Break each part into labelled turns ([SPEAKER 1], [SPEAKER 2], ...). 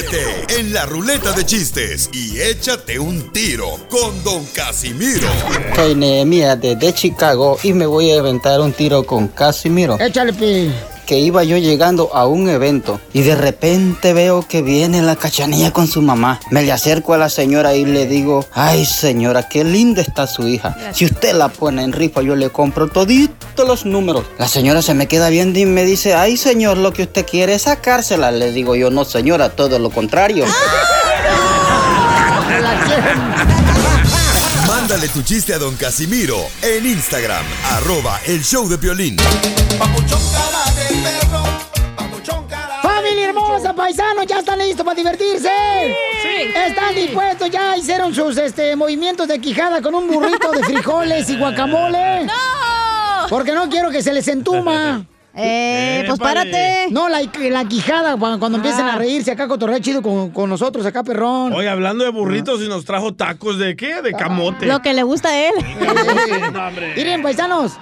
[SPEAKER 1] Ríete en la ruleta de chistes y échate un tiro con Don Casimiro.
[SPEAKER 2] Soy Nehemia desde Chicago y me voy a inventar un tiro con Casimiro.
[SPEAKER 3] Échale, pi.
[SPEAKER 2] Que iba yo llegando a un evento y de repente veo que viene la cachanilla con su mamá. Me le acerco a la señora y le digo, ay señora, qué linda está su hija. Si usted la pone en rifa, yo le compro todito los números. La señora se me queda viendo y me dice, ay señor, lo que usted quiere es sacársela. Le digo yo, no señora, todo lo contrario.
[SPEAKER 1] Mándale tu chiste a Don Casimiro en Instagram, arroba el show de violín.
[SPEAKER 3] ¡Familia hermosa, paisanos! ¿Ya están listos para divertirse?
[SPEAKER 4] Sí.
[SPEAKER 3] ¿Están dispuestos? ¿Ya hicieron sus este, movimientos de quijada con un burrito de frijoles y guacamole?
[SPEAKER 4] ¡No!
[SPEAKER 3] Porque no quiero que se les entuma.
[SPEAKER 4] Eh, pues párate.
[SPEAKER 3] No, la, la quijada, cuando, cuando empiecen
[SPEAKER 4] Ah.
[SPEAKER 3] a reírse acá, cotorrea chido con, con nosotros, acá, perrón.
[SPEAKER 5] Oye, hablando de burritos y nos trajo tacos de qué? De camote.
[SPEAKER 4] Lo que le gusta a él.
[SPEAKER 3] Miren, paisanos,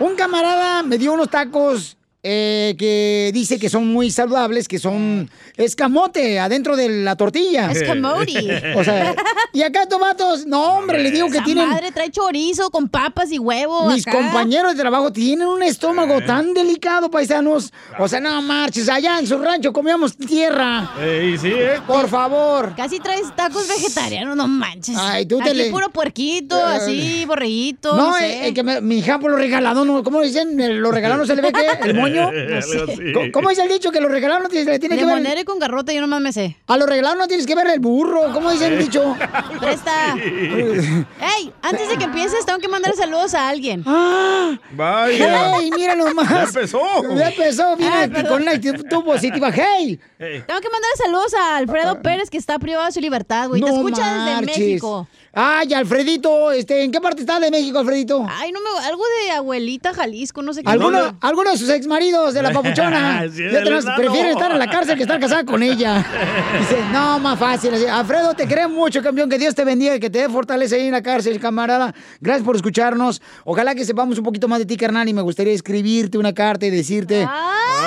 [SPEAKER 3] un camarada me dio unos tacos eh, que dice que son muy saludables, que son escamote adentro de la tortilla.
[SPEAKER 4] Escamote.
[SPEAKER 3] O sea, y acá tomatos, no hombre, le digo que
[SPEAKER 4] Esa
[SPEAKER 3] tienen...
[SPEAKER 4] madre trae chorizo con papas y huevos.
[SPEAKER 3] Mis
[SPEAKER 4] acá.
[SPEAKER 3] compañeros de trabajo tienen un estómago tan delicado, paisanos. O sea, no marches, allá en su rancho comíamos tierra.
[SPEAKER 5] Ey, sí, ¿eh?
[SPEAKER 3] Por favor.
[SPEAKER 4] Casi traes tacos vegetarianos, no manches.
[SPEAKER 3] Ay, tú te
[SPEAKER 4] Aquí
[SPEAKER 3] le-
[SPEAKER 4] puro puerquito, así, borreguito,
[SPEAKER 3] No,
[SPEAKER 4] no, sé.
[SPEAKER 3] eh, eh, que me- mi hija por lo regalado, no, ¿cómo dicen? ¿El- ¿Lo regalado no se le ve qué? ¿El moño?
[SPEAKER 4] No sé.
[SPEAKER 3] ¿Cómo- ¿Cómo es el dicho que lo regalado no tiene, le tiene que ver?
[SPEAKER 4] monero y con garrote yo nomás me sé.
[SPEAKER 3] A lo regalado no tienes que ver el burro. ¿Cómo dice el dicho?
[SPEAKER 4] Presta. Ey, antes de que empieces tengo que mandar saludos a alguien.
[SPEAKER 3] ¡Ah!
[SPEAKER 5] Vaya.
[SPEAKER 3] ¡Hey! Mira nomás.
[SPEAKER 5] Ya empezó.
[SPEAKER 3] Ya empezó. Viene
[SPEAKER 4] perdón.
[SPEAKER 3] con una actitud positiva. ¡Hey!
[SPEAKER 5] Ey.
[SPEAKER 4] Tengo que mandar saludos a Alfredo Pérez, que está privado de su libertad, güey. Te escucha desde. México.
[SPEAKER 3] Ay, Alfredito, este, ¿en qué parte está de México, Alfredito?
[SPEAKER 4] Ay, no me. Algo de abuelita Jalisco, no sé qué.
[SPEAKER 3] Alguno,
[SPEAKER 5] ¿Dónde?
[SPEAKER 3] alguno de sus exmaridos de la papuchona
[SPEAKER 5] Sí, enano.
[SPEAKER 3] prefieren estar en la cárcel que estar casada con ella. Dice, no, más fácil. así. Alfredo, te queremos mucho, campeón. Que Dios te bendiga y que te dé fortaleza ahí en la cárcel, camarada. Gracias por escucharnos. Ojalá que sepamos un poquito más de ti, carnal. Y me gustaría escribirte una carta y decirte.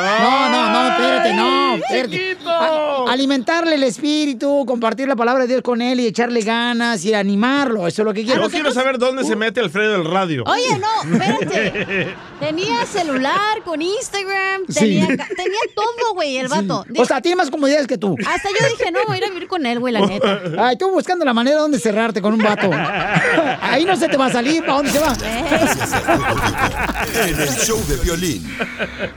[SPEAKER 3] No, no, no, espérate, no. espérate.
[SPEAKER 5] chiquito!
[SPEAKER 3] A- alimentarle el espíritu, compartir la palabra de Dios con él y echarle ganas y animarlo. Eso es lo que quiero.
[SPEAKER 5] Yo quiero saber dónde se mete Alfredo el radio.
[SPEAKER 4] Oye, no, espérate. Tenía celular con Instagram,
[SPEAKER 3] Sí.
[SPEAKER 4] tenía, ca- tenía todo, güey, el vato.
[SPEAKER 3] O sea, tiene más comodidades que tú.
[SPEAKER 4] Hasta yo dije, no, voy a ir a vivir con él, güey, la neta.
[SPEAKER 3] Ay, tú buscando la manera donde cerrarte con un vato. Ahí no se te va a salir, ¿para dónde se va?
[SPEAKER 1] En el show de violín.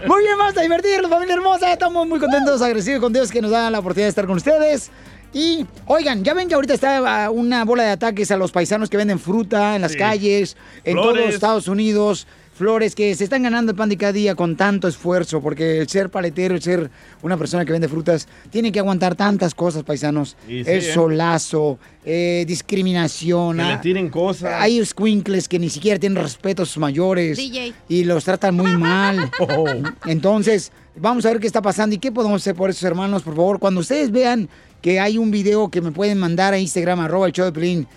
[SPEAKER 3] Muy bien, vamos a divertirnos, familia hermosa. Estamos muy contentos, agradecidos con Dios que nos da la oportunidad de estar con ustedes. Y, oigan, ya ven que ahorita está ah, una bola de ataques a los paisanos que venden fruta en las
[SPEAKER 5] Sí.
[SPEAKER 3] calles, en
[SPEAKER 5] Flores.
[SPEAKER 3] todos Estados Unidos. Flores que se están ganando el pan de cada día con tanto esfuerzo, porque el ser paletero, el ser una persona que vende frutas, tiene que aguantar tantas cosas, paisanos.
[SPEAKER 5] Sí,
[SPEAKER 3] el
[SPEAKER 5] ¿eh?
[SPEAKER 3] solazo, eh, discriminación.
[SPEAKER 5] Que le
[SPEAKER 3] ah,
[SPEAKER 5] tiren cosas.
[SPEAKER 3] hay squinkles que ni siquiera tienen respeto a sus mayores
[SPEAKER 4] DJ.
[SPEAKER 3] y los tratan muy mal.
[SPEAKER 5] Oh.
[SPEAKER 3] Entonces, vamos a ver qué está pasando y qué podemos hacer por esos hermanos, por favor. Cuando ustedes vean que hay un video que me pueden mandar a Instagram, arroba el show de Pelín,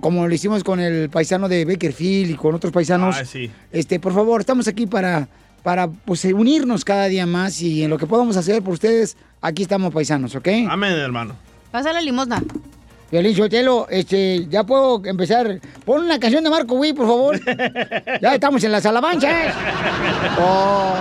[SPEAKER 3] como lo hicimos con el paisano de Bakerfield y con otros paisanos.
[SPEAKER 5] Ah, sí.
[SPEAKER 3] Este, por favor, estamos aquí para, para pues, unirnos cada día más y en lo que podamos hacer por ustedes, aquí estamos paisanos, ¿ok?
[SPEAKER 5] Amén, hermano.
[SPEAKER 4] Pasa la limosna.
[SPEAKER 3] Violín Sotelo, este, ya puedo empezar. Pon una canción de Marco Witt, por favor. ya estamos en las alabanzas. Oh.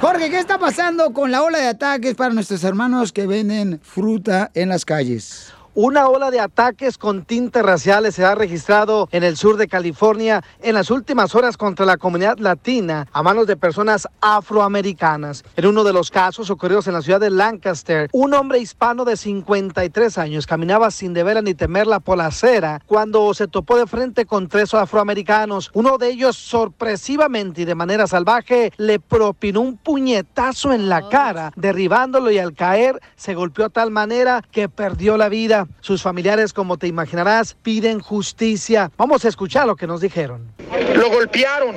[SPEAKER 3] Jorge, ¿qué está pasando con la ola de ataques para nuestros hermanos que venden fruta en las calles?
[SPEAKER 6] Una ola de ataques con tintes raciales se ha registrado en el sur de California en las últimas horas contra la comunidad latina a manos de personas afroamericanas. En uno de los casos ocurridos en la ciudad de Lancaster, un hombre hispano de 53 años caminaba sin deber ni temerla por la acera cuando se topó de frente con tres afroamericanos. Uno de ellos sorpresivamente y de manera salvaje le propinó un puñetazo en la cara, derribándolo y al caer se golpeó de tal manera que perdió la vida. Sus familiares, como te imaginarás, piden justicia. Vamos a escuchar lo que nos dijeron.
[SPEAKER 7] Lo golpearon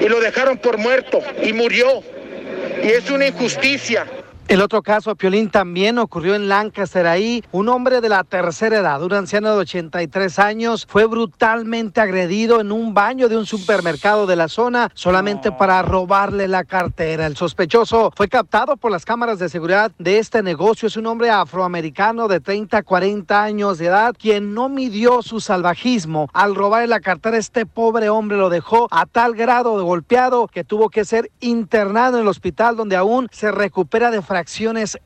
[SPEAKER 7] y lo dejaron por muerto y murió. Y es una injusticia.
[SPEAKER 6] El otro caso, Piolín, también ocurrió en Lancaster. Ahí, un hombre de la tercera edad, un anciano de 83 años, fue brutalmente agredido en un baño de un supermercado de la zona solamente para robarle la cartera. El sospechoso fue captado por las cámaras de seguridad de este negocio. Es un hombre afroamericano de 30 a 40 años de edad, quien no midió su salvajismo. Al robarle la cartera, este pobre hombre lo dejó a tal grado de golpeado que tuvo que ser internado en el hospital donde aún se recupera de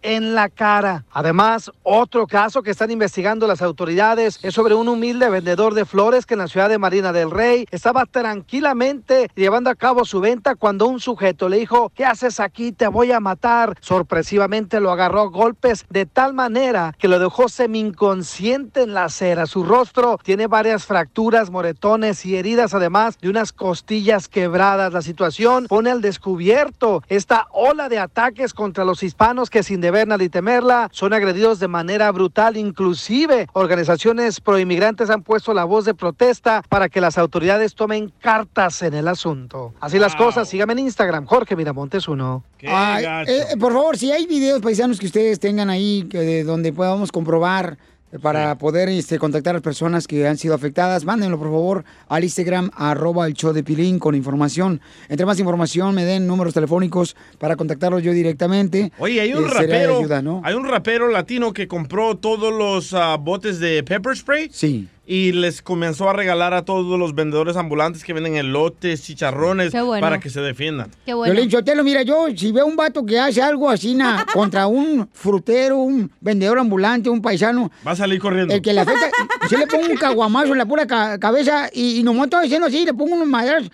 [SPEAKER 6] en la cara. Además, otro caso que están investigando las autoridades es sobre un humilde vendedor de flores que en la ciudad de Marina del Rey estaba tranquilamente llevando a cabo su venta cuando un sujeto le dijo, ¿qué haces aquí? Te voy a matar. Sorpresivamente lo agarró a golpes de tal manera que lo dejó semi-inconsciente en la acera. Su rostro tiene varias fracturas, moretones y heridas, además de unas costillas quebradas. La situación pone al descubierto esta ola de ataques contra los hispanos que sin deber ni temerla son agredidos de manera brutal. Inclusive organizaciones proinmigrantes han puesto la voz de protesta para que las autoridades tomen cartas en el asunto. Así las cosas, síganme en Instagram, Jorge Miramontes uno.
[SPEAKER 3] Ay, eh, por favor, si hay videos paisanos que ustedes tengan ahí que de donde podamos comprobar para poder este, contactar a las personas que han sido afectadas, mándenlo por favor al Instagram arroba el show de Pilín con información. Entre más información me den números telefónicos para contactarlos yo directamente.
[SPEAKER 5] Oye, hay un
[SPEAKER 3] Eh,
[SPEAKER 5] rapero,
[SPEAKER 3] ayuda, ¿no?
[SPEAKER 5] hay un rapero latino que compró todos los ah, botes de pepper spray.
[SPEAKER 3] Sí.
[SPEAKER 5] Y les comenzó a regalar a todos los vendedores ambulantes que venden elotes, chicharrones,
[SPEAKER 3] Qué bueno.
[SPEAKER 5] para que se defiendan.
[SPEAKER 4] Qué
[SPEAKER 3] Violín Sotelo, mira, yo si veo un vato que hace algo así na, contra un frutero, un vendedor ambulante, un paisano,
[SPEAKER 5] Va a salir corriendo.
[SPEAKER 3] el que le afecta, yo le pongo un caguamazo en la pura ca- cabeza y, y nomás estoy diciendo así, le pongo unos madrazos.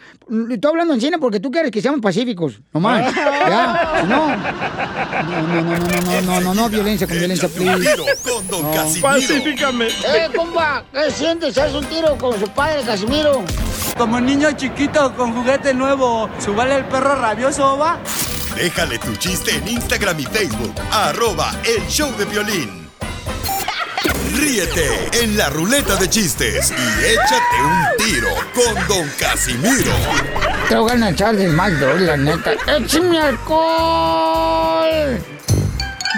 [SPEAKER 3] Estoy hablando en cine porque tú quieres que seamos pacíficos, nomás. ya, no. No, no, no, no, no, no, no, no, violencia con violencia, please. No.
[SPEAKER 5] Pacíficamente.
[SPEAKER 3] Eh, compa, ¿qué sientes? ¿Haz un tiro con su padre, Casimiro?
[SPEAKER 8] Como niño chiquito con juguete nuevo, ¿subale el perro rabioso, va?
[SPEAKER 1] Déjale tu chiste en Instagram y Facebook, arroba el show de violín. Ríete en la ruleta de chistes y échate un tiro con Don Casimiro.
[SPEAKER 3] Te voy a echar de mal, la neta. ¡Échame alcohol!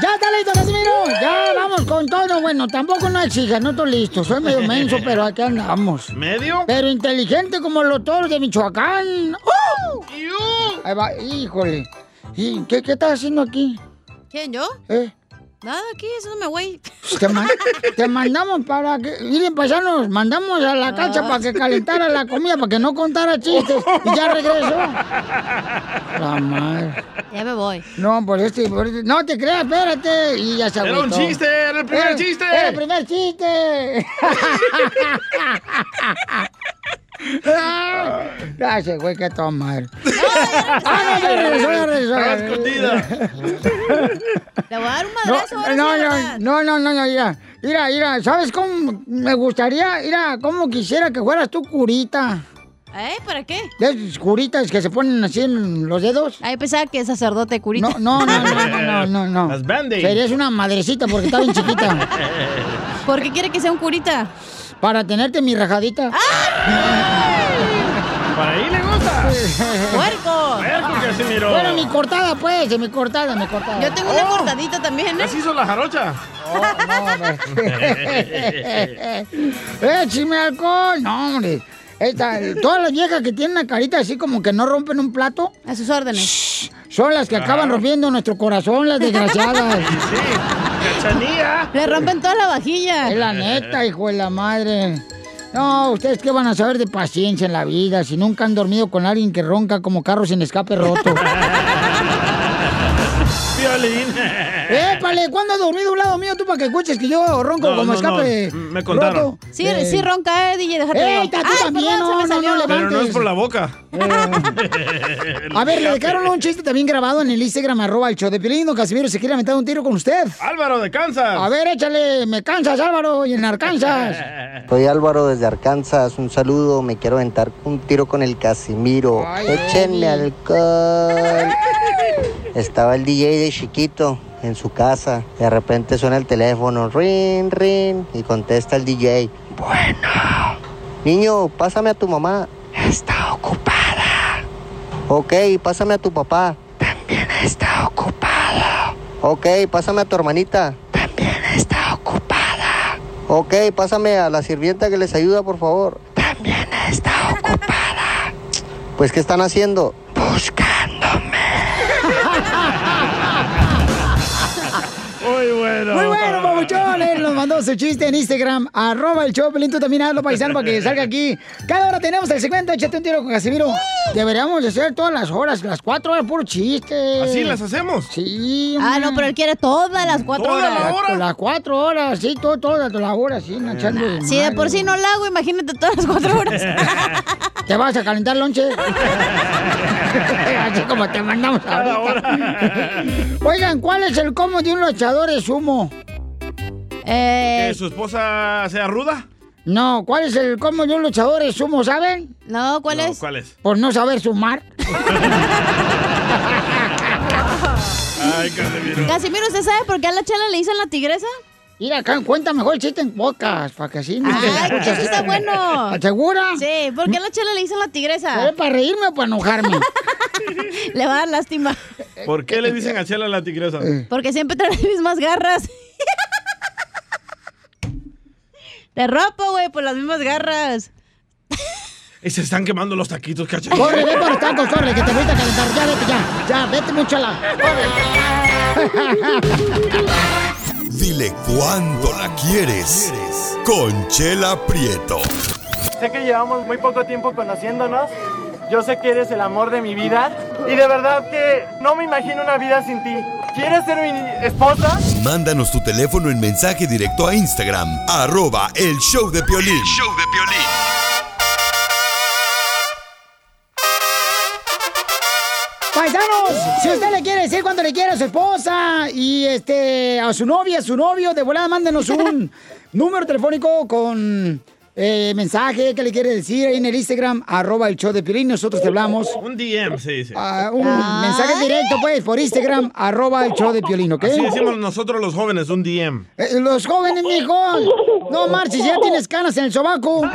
[SPEAKER 3] ¡Ya está listo, Casimiro! ¡Ya, vamos con todo! Bueno, tampoco no exija, no estoy listo. Soy medio menso, pero aquí andamos.
[SPEAKER 5] ¿Medio?
[SPEAKER 3] Pero inteligente como los toros de Michoacán. ¡Uh! Ahí va, híjole. ¿Y qué, qué estás haciendo aquí?
[SPEAKER 4] ¿Quién, yo?
[SPEAKER 3] ¿Eh?
[SPEAKER 4] Nada, aquí, haciéndome güey.
[SPEAKER 3] Te, man- te mandamos para que. Miren, paisanos, mandamos a la cancha
[SPEAKER 4] Ah.
[SPEAKER 3] para que calentara la comida, para que no contara chistes. Y ya regresó. La madre.
[SPEAKER 4] Ya me voy.
[SPEAKER 3] No, por este, por este- No te creas, espérate. Y ya se
[SPEAKER 5] Era un chiste, era el primer
[SPEAKER 3] Era-
[SPEAKER 5] chiste.
[SPEAKER 3] Era el primer chiste. Ya se güey, que toda madre. Ah, no, ya regresó, ya regresó.
[SPEAKER 5] Estaba escondida.
[SPEAKER 4] Le voy a dar un
[SPEAKER 3] No,
[SPEAKER 4] madrazo.
[SPEAKER 3] no, no, no, no, no, no, mira, mira, mira, ¿sabes cómo me gustaría, mira, cómo quisiera que fueras tú curita?
[SPEAKER 4] ¿Eh? ¿Para qué?
[SPEAKER 3] ¿De esas curitas que se ponen así en los dedos?
[SPEAKER 4] Ahí pensaba que es sacerdote curita.
[SPEAKER 3] No, no, no, no, no, no, no, no.
[SPEAKER 5] Las Band-Aid.
[SPEAKER 3] Serías una madrecita porque está bien chiquita.
[SPEAKER 4] ¿Por qué quiere que sea un curita?
[SPEAKER 3] Para tenerte mi rajadita.
[SPEAKER 5] Para ahí le gusta.
[SPEAKER 4] ¡Puerco!
[SPEAKER 5] Puerco, Casimiro.
[SPEAKER 3] Bueno, mi cortada, pues, mi cortada, mi cortada.
[SPEAKER 4] Yo tengo una
[SPEAKER 3] Oh.
[SPEAKER 4] cortadita también, ¿eh?
[SPEAKER 5] Así hizo la jarocha.
[SPEAKER 3] ¡Échame alcohol! No, hombre. Esta- todas las viejas que tienen una carita así como que no rompen un plato.
[SPEAKER 4] A sus órdenes.
[SPEAKER 3] Son las que acaban rompiendo nuestro corazón, las desgraciadas.
[SPEAKER 4] Le rompen toda la vajilla.
[SPEAKER 3] Es la neta, hijo de la madre. No, ¿ustedes qué van a saber de paciencia en la vida si nunca han dormido con alguien que ronca como carro sin escape roto?
[SPEAKER 5] Violín.
[SPEAKER 3] ¡Épale! ¿Cuándo has dormido a un lado mío tú para que escuches que yo ronco
[SPEAKER 5] No,
[SPEAKER 3] como
[SPEAKER 5] no,
[SPEAKER 3] escape?
[SPEAKER 5] no, me contaron.
[SPEAKER 3] roto?
[SPEAKER 4] Sí,
[SPEAKER 3] Eh,
[SPEAKER 4] sí ronca, eh, DJ, déjate.
[SPEAKER 3] ¡Ey, tú
[SPEAKER 4] Ay,
[SPEAKER 3] también!
[SPEAKER 4] perdón, se
[SPEAKER 3] No,
[SPEAKER 4] me
[SPEAKER 3] no, no,
[SPEAKER 5] Pero no es por la boca.
[SPEAKER 3] A ver, le dejaron un chiste también grabado en el Instagram, arroba el show de Piolín. Casimiro se quiere aventar un tiro con usted.
[SPEAKER 5] Álvaro de Kansas.
[SPEAKER 3] A ver, échale, me cansas, Álvaro, y en Arkansas.
[SPEAKER 9] Soy Álvaro desde Arkansas, un saludo, me quiero aventar un tiro con el Casimiro.
[SPEAKER 3] Ay,
[SPEAKER 9] Échenme
[SPEAKER 3] ay.
[SPEAKER 9] alcohol. Estaba el DJ de chiquito en su casa. De repente suena el teléfono, rin, rin, y contesta el DJ. Bueno. Niño, pásame a tu mamá. Está ocupada. Ok, pásame a tu papá. También está ocupado. Ok, pásame a tu hermanita. También está ocupada. Ok, pásame a la sirvienta que les ayuda, por favor. También está ocupada. Pues, ¿qué están haciendo? Buscándome.
[SPEAKER 3] Mandó su chiste en Instagram, arroba el show, Pelín, tú también hazlo, paisano, para que salga aquí. Cada hora tenemos el segmento, échate un tiro con Casimiro. Deberíamos de hacer todas las horas, las cuatro horas, puro chiste.
[SPEAKER 5] ¿Así las hacemos?
[SPEAKER 3] Sí.
[SPEAKER 4] Ah, no, pero él quiere todas las cuatro
[SPEAKER 5] ¿Toda
[SPEAKER 4] horas.
[SPEAKER 5] la hora?
[SPEAKER 3] Las cuatro horas, sí, todo, todas las horas, sí, no echando de
[SPEAKER 4] Si de por sí no la hago, imagínate todas las cuatro horas.
[SPEAKER 3] ¿Te vas a calentar lonche? Así como te mandamos ahorita. Oigan, ¿cuál es el cómo de un luchador de sumo?
[SPEAKER 4] Eh,
[SPEAKER 5] ¿Que su esposa sea ruda?
[SPEAKER 3] No, ¿cuál es el cómo de un luchador sumo, saben?
[SPEAKER 4] no, ¿cuál
[SPEAKER 5] No,
[SPEAKER 4] es?
[SPEAKER 5] ¿Cuál es?
[SPEAKER 3] Por no saber sumar.
[SPEAKER 5] Ay, Casimiro.
[SPEAKER 4] Casimiro, ¿usted sabe por qué a la chela le dicen la tigresa?
[SPEAKER 3] Mira, acá cuenta mejor el chiste en pocas, para que así no
[SPEAKER 4] Ay,
[SPEAKER 3] escuches.
[SPEAKER 4] eso está bueno.
[SPEAKER 3] ¿Segura?
[SPEAKER 4] Sí, ¿por qué a la chela le dicen la tigresa?
[SPEAKER 3] ¿Es para reírme o para enojarme?
[SPEAKER 4] Le va a dar lástima.
[SPEAKER 5] ¿Por qué le dicen a Chela la tigresa?
[SPEAKER 3] Eh.
[SPEAKER 4] Porque siempre trae las mismas garras. De ropa, güey, por las mismas garras.
[SPEAKER 5] Y se están quemando los taquitos, cachanilla.
[SPEAKER 3] corre, ve por los tacos, corre, que te voy a calentar. Ya, vete, ya. Ya, vete mucho a la...
[SPEAKER 1] Dile cuándo la quieres. Conchela Prieto.
[SPEAKER 8] Sé que llevamos muy poco tiempo conociéndonos. Yo sé que eres el amor de mi vida. Y de verdad que no me imagino una vida sin ti. ¿Quieres ser mi esposa?
[SPEAKER 1] Mándanos tu teléfono en mensaje directo a Instagram, arroba el show de Piolín. show de
[SPEAKER 3] Paisanos, si usted le quiere decir cuando le quiere a su esposa y este a su novia, a su novio, de volada mándenos un número telefónico con eh, mensaje que le quiere decir ahí en el Instagram, arroba el show de Piolín, nosotros te hablamos.
[SPEAKER 5] Un DM se dice.
[SPEAKER 3] Un mensaje directo, pues, por Instagram, arroba el show de Piolín, ¿ok?
[SPEAKER 5] Así decimos nosotros los jóvenes, un DM.
[SPEAKER 3] Eh, los jóvenes, mijo. No marches, ya tienes canas en el sobaco.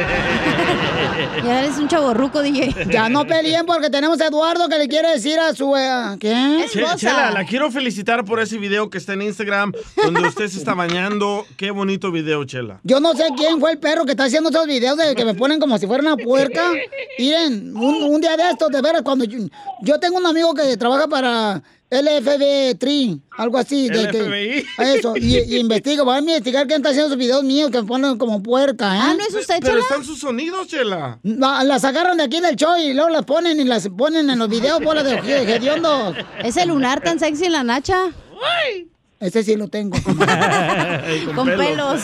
[SPEAKER 4] Ya eres un chaborruco, DJ.
[SPEAKER 3] Ya no peleen porque tenemos a Eduardo que le quiere decir a su... eh, ¿Qué?
[SPEAKER 5] Che- Chela, la quiero felicitar por ese video que está en Instagram donde usted se está bañando. Qué bonito video, Chela.
[SPEAKER 3] Yo no sé quién fue el perro que está haciendo esos videos de que me ponen como si fuera una puerca. Miren, un, un día de estos, de veras, cuando yo, yo tengo un amigo que trabaja para LFB Tri, algo así. De que- eso, y, y investigo, voy a investigar quién está haciendo esos videos míos que me ponen como puerca, ¿eh?
[SPEAKER 4] Ah, ¿no es usted,
[SPEAKER 5] Pero
[SPEAKER 4] Chela?
[SPEAKER 5] están sus sonidos, Chela.
[SPEAKER 3] La- las agarran de aquí del show y luego las ponen y las ponen en los videos, bola de hediondos.
[SPEAKER 4] Ese lunar tan sexy en la nacha.
[SPEAKER 3] Ese sí lo tengo.
[SPEAKER 4] Con pelos.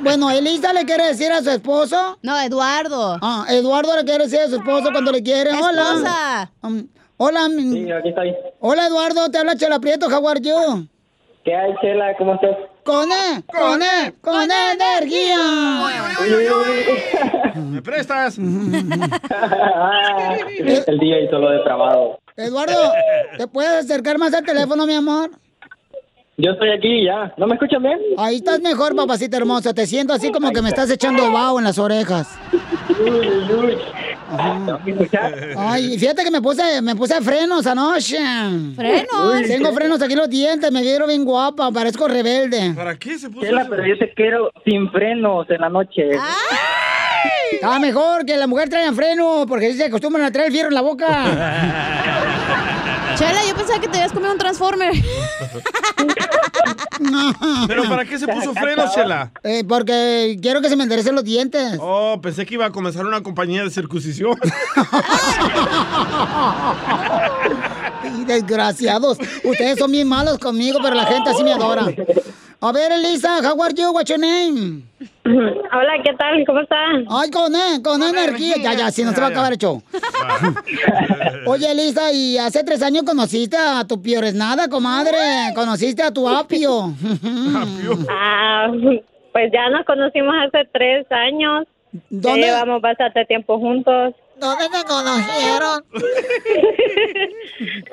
[SPEAKER 3] Bueno, Elisa le quiere decir a su esposo.
[SPEAKER 4] No, Eduardo.
[SPEAKER 3] Ah, Eduardo le quiere decir a su esposo cuando le quiere. Hola.
[SPEAKER 4] Esposa.
[SPEAKER 3] Um, hola. mi-
[SPEAKER 10] aquí estoy.
[SPEAKER 3] Hola, Eduardo. Te habla Chela Prieto, Jaguar yo.
[SPEAKER 10] ¿Qué hay, Chela? ¿Cómo estás?
[SPEAKER 3] Con E, con E, con energía.
[SPEAKER 5] ¿Me prestas?
[SPEAKER 10] el día y solo de trabajo.
[SPEAKER 3] Eduardo, ¿te puedes acercar más al teléfono, mi amor?
[SPEAKER 10] Yo estoy aquí ya. ¿No me escuchan bien?
[SPEAKER 3] Ahí estás mejor, papacita hermosa. Te siento así como que me estás echando vaho en las orejas. Ay, fíjate que me puse, me puse frenos anoche.
[SPEAKER 4] ¿Frenos?
[SPEAKER 3] Tengo frenos aquí en los dientes, me vieron bien guapa, parezco rebelde.
[SPEAKER 5] ¿Para qué se puso
[SPEAKER 10] Chela, pero yo te quiero sin frenos en la noche.
[SPEAKER 3] Está mejor que la mujer traiga freno, porque se acostumbran a traer el fierro en la boca.
[SPEAKER 4] Chela, yo pensaba que te habías comido un Transformer.
[SPEAKER 5] ¿Pero para qué se puso frenos, Chela?
[SPEAKER 3] Eh, porque quiero que se me enderecen los dientes.
[SPEAKER 5] Oh, pensé que iba a comenzar una compañía de circuncisión.
[SPEAKER 3] Desgraciados. Ustedes son bien malos conmigo, pero la gente así me adora. A ver, Elisa, how are you? What's your name?
[SPEAKER 11] Hola, ¿qué tal? ¿Cómo están?
[SPEAKER 3] Ay, con, e- con energía. Ya, ya, si no se va a acabar el show. Oye, Elisa, ¿y hace tres años conociste a tu piores nada, comadre? ¿Conociste a tu apio?
[SPEAKER 11] Ah, pues ya nos conocimos hace tres años. Ya
[SPEAKER 3] ¿Dónde?
[SPEAKER 11] llevamos bastante tiempo juntos.
[SPEAKER 3] ¿Dónde te conocieron?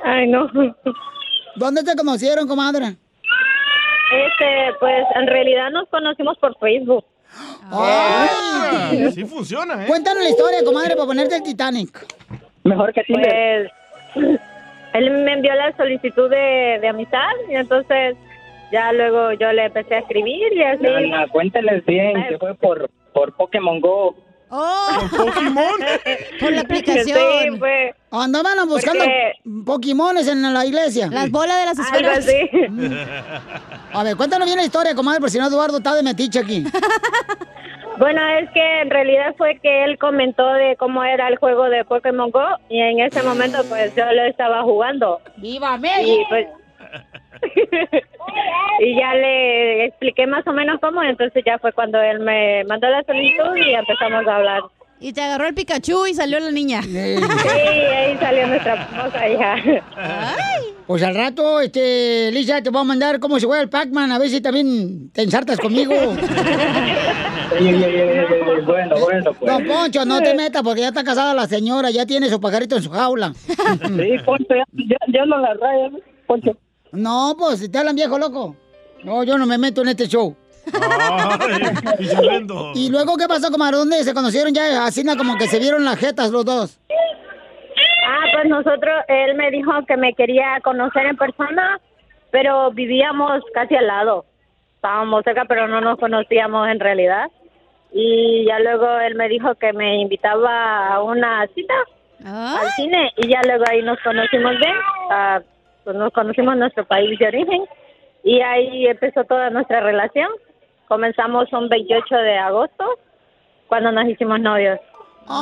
[SPEAKER 11] Ay, no.
[SPEAKER 3] ¿Dónde te conocieron, comadre?
[SPEAKER 11] Este, pues en realidad nos conocimos por Facebook.
[SPEAKER 3] Ay.
[SPEAKER 5] Sí funciona, ¿eh?
[SPEAKER 3] Cuéntanos la historia, comadre, para ponerte el Titanic.
[SPEAKER 10] Mejor que
[SPEAKER 11] Pues él me envió la solicitud de, de amistad y entonces ya luego yo le empecé a escribir y así.
[SPEAKER 10] Ana, cuéntales bien que fue por, por Pokémon Go.
[SPEAKER 4] ¡Oh!
[SPEAKER 5] ¿Por Pokémon?
[SPEAKER 4] Por la aplicación.
[SPEAKER 11] Sí, fue.
[SPEAKER 3] Andaban buscando Pokémones en la iglesia.
[SPEAKER 4] Las bolas de las
[SPEAKER 11] Algo
[SPEAKER 4] esferas.
[SPEAKER 11] así.
[SPEAKER 3] A ver, cuéntanos bien la historia, comadre, por si no Eduardo está de metiche aquí.
[SPEAKER 11] Bueno, es que en realidad fue que él comentó de cómo era el juego de Pokémon Go y en ese momento pues yo lo estaba jugando.
[SPEAKER 3] ¡Viva
[SPEAKER 11] Y
[SPEAKER 3] México!
[SPEAKER 11] pues y ya le expliqué más o menos cómo, entonces ya fue cuando él me mandó la solicitud y empezamos a hablar.
[SPEAKER 4] Y te agarró el Pikachu y salió la niña.
[SPEAKER 11] Sí, ahí salió nuestra hermosa hija.
[SPEAKER 3] Pues al rato, este, Lisa, te voy a mandar cómo se juega el Pac-Man, a ver si también te ensartas conmigo.
[SPEAKER 10] Bueno, bueno, pues.
[SPEAKER 3] Don Poncho, no te metas porque ya está casada la señora, ya tiene su pajarito en su jaula.
[SPEAKER 10] Sí, Poncho, ya, ya, ya no la rayas, Poncho.
[SPEAKER 3] No, pues, te hablan viejo loco. No, yo no me meto en este show.
[SPEAKER 5] Ay.
[SPEAKER 3] ¿Y luego qué pasó, comadre? ¿Dónde se conocieron ya? Así como que se vieron las jetas los dos.
[SPEAKER 11] Ah, pues nosotros, él me dijo que me quería conocer en persona, pero vivíamos casi al lado. Estábamos cerca, pero no nos conocíamos en realidad. Y ya luego él me dijo que me invitaba a una cita al cine y ya luego ahí nos conocimos bien. Pues nos conocimos en nuestro país de origen y ahí empezó toda nuestra relación. Comenzamos un 28 de agosto cuando nos hicimos novios.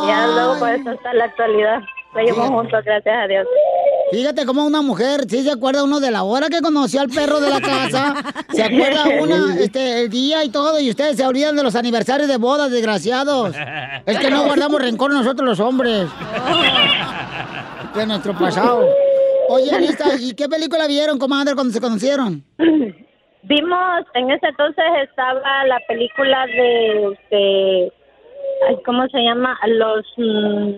[SPEAKER 11] Y ya luego por eso hasta la actualidad. Seguimos juntos, gracias a Dios.
[SPEAKER 3] Fíjate cómo una mujer, sí se acuerda uno de la hora que conoció al perro de la casa, se acuerda una, este, el día y todo, y ustedes se olvidan de los aniversarios de bodas, desgraciados. Es que no guardamos rencor nosotros los hombres. De nuestro pasado. Oye, Lisa, ¿y qué película vieron, comadre, cuando se conocieron?
[SPEAKER 11] Vimos, en ese entonces estaba la película de, este, ay, ¿cómo se llama? Los, mm,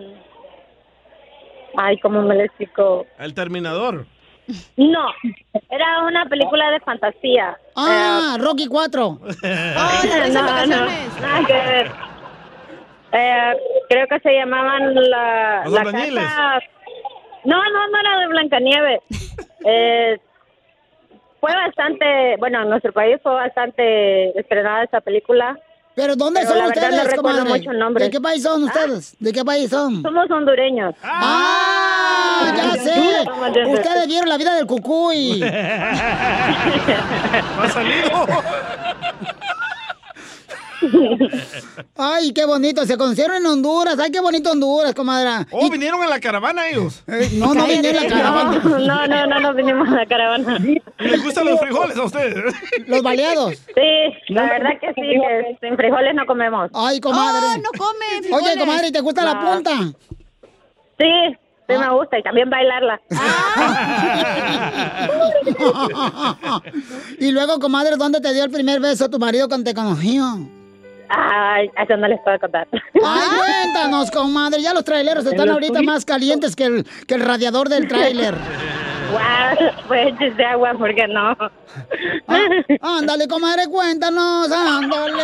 [SPEAKER 11] ay, ¿cómo me lo explico?
[SPEAKER 5] El Terminador.
[SPEAKER 11] No, era una película de fantasía.
[SPEAKER 3] Ah, Rocky 4.
[SPEAKER 11] Eh, no, no, nada que ver. Eh, creo que se llamaban la,
[SPEAKER 5] Los
[SPEAKER 11] la casa. No, no, no era de Blancanieves. eh, fue bastante, bueno, en nuestro país fue bastante estrenada esa película.
[SPEAKER 3] ¿Pero dónde
[SPEAKER 11] Pero
[SPEAKER 3] son
[SPEAKER 11] la
[SPEAKER 3] ustedes,
[SPEAKER 11] no recuerdo mucho el nombre.
[SPEAKER 3] ¿De qué país son ustedes? ¿De qué país son?
[SPEAKER 11] Somos hondureños.
[SPEAKER 3] ¡Ah! ¡Ya sé! Ustedes vieron la vida del cucuy.
[SPEAKER 5] ¿Ha salido?
[SPEAKER 3] Ay, qué bonito. Se conocieron en Honduras. Ay, qué bonito Honduras, comadre.
[SPEAKER 5] Oh, vinieron en la caravana ellos.
[SPEAKER 3] Eh, no, no vinieron en la caravana.
[SPEAKER 11] No, no, no, no vinimos a la caravana.
[SPEAKER 5] ¿Les gustan los frijoles a ustedes?
[SPEAKER 3] Los baleados.
[SPEAKER 11] Sí, la verdad que sí, que sin frijoles no comemos.
[SPEAKER 3] Ay, comadre.
[SPEAKER 4] Oh, no come
[SPEAKER 3] Oye,
[SPEAKER 4] frijoles.
[SPEAKER 3] comadre, ¿te gusta la
[SPEAKER 11] No.
[SPEAKER 3] punta?
[SPEAKER 11] Sí, sí me gusta y también bailarla.
[SPEAKER 3] y luego, comadre, ¿dónde te dio el primer beso tu marido cuando te conoció?
[SPEAKER 11] Ay, eso no les puedo contar.
[SPEAKER 3] Ay, cuéntanos, comadre. Ya los traileros están ahorita más calientes que el, que el radiador del tráiler.
[SPEAKER 11] Guau, pues de agua, porque no.
[SPEAKER 3] Ah, ándale, comadre, cuéntanos, ándale.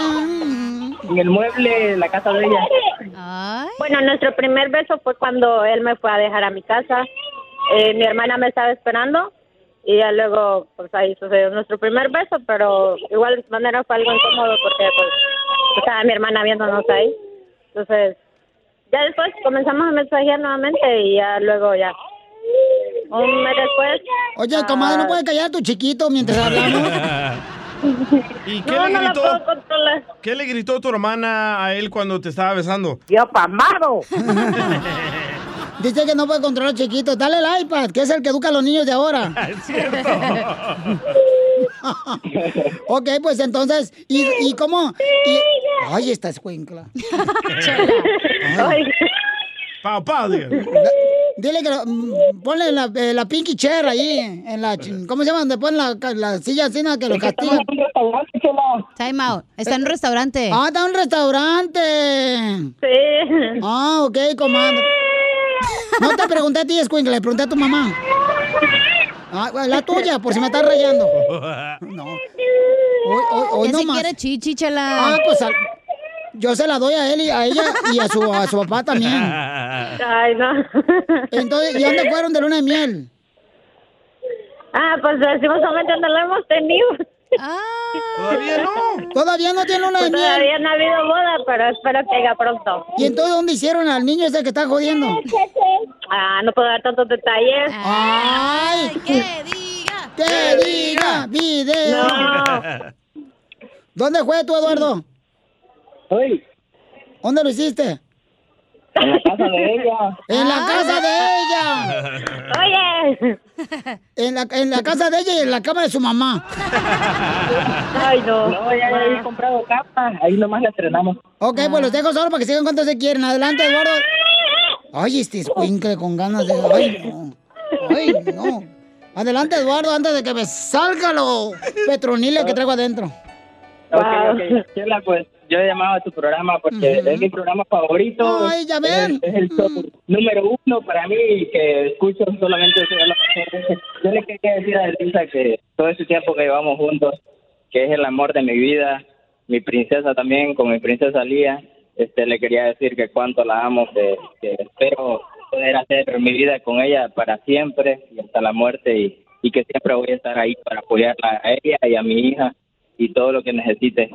[SPEAKER 10] En el mueble, la casa de ella.
[SPEAKER 11] Bueno, nuestro primer beso fue cuando él me fue a dejar a mi casa. Eh, mi hermana me estaba esperando y ya luego, pues ahí sucedió nuestro primer beso, pero igual de manera fue algo incómodo porque pues estaba mi hermana viéndonos ahí. Entonces, ya después comenzamos a mensajear nuevamente y ya luego ya. Un mes después.
[SPEAKER 3] Oye, comadre, ¿no
[SPEAKER 11] ah,
[SPEAKER 3] puedes callar a tu chiquito mientras hablamos?
[SPEAKER 5] ¿Y qué
[SPEAKER 11] No,
[SPEAKER 5] le
[SPEAKER 11] no
[SPEAKER 5] gritó?
[SPEAKER 11] puedo controlar.
[SPEAKER 5] ¿Qué le gritó tu hermana a él cuando te estaba besando?
[SPEAKER 11] Yo pamado.
[SPEAKER 3] Dice que no puede controlar chiquito. Dale el iPad, que es el que educa a los niños de ahora.
[SPEAKER 5] Es cierto.
[SPEAKER 3] ok, pues entonces, ¿y, y cómo? Y- Ay, esta escuincla.
[SPEAKER 5] Pau, pau.
[SPEAKER 3] Dile que lo- mm, ponle la, eh, la pinky chair ahí, en la, ¿cómo se llama? Donde ponen la, la silla así, ¿no? que lo castigan.
[SPEAKER 4] Time out. Está en un restaurante.
[SPEAKER 3] Ah, está en un restaurante.
[SPEAKER 11] Sí.
[SPEAKER 3] Ah, ok, comadre. No te pregunté a ti, escuincla, le pregunté a tu mamá. Ah, la tuya, por si me estás rayando. No. Hoy, hoy, hoy no
[SPEAKER 4] si
[SPEAKER 3] más.
[SPEAKER 4] quiere chichi, chela.
[SPEAKER 3] Ah, pues al- yo se la doy a él y a ella y a su, a su papá también.
[SPEAKER 11] Ay, no.
[SPEAKER 3] Entonces, ¿y dónde fueron de luna de miel?
[SPEAKER 11] Ah, pues lastimosamente no lo hemos tenido.
[SPEAKER 5] Todavía no.
[SPEAKER 3] Todavía no tiene luna de
[SPEAKER 11] Pues
[SPEAKER 3] miel.
[SPEAKER 11] Todavía no ha habido boda, pero espero que haga pronto.
[SPEAKER 3] ¿Y entonces dónde hicieron al niño ese que está jodiendo?
[SPEAKER 11] Ah, no puedo dar tantos detalles.
[SPEAKER 3] ¡Ay!
[SPEAKER 4] ¡Que diga!
[SPEAKER 3] ¡Que diga! ¡Video!
[SPEAKER 11] No.
[SPEAKER 3] ¿Dónde fue tú, Eduardo?
[SPEAKER 10] Hoy,
[SPEAKER 3] ¿Dónde lo hiciste?
[SPEAKER 10] En la casa de ella.
[SPEAKER 3] En la casa de ella.
[SPEAKER 11] Oye.
[SPEAKER 3] En la, en la casa de ella y en la cama de su mamá.
[SPEAKER 11] Ay, no.
[SPEAKER 10] No, ya había comprado capa. Ahí nomás la estrenamos.
[SPEAKER 3] Ok, pues los dejo solo para que sigan cuanto se quieren. Adelante, Eduardo. Ay, este escuincle con ganas de... Ay, no. Ay, no. Adelante, Eduardo, antes de que me salga lo petronile que traigo adentro.
[SPEAKER 10] Ok, ok. Chela, pues yo he llamado a tu programa porque es mi programa favorito.
[SPEAKER 3] Ay, ya ven.
[SPEAKER 10] Es, es el show número uno para mí y que escucho solamente eso. Yo le quería decir a Elisa que todo ese tiempo que llevamos juntos, que es el amor de mi vida, mi princesa también, con mi princesa Lía, este, le quería decir que cuánto la amo, que, que espero poder hacer mi vida con ella para siempre y hasta la muerte y, y que siempre voy a estar ahí para apoyarla a ella y a mi hija y todo lo que necesite.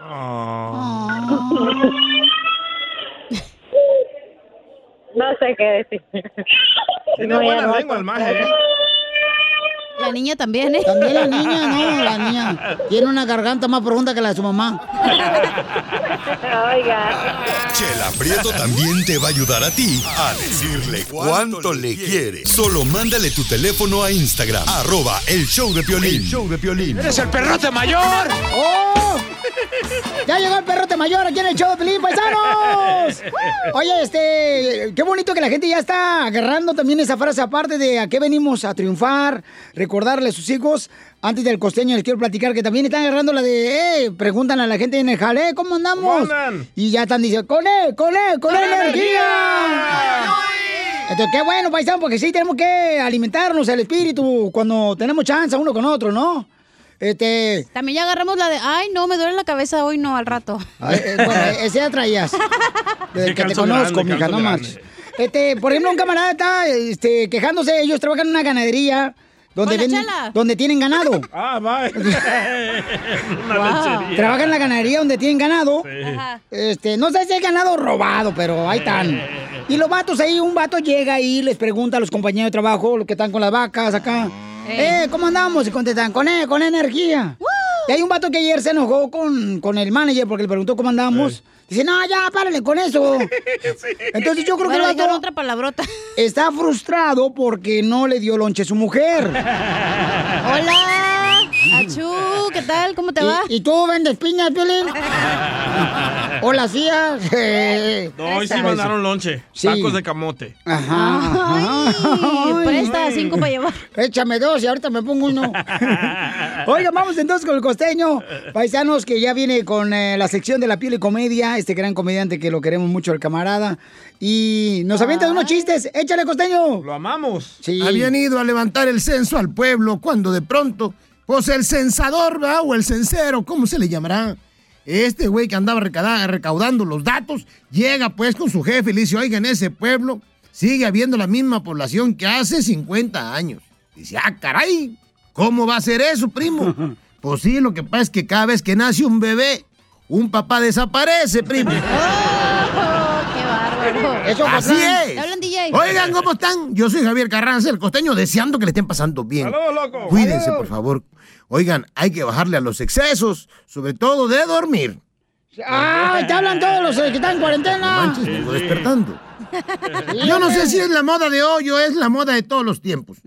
[SPEAKER 11] No sé qué decir.
[SPEAKER 5] Tiene
[SPEAKER 11] No,
[SPEAKER 5] buena
[SPEAKER 11] no.
[SPEAKER 5] lengua el maje. ¿eh?
[SPEAKER 4] La niña también, ¿eh?
[SPEAKER 3] También la niña, no, la niña. Tiene una garganta más profunda que la de su mamá.
[SPEAKER 11] Oiga.
[SPEAKER 1] Chela Prieto también te va a ayudar a ti a decirle cuánto le quiere. Solo mándale tu teléfono a Instagram, arroba el show de Piolín. El show de Piolín.
[SPEAKER 3] ¡Eres el perrote mayor! ¡Oh! ¡Ya llegó el perrote mayor aquí en el show de Pelín, paisanos! Oye, este, qué bonito que la gente ya está agarrando también esa frase, aparte de a qué venimos a triunfar, recordarle a sus hijos. Antes del costeño les quiero platicar que también están agarrando la de, eh, preguntan a la gente en el jale, ¿cómo andamos?
[SPEAKER 5] ¿Cómo andan?
[SPEAKER 3] Y ya están diciendo, con él, con él, con él, energía. Entonces, qué bueno, paisano, porque sí tenemos que alimentarnos el espíritu cuando tenemos chance uno con otro, ¿no? Este,
[SPEAKER 4] También ya agarramos la de, ay, no, me duele la cabeza hoy, no, al rato.
[SPEAKER 3] Ay, eh, bueno, ese ya traías. Desde que te conozco, mija, no marches. Este, por ejemplo, un camarada está este, quejándose, ellos trabajan en una ganadería donde,
[SPEAKER 4] Hola,
[SPEAKER 3] venden- donde tienen ganado.
[SPEAKER 5] Ah, va. Una
[SPEAKER 3] Wow.
[SPEAKER 5] lechería.
[SPEAKER 3] Trabajan en la ganadería donde tienen ganado. Este, no sé si es ganado robado, pero ahí están. Y los vatos ahí, un vato llega y les pregunta a los compañeros de trabajo, los que están con las vacas acá. Eh, ¿cómo andamos? Y contestan, con, e- con energía. Y hay un vato que ayer se enojó con, con el manager porque le preguntó cómo andamos. Dice, no, ya, párale con eso. Entonces yo creo que el
[SPEAKER 4] Bueno,
[SPEAKER 3] vato
[SPEAKER 4] otra palabrota.
[SPEAKER 3] está frustrado porque no le dio lonche a su mujer.
[SPEAKER 4] Hola, Achú, ¿qué tal? ¿Cómo te va?
[SPEAKER 3] ¿Y, y tú vendes piñas, Piolín? Hola, tía.
[SPEAKER 5] No, hoy sí mandaron lonche.
[SPEAKER 3] Sí.
[SPEAKER 5] Tacos de camote.
[SPEAKER 3] Ajá.
[SPEAKER 4] Ay, presta cinco para llevar.
[SPEAKER 3] Échame dos y ahorita me pongo uno. Oiga, vamos entonces con el costeño. Paisanos que ya viene con eh, la sección de la piel y comedia. Este gran comediante que lo queremos mucho, el camarada. Y nos avienta unos chistes. Échale, costeño.
[SPEAKER 5] Lo amamos.
[SPEAKER 3] Sí.
[SPEAKER 12] Habían ido a levantar el censo al pueblo cuando de pronto, pues el censador, ¿verdad? O el censero, ¿cómo se le llamará? Este güey que andaba recaudando los datos, llega pues con su jefe y le dice, oiga, en ese pueblo sigue habiendo la misma población que hace 50 años. Dice, ah, caray, ¿cómo va a ser eso, primo? Pues sí, lo que pasa es que cada vez que nace un bebé, un papá desaparece, primo.
[SPEAKER 4] Oh, qué bárbaro.
[SPEAKER 3] Eso,
[SPEAKER 12] Así es. Oigan, ¿cómo están? Yo soy Javier Carranza, el costeño, deseando que le estén pasando bien.
[SPEAKER 5] ¡Saludos, loco!
[SPEAKER 12] Cuídense, por favor. Oigan, hay que bajarle a los excesos, sobre todo de dormir.
[SPEAKER 3] ¡Ah! Te hablan todos los eh, que están en cuarentena.
[SPEAKER 12] Manches, vengo despertando. Yo no sé si es la moda de hoy o es la moda de todos los tiempos,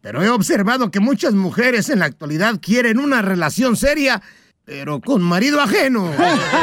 [SPEAKER 12] pero he observado que muchas mujeres en la actualidad quieren una relación seria, pero con marido ajeno.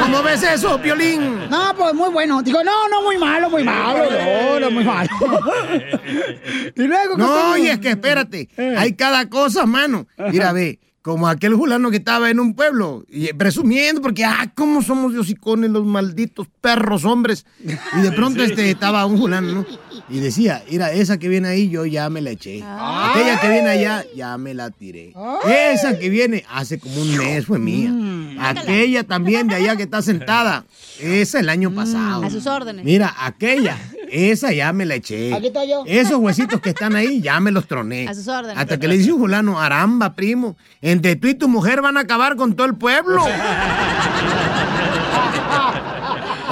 [SPEAKER 12] ¿Cómo ves eso, Piolín?
[SPEAKER 3] No, pues muy bueno. Digo, no, no, muy malo, muy malo. No, no, muy malo. y luego,
[SPEAKER 12] No, y es que espérate, hay cada cosa, mano. Mira, ve, como aquel fulano que estaba en un pueblo, y presumiendo, porque, ah, cómo somos de hocicones los malditos perros hombres. Y de pronto
[SPEAKER 13] Sí.
[SPEAKER 12] este estaba un fulano, ¿no? Y decía, mira, esa que viene ahí, yo ya me la eché. Aquella que viene allá, ya me la tiré. Esa que viene, hace como un mes fue mía. Aquella también de allá que está sentada, esa el año pasado.
[SPEAKER 4] A sus órdenes.
[SPEAKER 12] Mira, aquella, esa ya me la eché.
[SPEAKER 4] Aquí estoy yo.
[SPEAKER 12] Esos huesitos que están ahí, ya me los troné.
[SPEAKER 4] A sus órdenes.
[SPEAKER 12] Hasta que le dice un fulano, aramba, primo, entre tú y tu mujer van a acabar con todo el pueblo.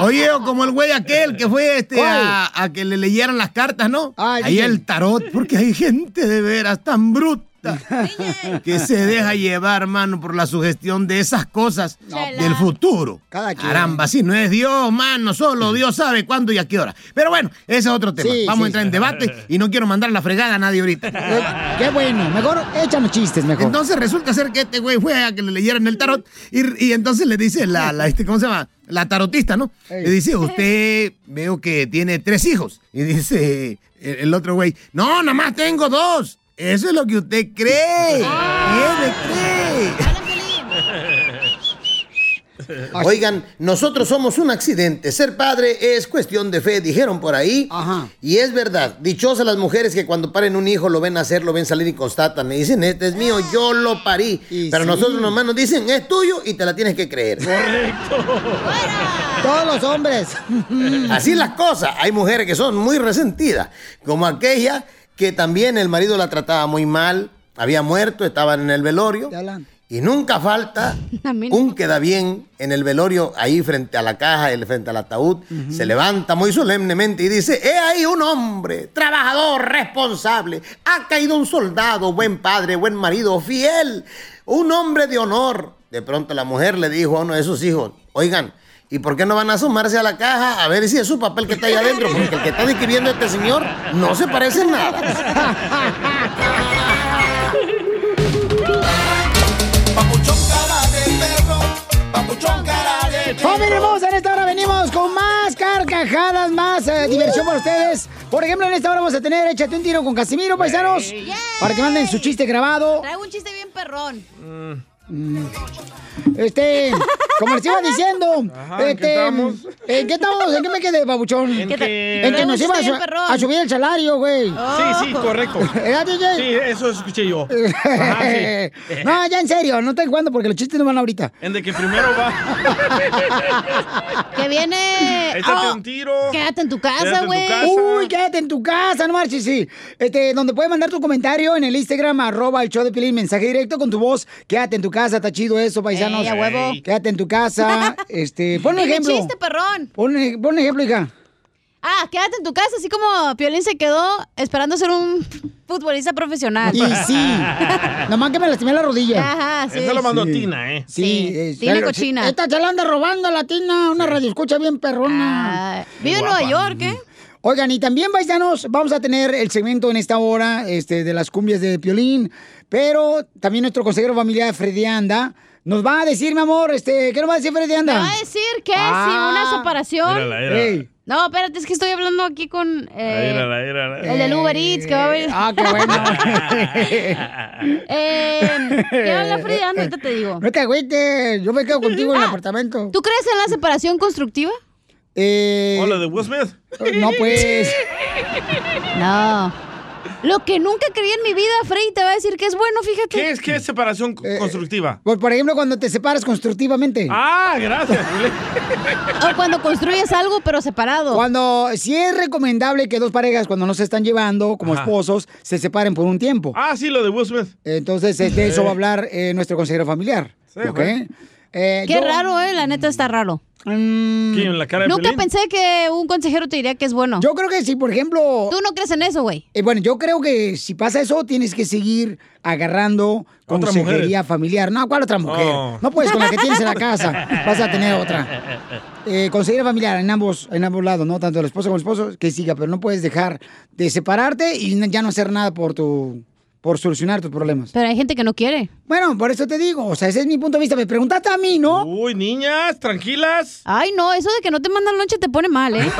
[SPEAKER 12] Oye, o como el güey aquel que fue este a, a que le leyeran las cartas, ¿no? Ahí el tarot, porque hay gente de veras tan bruta que se deja llevar, mano, por la sugestión de esas cosas del futuro.
[SPEAKER 3] quien.
[SPEAKER 12] Caramba, si no es Dios, mano, solo Dios sabe cuándo y a qué hora. Pero bueno, ese es otro tema.
[SPEAKER 3] Sí,
[SPEAKER 12] Vamos
[SPEAKER 3] sí,
[SPEAKER 12] a entrar en debate y no quiero mandar la fregada a nadie ahorita.
[SPEAKER 3] Eh, Qué bueno. Mejor échanos chistes, mejor.
[SPEAKER 12] Entonces resulta ser que este güey fue a que le leyeran el tarot y, y entonces le dice la, la, este, ¿cómo se llama? La tarotista, ¿no? Le dice, usted veo que tiene tres hijos. Y dice el, el otro güey, no, nada más tengo dos. Eso es lo que usted cree. Cree. Oigan, nosotros somos un accidente. Ser padre es cuestión de fe, dijeron por ahí. Y es verdad. Dichosas las mujeres que cuando paren un hijo lo ven nacer, lo ven salir y constatan. Me dicen, este es mío, yo lo parí. Pero
[SPEAKER 3] sí.
[SPEAKER 12] nosotros nomás nos dicen, es tuyo y te la tienes que creer.
[SPEAKER 3] Todos los hombres.
[SPEAKER 12] Así las cosas. Hay mujeres que son muy resentidas, como aquella que también el marido la trataba muy mal, había muerto, estaban en el velorio. Y nunca falta un queda bien en el velorio, ahí frente a la caja, frente al ataúd, se levanta muy solemnemente y dice, he ahí un hombre, trabajador, responsable, ha caído un soldado, buen padre, buen marido, fiel, un hombre de honor. De pronto la mujer le dijo a uno de sus hijos, oigan, ¿y por qué no van a asomarse a la caja a ver si es su papel que está ahí adentro? Porque el que está describiendo este señor no se parece en nada.
[SPEAKER 3] Familia hermosa, en esta hora venimos con más carcajadas, más eh, diversión para ustedes. Por ejemplo, en esta hora vamos a tener Échate un tiro con Casimiro, paisanos. Para que manden su chiste grabado.
[SPEAKER 4] Traigo un chiste bien perrón.
[SPEAKER 3] Mm. Este, como les iba diciendo,
[SPEAKER 4] Ajá, ¿en qué
[SPEAKER 3] este,
[SPEAKER 4] estamos?
[SPEAKER 3] ¿en qué estamos? ¿En qué me quedé, babuchón?
[SPEAKER 5] En que-
[SPEAKER 3] En que nos iba a, subir el salario, güey.
[SPEAKER 5] Sí, sí, correcto.
[SPEAKER 3] ¿Era, DJ?
[SPEAKER 5] Sí, eso escuché yo. Ajá, sí.
[SPEAKER 3] no, ya en serio, no estoy jugando porque los chistes no van ahorita.
[SPEAKER 5] En de que primero va.
[SPEAKER 4] Que viene.
[SPEAKER 5] Échate
[SPEAKER 4] Oh,
[SPEAKER 5] un tiro.
[SPEAKER 4] Quédate en tu casa,
[SPEAKER 5] en
[SPEAKER 4] güey.
[SPEAKER 3] Uy, quédate en tu casa, no marches, sí. Este, donde puedes mandar tu comentario en el Instagram, arroba el show de Pilín, mensaje directo con tu voz. Quédate en tu casa, está chido eso, paisanos.
[SPEAKER 4] Ey, a huevo.
[SPEAKER 3] Quédate en tu casa. Este, pon un ejemplo.
[SPEAKER 4] chiste, perrón.
[SPEAKER 3] Pon, un- pon un ejemplo, hija.
[SPEAKER 4] Ah, quédate en tu casa, así como Piolín se quedó esperando ser un futbolista profesional.
[SPEAKER 3] Y sí. Nomás que me lastimé la rodilla.
[SPEAKER 4] Ajá, sí.
[SPEAKER 5] Eso lo mandó
[SPEAKER 3] Sí.
[SPEAKER 5] Tina, ¿eh?
[SPEAKER 3] Sí,
[SPEAKER 4] Sí,
[SPEAKER 3] es-
[SPEAKER 4] Tina
[SPEAKER 3] pero-
[SPEAKER 4] cochina.
[SPEAKER 3] Esta se la anda robando a la Tina, una radio escucha bien perrona.
[SPEAKER 4] Ah, vive en Nueva York, ¿eh?
[SPEAKER 3] Oigan, y también, paisanos, vamos a tener el segmento en esta hora este, de las cumbias de Piolín, pero también nuestro consejero familiar, Freddy Anda, nos va a decir, mi amor, este, ¿qué nos va a decir Freddy Anda?
[SPEAKER 4] Me va a decir que
[SPEAKER 3] Ah.
[SPEAKER 4] si una separación.
[SPEAKER 5] Mírala, mírala. Ey.
[SPEAKER 4] No, espérate, es que estoy hablando aquí con eh,
[SPEAKER 5] Mírala,
[SPEAKER 4] el del Uber Eats que va a venir.
[SPEAKER 3] Ah, qué bueno.
[SPEAKER 4] eh, ¿Qué habla Freddy Anda? Ahorita te digo.
[SPEAKER 3] No te agüites, yo me quedo contigo en el
[SPEAKER 4] Ah,
[SPEAKER 3] apartamento.
[SPEAKER 4] ¿Tú crees en la separación constructiva?
[SPEAKER 3] Eh,
[SPEAKER 5] Hola, de Will Smith.
[SPEAKER 3] No, pues.
[SPEAKER 4] No. Lo que nunca creí en mi vida, Freddy te va a decir que es bueno, fíjate.
[SPEAKER 5] ¿Qué es, qué es separación
[SPEAKER 3] Eh,
[SPEAKER 5] constructiva?
[SPEAKER 3] Por, por ejemplo, cuando te separas constructivamente.
[SPEAKER 5] Ah, gracias.
[SPEAKER 4] O cuando construyes algo, pero separado.
[SPEAKER 3] Cuando, si es recomendable que dos parejas, cuando no se están llevando como
[SPEAKER 5] Ajá.
[SPEAKER 3] esposos, se separen por un tiempo.
[SPEAKER 5] Ah, sí, lo de Will Smith.
[SPEAKER 3] Entonces, de eso va a hablar eh, nuestro consejero familiar.
[SPEAKER 5] Sí,
[SPEAKER 3] ¿ok? Eh,
[SPEAKER 4] Qué
[SPEAKER 3] yo-
[SPEAKER 4] raro, eh, la neta está raro.
[SPEAKER 5] ¿Quién, en la cara de
[SPEAKER 4] Nunca pensé que un consejero te diría que es bueno.
[SPEAKER 3] Yo creo que si, por ejemplo...
[SPEAKER 4] Tú no crees en eso, güey.
[SPEAKER 3] Eh, bueno, yo creo que si pasa eso, tienes que seguir agarrando consejería familiar. No, ¿cuál otra mujer?
[SPEAKER 5] Oh.
[SPEAKER 3] No puedes con la que tienes en la casa. Vas a tener otra. Eh, consejería familiar en ambos, en ambos lados, ¿no? Tanto el esposo como el esposo, que siga, pero no puedes dejar de separarte y ya no hacer nada por tu por solucionar tus problemas.
[SPEAKER 4] Pero hay gente que no quiere.
[SPEAKER 3] Bueno, por eso te digo, o sea, ese es mi punto de vista. Me preguntaste a mí, ¿no?
[SPEAKER 5] Uy, niñas, tranquilas.
[SPEAKER 4] Ay, no, eso de que no te mandan lonche te pone mal, ¿eh?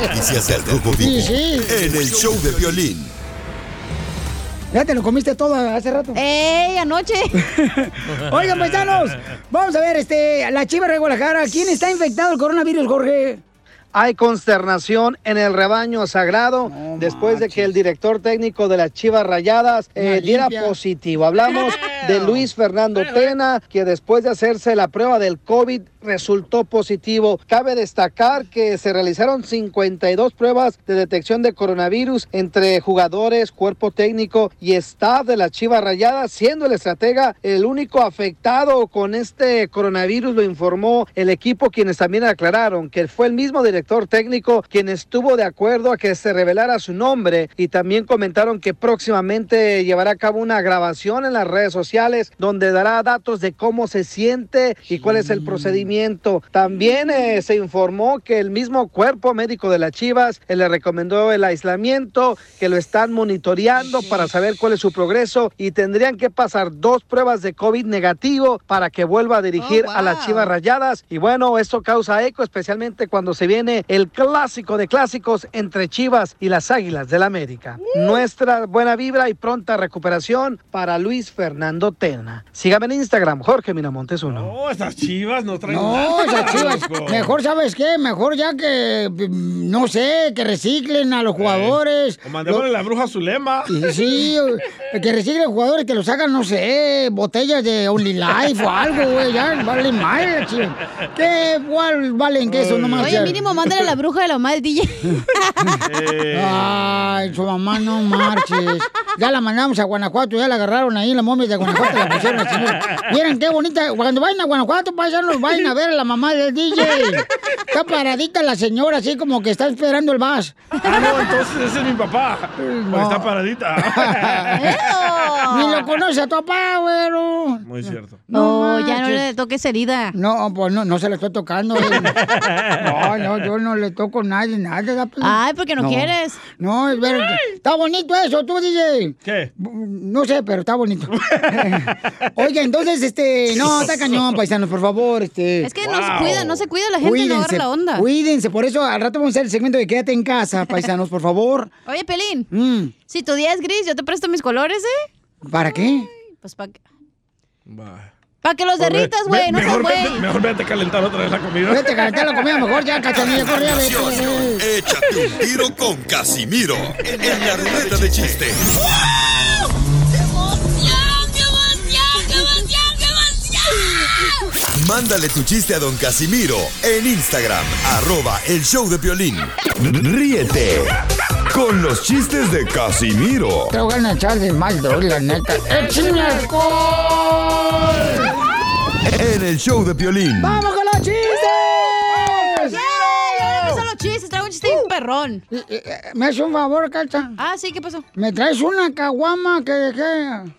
[SPEAKER 1] Noticias del Rojo Vivo
[SPEAKER 3] Sí, sí.
[SPEAKER 1] en el show de violín.
[SPEAKER 3] Ya te lo comiste todo hace rato.
[SPEAKER 4] ¡Ey, anoche!
[SPEAKER 3] Oigan, paisanos, vamos a ver, este, la chiva de Guadalajara. ¿Quién está infectado del coronavirus, Jorge?
[SPEAKER 6] Hay consternación en el rebaño sagrado después de que el director técnico de las Chivas Rayadas eh, diera positivo. Hablamos de Luis Fernando Tena, que después de hacerse la prueba del COVID resultó positivo. Cabe destacar que se realizaron 52 pruebas de detección de coronavirus entre jugadores, cuerpo técnico y staff de las Chivas Rayadas, siendo el estratega el único afectado con este coronavirus, lo informó el equipo, quienes también aclararon que fue el mismo director técnico quien estuvo de acuerdo a que se revelara su nombre y también comentaron que próximamente llevará a cabo una grabación en las redes sociales donde dará datos de cómo se siente y cuál es el procedimiento. También eh, se informó que el mismo cuerpo médico de las Chivas eh, le recomendó el aislamiento, que lo están monitoreando para saber cuál es su progreso y tendrían que pasar dos pruebas de COVID negativo para que vuelva a dirigir a las Chivas Rayadas. Y bueno, esto causa eco, especialmente cuando se viene el clásico de clásicos entre Chivas y las Águilas del América. Nuestra buena vibra y pronta recuperación para Luis Fernando Tena. Sígame en Instagram, Jorge Miramontes uno.
[SPEAKER 5] No, esas chivas no traen
[SPEAKER 3] No,
[SPEAKER 5] nada,
[SPEAKER 3] esas chivas.
[SPEAKER 5] loco.
[SPEAKER 3] Mejor, ¿sabes qué? Mejor ya que, mm, no sé, que reciclen a los jugadores.
[SPEAKER 5] O mandémosle
[SPEAKER 3] Lo-
[SPEAKER 5] la bruja Zulema.
[SPEAKER 3] Sí, sí, que reciclen jugadores, que los hagan, no sé, botellas de Only Life o algo, güey. Ya, vale mal, chido. ¿Qué igual valen que eso nomás?
[SPEAKER 4] Oye, mínimo mándale la bruja de la mamá del DJ.
[SPEAKER 3] Ay, su mamá no marches. Ya la mandamos a Guanajuato, ya la agarraron ahí, la momia de Guanajuato la pusieron al señor. Miren qué bonita. Cuando vayan a Guanajuato, paisanos, vayan a ver a la mamá del DJ. Está paradita la señora, así como que está esperando el bus.
[SPEAKER 5] Ah, no, entonces ese es mi papá. Porque está paradita.
[SPEAKER 3] Ni lo conoce a tu papá, güero.
[SPEAKER 5] Muy cierto.
[SPEAKER 4] No, ya no le toques herida.
[SPEAKER 3] No, pues no, no se le estoy tocando. eh. No, no, yo no le toco a nadie, nada. ¿da?
[SPEAKER 4] Ay, porque no quieres.
[SPEAKER 3] No, es ver, está bonito eso, tú, DJ.
[SPEAKER 5] ¿Qué?
[SPEAKER 3] No sé, pero está bonito. Oiga, entonces, este, no, está cañón, paisanos, por favor, este.
[SPEAKER 4] Es que no se cuida, no se cuida la gente, no agarra la onda.
[SPEAKER 3] Cuídense, por eso al rato vamos a hacer el segmento de quédate en casa, paisanos, por favor.
[SPEAKER 4] Oye, Pelín,
[SPEAKER 3] Mm,
[SPEAKER 4] si tu día es gris, yo te presto mis colores, ¿eh?
[SPEAKER 3] ¿Para qué?
[SPEAKER 4] Pues para
[SPEAKER 5] Va.
[SPEAKER 4] Pa' que los derritas, güey, no
[SPEAKER 5] mejor,
[SPEAKER 4] güey.
[SPEAKER 5] vete, mejor vete a calentar otra vez la comida.
[SPEAKER 3] Vete a calentar la comida mejor, ya, cachanilla, corría, vete.
[SPEAKER 1] Échate un tiro con Casimiro en la ruleta de chiste. Mándale tu chiste a don Casimiro en Instagram, arroba el show de violín. Ríete con los chistes de Casimiro
[SPEAKER 3] Te voy a echar de mal, droga, la neta. ¡Échame alcohol!
[SPEAKER 1] en el show de violín.
[SPEAKER 3] ¡Vamos con los chistes!
[SPEAKER 4] ¿Dónde son los chistes? Traigo un chiste bien perrón.
[SPEAKER 3] ¿Me haces un favor, Cacha?
[SPEAKER 4] Ah, sí, ¿qué pasó?
[SPEAKER 3] ¿Me traes una caguama que dejé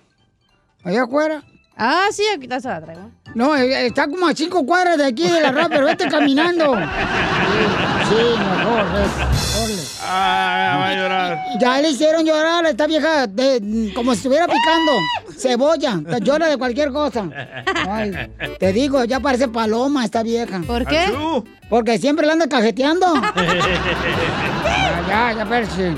[SPEAKER 3] allá afuera?
[SPEAKER 4] Ah, sí, aquí está, se la traigo.
[SPEAKER 3] No, eh, está como a cinco cuadras de aquí de la rap, pero vete caminando. Sí, sí, mejor, vete, órale.
[SPEAKER 5] Ah, va a llorar.
[SPEAKER 3] Ya le hicieron llorar a esta vieja de- como si estuviera picando cebolla. Te Llora de cualquier cosa. Ay, te digo, ya parece paloma esta vieja.
[SPEAKER 4] ¿Por qué?
[SPEAKER 3] Porque siempre la anda cajeteando. Ya, ya, ya, espérate.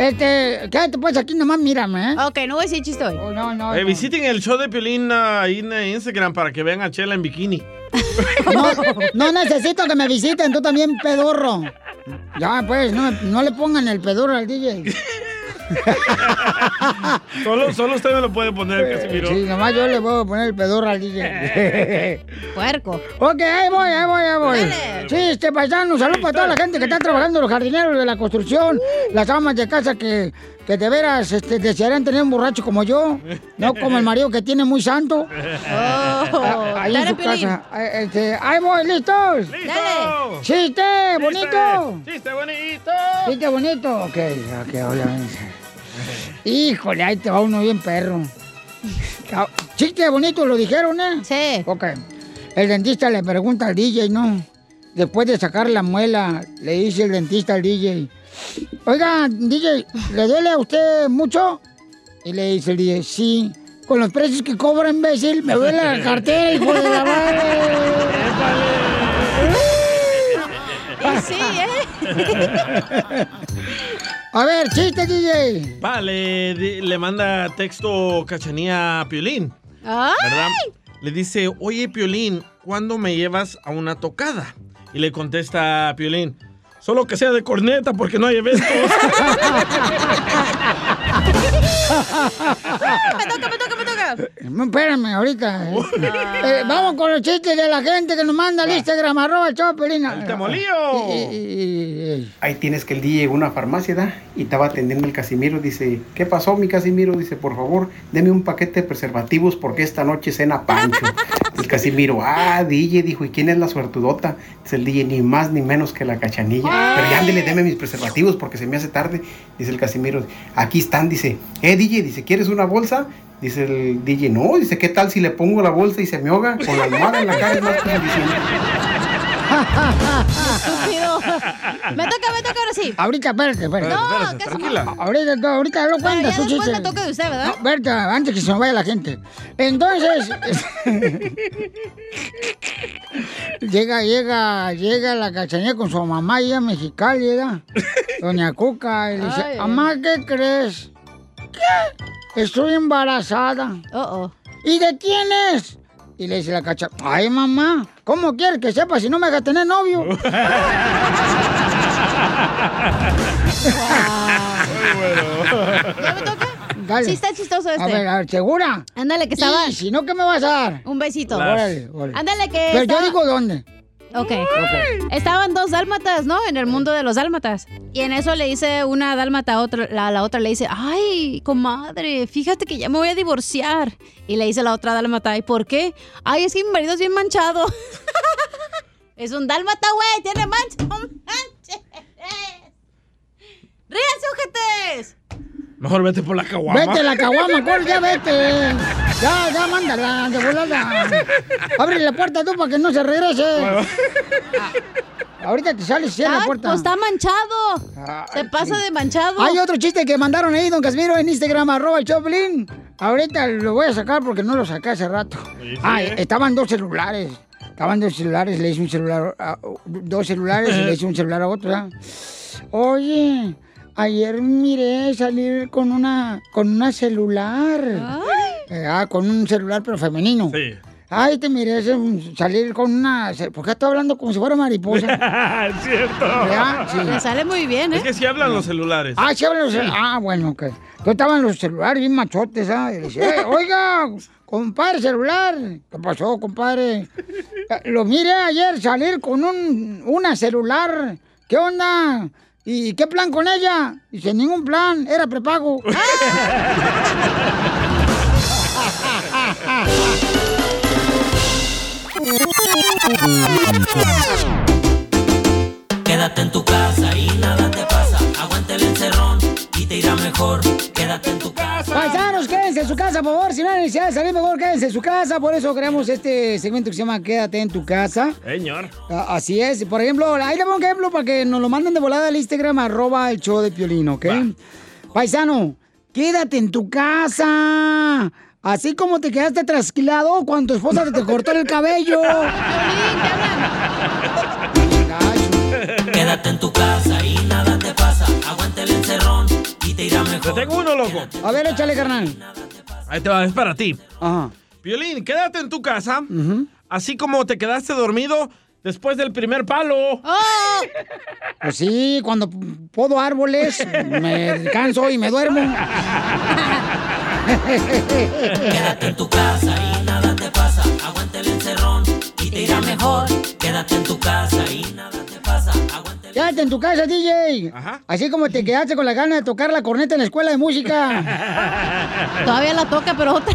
[SPEAKER 3] Este, quédate pues aquí nomás, mírame, ¿eh?
[SPEAKER 4] Ok, no voy a decir chiste hoy.
[SPEAKER 3] Oh, no, no,
[SPEAKER 5] Eh,
[SPEAKER 3] no.
[SPEAKER 5] visiten el show de Piolín ah, ahí en Instagram para que vean a Chela en bikini.
[SPEAKER 3] No, no necesito que me visiten, tú también, pedorro. Ya, pues, no, no le pongan el pedorro al DJ.
[SPEAKER 5] Solo, solo usted me lo puede poner, Casimiro.
[SPEAKER 3] Sí, nomás yo le voy a poner el pedorro al DJ.
[SPEAKER 4] Puerco.
[SPEAKER 3] ok, ahí voy, ahí voy, ahí voy.
[SPEAKER 4] Dale.
[SPEAKER 3] Sí, este paisano, salud para toda la gente que está trabajando, los jardineros de la construcción, las amas de casa que, que de veras este, desearían tener un borracho como yo, no como el marido que tiene muy santo. Ah, ahí en su casa. Eh, Este, ¡Ahí voy, listos!
[SPEAKER 4] Dale.
[SPEAKER 3] ¡Chiste, bonito!
[SPEAKER 5] ¡Chiste bonito!
[SPEAKER 3] ¿Chiste bonito? Ok, ok, obviamente. Híjole, ahí te va uno bien perro. Chiste bonito, lo dijeron, ¿eh?
[SPEAKER 4] Sí.
[SPEAKER 3] Ok. El dentista le pregunta al DJ, ¿no? Después de sacar la muela, le dice el dentista al DJ. Oiga, DJ, ¿le duele a usted mucho? Y le dice el DJ, sí. Con los precios que cobra, imbécil, me duele la cartera, hijo de la madre.
[SPEAKER 4] Y sí, ¿eh?
[SPEAKER 3] A ver, chiste, DJ.
[SPEAKER 5] Vale, le manda texto Cachanía a Piolín,
[SPEAKER 4] ¡Ay!
[SPEAKER 5] ¿verdad? Le dice, oye Piolín, ¿cuándo me llevas a una tocada? Y le contesta a Piolín, solo que sea de corneta porque no hay eventos.
[SPEAKER 4] Me toca, me toca,
[SPEAKER 3] Espérame, ahorita. Eh, vamos con los chistes de la gente que nos manda al Instagram, arroba el Chopelín.
[SPEAKER 5] ¡El temolío!
[SPEAKER 13] Ahí tienes que el día llegó a una farmacia ¿da? y estaba atendiendo el Casimiro. Dice, ¿qué pasó mi Casimiro? Dice, por favor, deme un paquete de preservativos porque esta noche cena Pancho. El Casimiro, ah, DJ, dijo, ¿y quién es la suertudota? Dice el DJ, ni más ni menos que la cachanilla. Pero ya ándele, deme mis preservativos porque se me hace tarde. Dice el Casimiro, aquí están, dice, eh, DJ, dice, ¿quieres una bolsa? Dice el DJ, no, dice, ¿qué tal si le pongo la bolsa y se me ahoga con la almohada en la cara? Es más.
[SPEAKER 4] Estúpido. Me toca, me toca ahora sí.
[SPEAKER 3] Ahorita, espérate, espérate.
[SPEAKER 4] No,
[SPEAKER 5] espérate,
[SPEAKER 4] casi
[SPEAKER 5] tranquila.
[SPEAKER 4] no.
[SPEAKER 3] Ahorita, no, ahorita lo cuentas, tú
[SPEAKER 4] después
[SPEAKER 3] chiste.
[SPEAKER 4] me toca de usted, ¿verdad?
[SPEAKER 3] No, espérate, antes que se me vaya la gente. Entonces, llega, llega, llega la cachanilla con su mamá, ella mexicana, llega. Doña Cuca, y le dice, mamá, ¿qué crees? ¿Qué? Estoy embarazada.
[SPEAKER 4] Oh, oh.
[SPEAKER 3] ¿Y de quién es? Y le dice la cacha, ay mamá, ¿cómo quieres que sepa si no me dejas tener novio?
[SPEAKER 4] ¿Ya me toca?
[SPEAKER 3] Dale.
[SPEAKER 4] Sí, está chistoso este.
[SPEAKER 3] A ver, a ver, ¿segura?
[SPEAKER 4] Ándale, que estaba.
[SPEAKER 3] Y si no, ¿qué me vas a dar?
[SPEAKER 4] Un besito.
[SPEAKER 3] Órale, órale.
[SPEAKER 4] Ándale, que.
[SPEAKER 3] Pero
[SPEAKER 4] estaba-
[SPEAKER 3] yo digo dónde.
[SPEAKER 4] Ok. Estaban dos dálmatas, ¿no? En el mundo de los dálmatas. Y en eso le dice una dálmata a otra, la, la otra le dice, ay, comadre, fíjate que ya me voy a divorciar. Y le dice la otra dálmata, ¿y por qué? Ay, es que mi marido es bien manchado. es un dálmata, güey, tiene mancha. ¡No manches! ¡Ríanse, ojetes!
[SPEAKER 5] Mejor vete por la caguama.
[SPEAKER 3] Vete la caguama, Cor, ya vete. Ya, ya, mándala, de volada. Abre la puerta tú para que no se regrese. Ah, ahorita te sales, cierra la puerta.
[SPEAKER 4] pues está manchado. Se pasa de manchado.
[SPEAKER 3] Hay otro chiste que mandaron ahí, don Casimiro, en Instagram, arroba el Choplin. Ahorita lo voy a sacar porque no lo saqué hace rato. Ah, estaban dos celulares. Estaban dos celulares, le hice un celular, a- dos celulares y le hice un celular a otro. ¿verdad? Oye, ayer miré salir con una, con una celular. Eh, ah, con un celular pero femenino.
[SPEAKER 5] Sí.
[SPEAKER 3] Ay, te miré ese- salir con una... ¿Por qué estoy hablando como si fuera mariposa?
[SPEAKER 5] es cierto.
[SPEAKER 3] ¿Verdad? Sí.
[SPEAKER 4] Le sale muy bien, ¿eh?
[SPEAKER 5] Es que sí hablan los celulares.
[SPEAKER 3] Ah, sí hablan los cel- Ah, bueno, ok. Entonces estaban los celulares bien machotes, ¿ah? Y dice, "Eh, oiga, compadre celular. ¿Qué pasó, compadre? Eh, Lo miré ayer salir con un, una celular. ¿Qué onda? ¿Y qué plan con ella? Dice, ningún plan, era prepago.
[SPEAKER 14] Quédate en tu casa mejor. Quédate en tu casa.
[SPEAKER 3] Paisanos, quédense en su casa, por favor. Si no hay necesidad de salir, mejor quédense en su casa. Por eso creamos este segmento que se llama Quédate en tu casa.
[SPEAKER 5] Señor.
[SPEAKER 3] Así es. Por ejemplo, ahí le pongo un ejemplo para que nos lo manden de volada al Instagram, arroba el show de Piolín, ¿ok? Paisano, quédate en tu casa. Así como te quedaste trasquilado cuando tu esposa te cortó el cabello.
[SPEAKER 14] Quédate en tu casa y nada te pasa. Aguanta el encerrón te irá mejor.
[SPEAKER 5] Te tengo uno, loco.
[SPEAKER 3] A ver, échale, carnal.
[SPEAKER 5] Ahí te va, es para ti.
[SPEAKER 3] Ajá.
[SPEAKER 5] Violín, quédate en tu casa. Así como te quedaste dormido después del primer palo.
[SPEAKER 3] Pues sí, cuando podo árboles, me canso y me duermo.
[SPEAKER 14] Quédate en tu casa y nada te pasa. Aguanta el encerrón y te irá mejor. Quédate en tu casa y nada te pasa. Aguanta
[SPEAKER 3] Quédate en tu casa, DJ. Así como te quedaste con la gana de tocar la corneta en la escuela de música.
[SPEAKER 4] Todavía la toca, pero otra.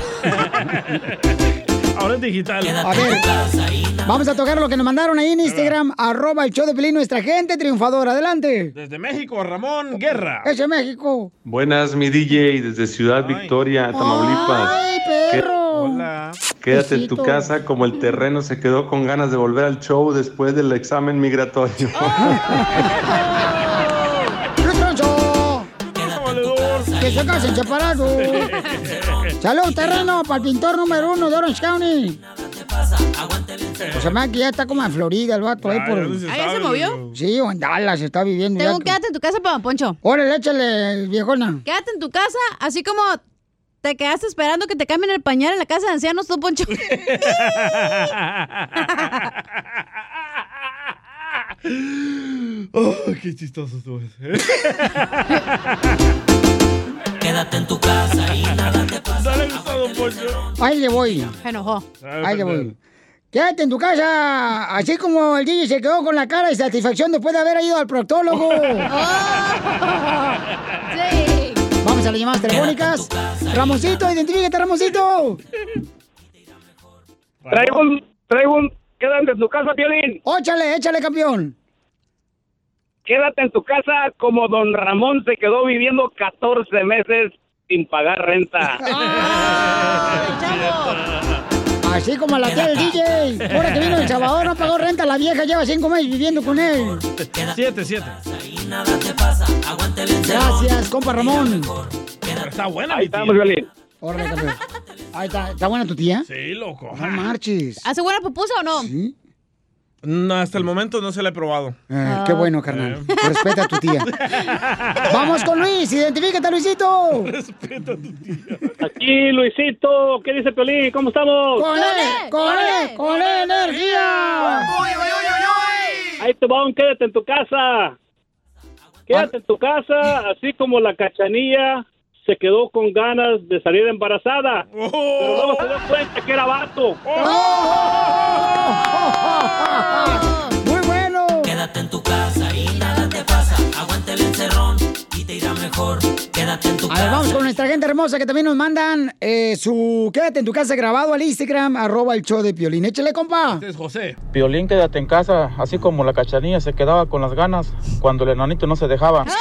[SPEAKER 5] Ahora es digital.
[SPEAKER 3] A ver, vamos a tocar lo que nos mandaron ahí en Instagram, arroba el show de Pelín, nuestra gente triunfadora. Adelante.
[SPEAKER 5] Desde México, Ramón Guerra.
[SPEAKER 3] Ese México.
[SPEAKER 15] Buenas, mi DJ, desde Ciudad Victoria, Tamaulipas.
[SPEAKER 3] ¡Ay, perro!
[SPEAKER 5] Hola.
[SPEAKER 15] Quédate en tu casa como el terreno se quedó con ganas de volver al show después del examen migratorio.
[SPEAKER 3] Que se casen separados. Salud, terreno, para el pintor número uno de Orange County. Pues se me hace que ya está como en Florida el vato ahí por...
[SPEAKER 4] ¿Ah, ya se movió?
[SPEAKER 3] Sí, o en Dallas está viviendo.
[SPEAKER 4] Tengo
[SPEAKER 3] ya
[SPEAKER 4] un quédate en tu casa para Poncho.
[SPEAKER 3] Órale, échale, viejona.
[SPEAKER 4] Quédate en tu casa, así como te quedaste esperando que te cambien el pañal en la casa de ancianos, tú, Poncho.
[SPEAKER 5] Oh, qué chistoso estuvo ese.
[SPEAKER 14] Quédate en tu casa y nada te pasa.
[SPEAKER 5] Dale gustado, Poncho.
[SPEAKER 3] Ahí le voy.
[SPEAKER 4] Se enojó.
[SPEAKER 3] Ahí le voy. Quédate en tu casa, así como el DJ se quedó con la cara de satisfacción después de haber ido al proctólogo.
[SPEAKER 4] Sí.
[SPEAKER 3] Vamos a las llamadas telefónicas. Ramoncito, identifícate, Ramoncito.
[SPEAKER 16] Traigo un, traigo un, quédate en tu casa, Piolín.
[SPEAKER 3] Óchale, échale, campeón.
[SPEAKER 16] Quédate en tu casa como don Ramón se quedó viviendo 14 meses sin pagar renta.
[SPEAKER 3] Así como la tía del DJ. Ahora que vino El Salvador, no pagó renta, la vieja lleva cinco meses viviendo con él.
[SPEAKER 5] Siete, siete.
[SPEAKER 3] Gracias, compa Ramón.
[SPEAKER 5] Pero está buena,
[SPEAKER 16] Ahí estamos,
[SPEAKER 3] campeón. Ahí está, ¿está buena tu tía?
[SPEAKER 5] Sí, loco.
[SPEAKER 3] No marches.
[SPEAKER 4] ¿Hace buena pupusa o no?
[SPEAKER 3] Sí.
[SPEAKER 5] No, hasta el momento no se la he probado.
[SPEAKER 3] Ay, qué bueno, carnal. Respeta a tu tía. Vamos con Luis, identifícate, Luisito.
[SPEAKER 16] Aquí, Luisito. ¿Qué dice Piolín? ¿Cómo estamos?
[SPEAKER 3] ¡Con él! ¡Con él! ¡Con energía!
[SPEAKER 16] Ahí te va un quédate en tu casa. Quédate en tu casa, así como la cachanilla se quedó con ganas de salir embarazada. Pero luego se dio cuenta que era vato.
[SPEAKER 3] ¡Muy bueno!
[SPEAKER 14] Quédate en tu casa y nada te pasa. Aguanta el encerrón y te irá mejor. Quédate en tu
[SPEAKER 3] A
[SPEAKER 14] casa.
[SPEAKER 3] ver, vamos con nuestra gente hermosa que también nos mandan eh, su Quédate en tu casa grabado al Instagram, arroba el show de Piolín. Échale, compa.
[SPEAKER 5] Este es José.
[SPEAKER 17] Piolín, quédate en casa, así como la cachanilla se quedaba con las ganas cuando el enanito no se dejaba.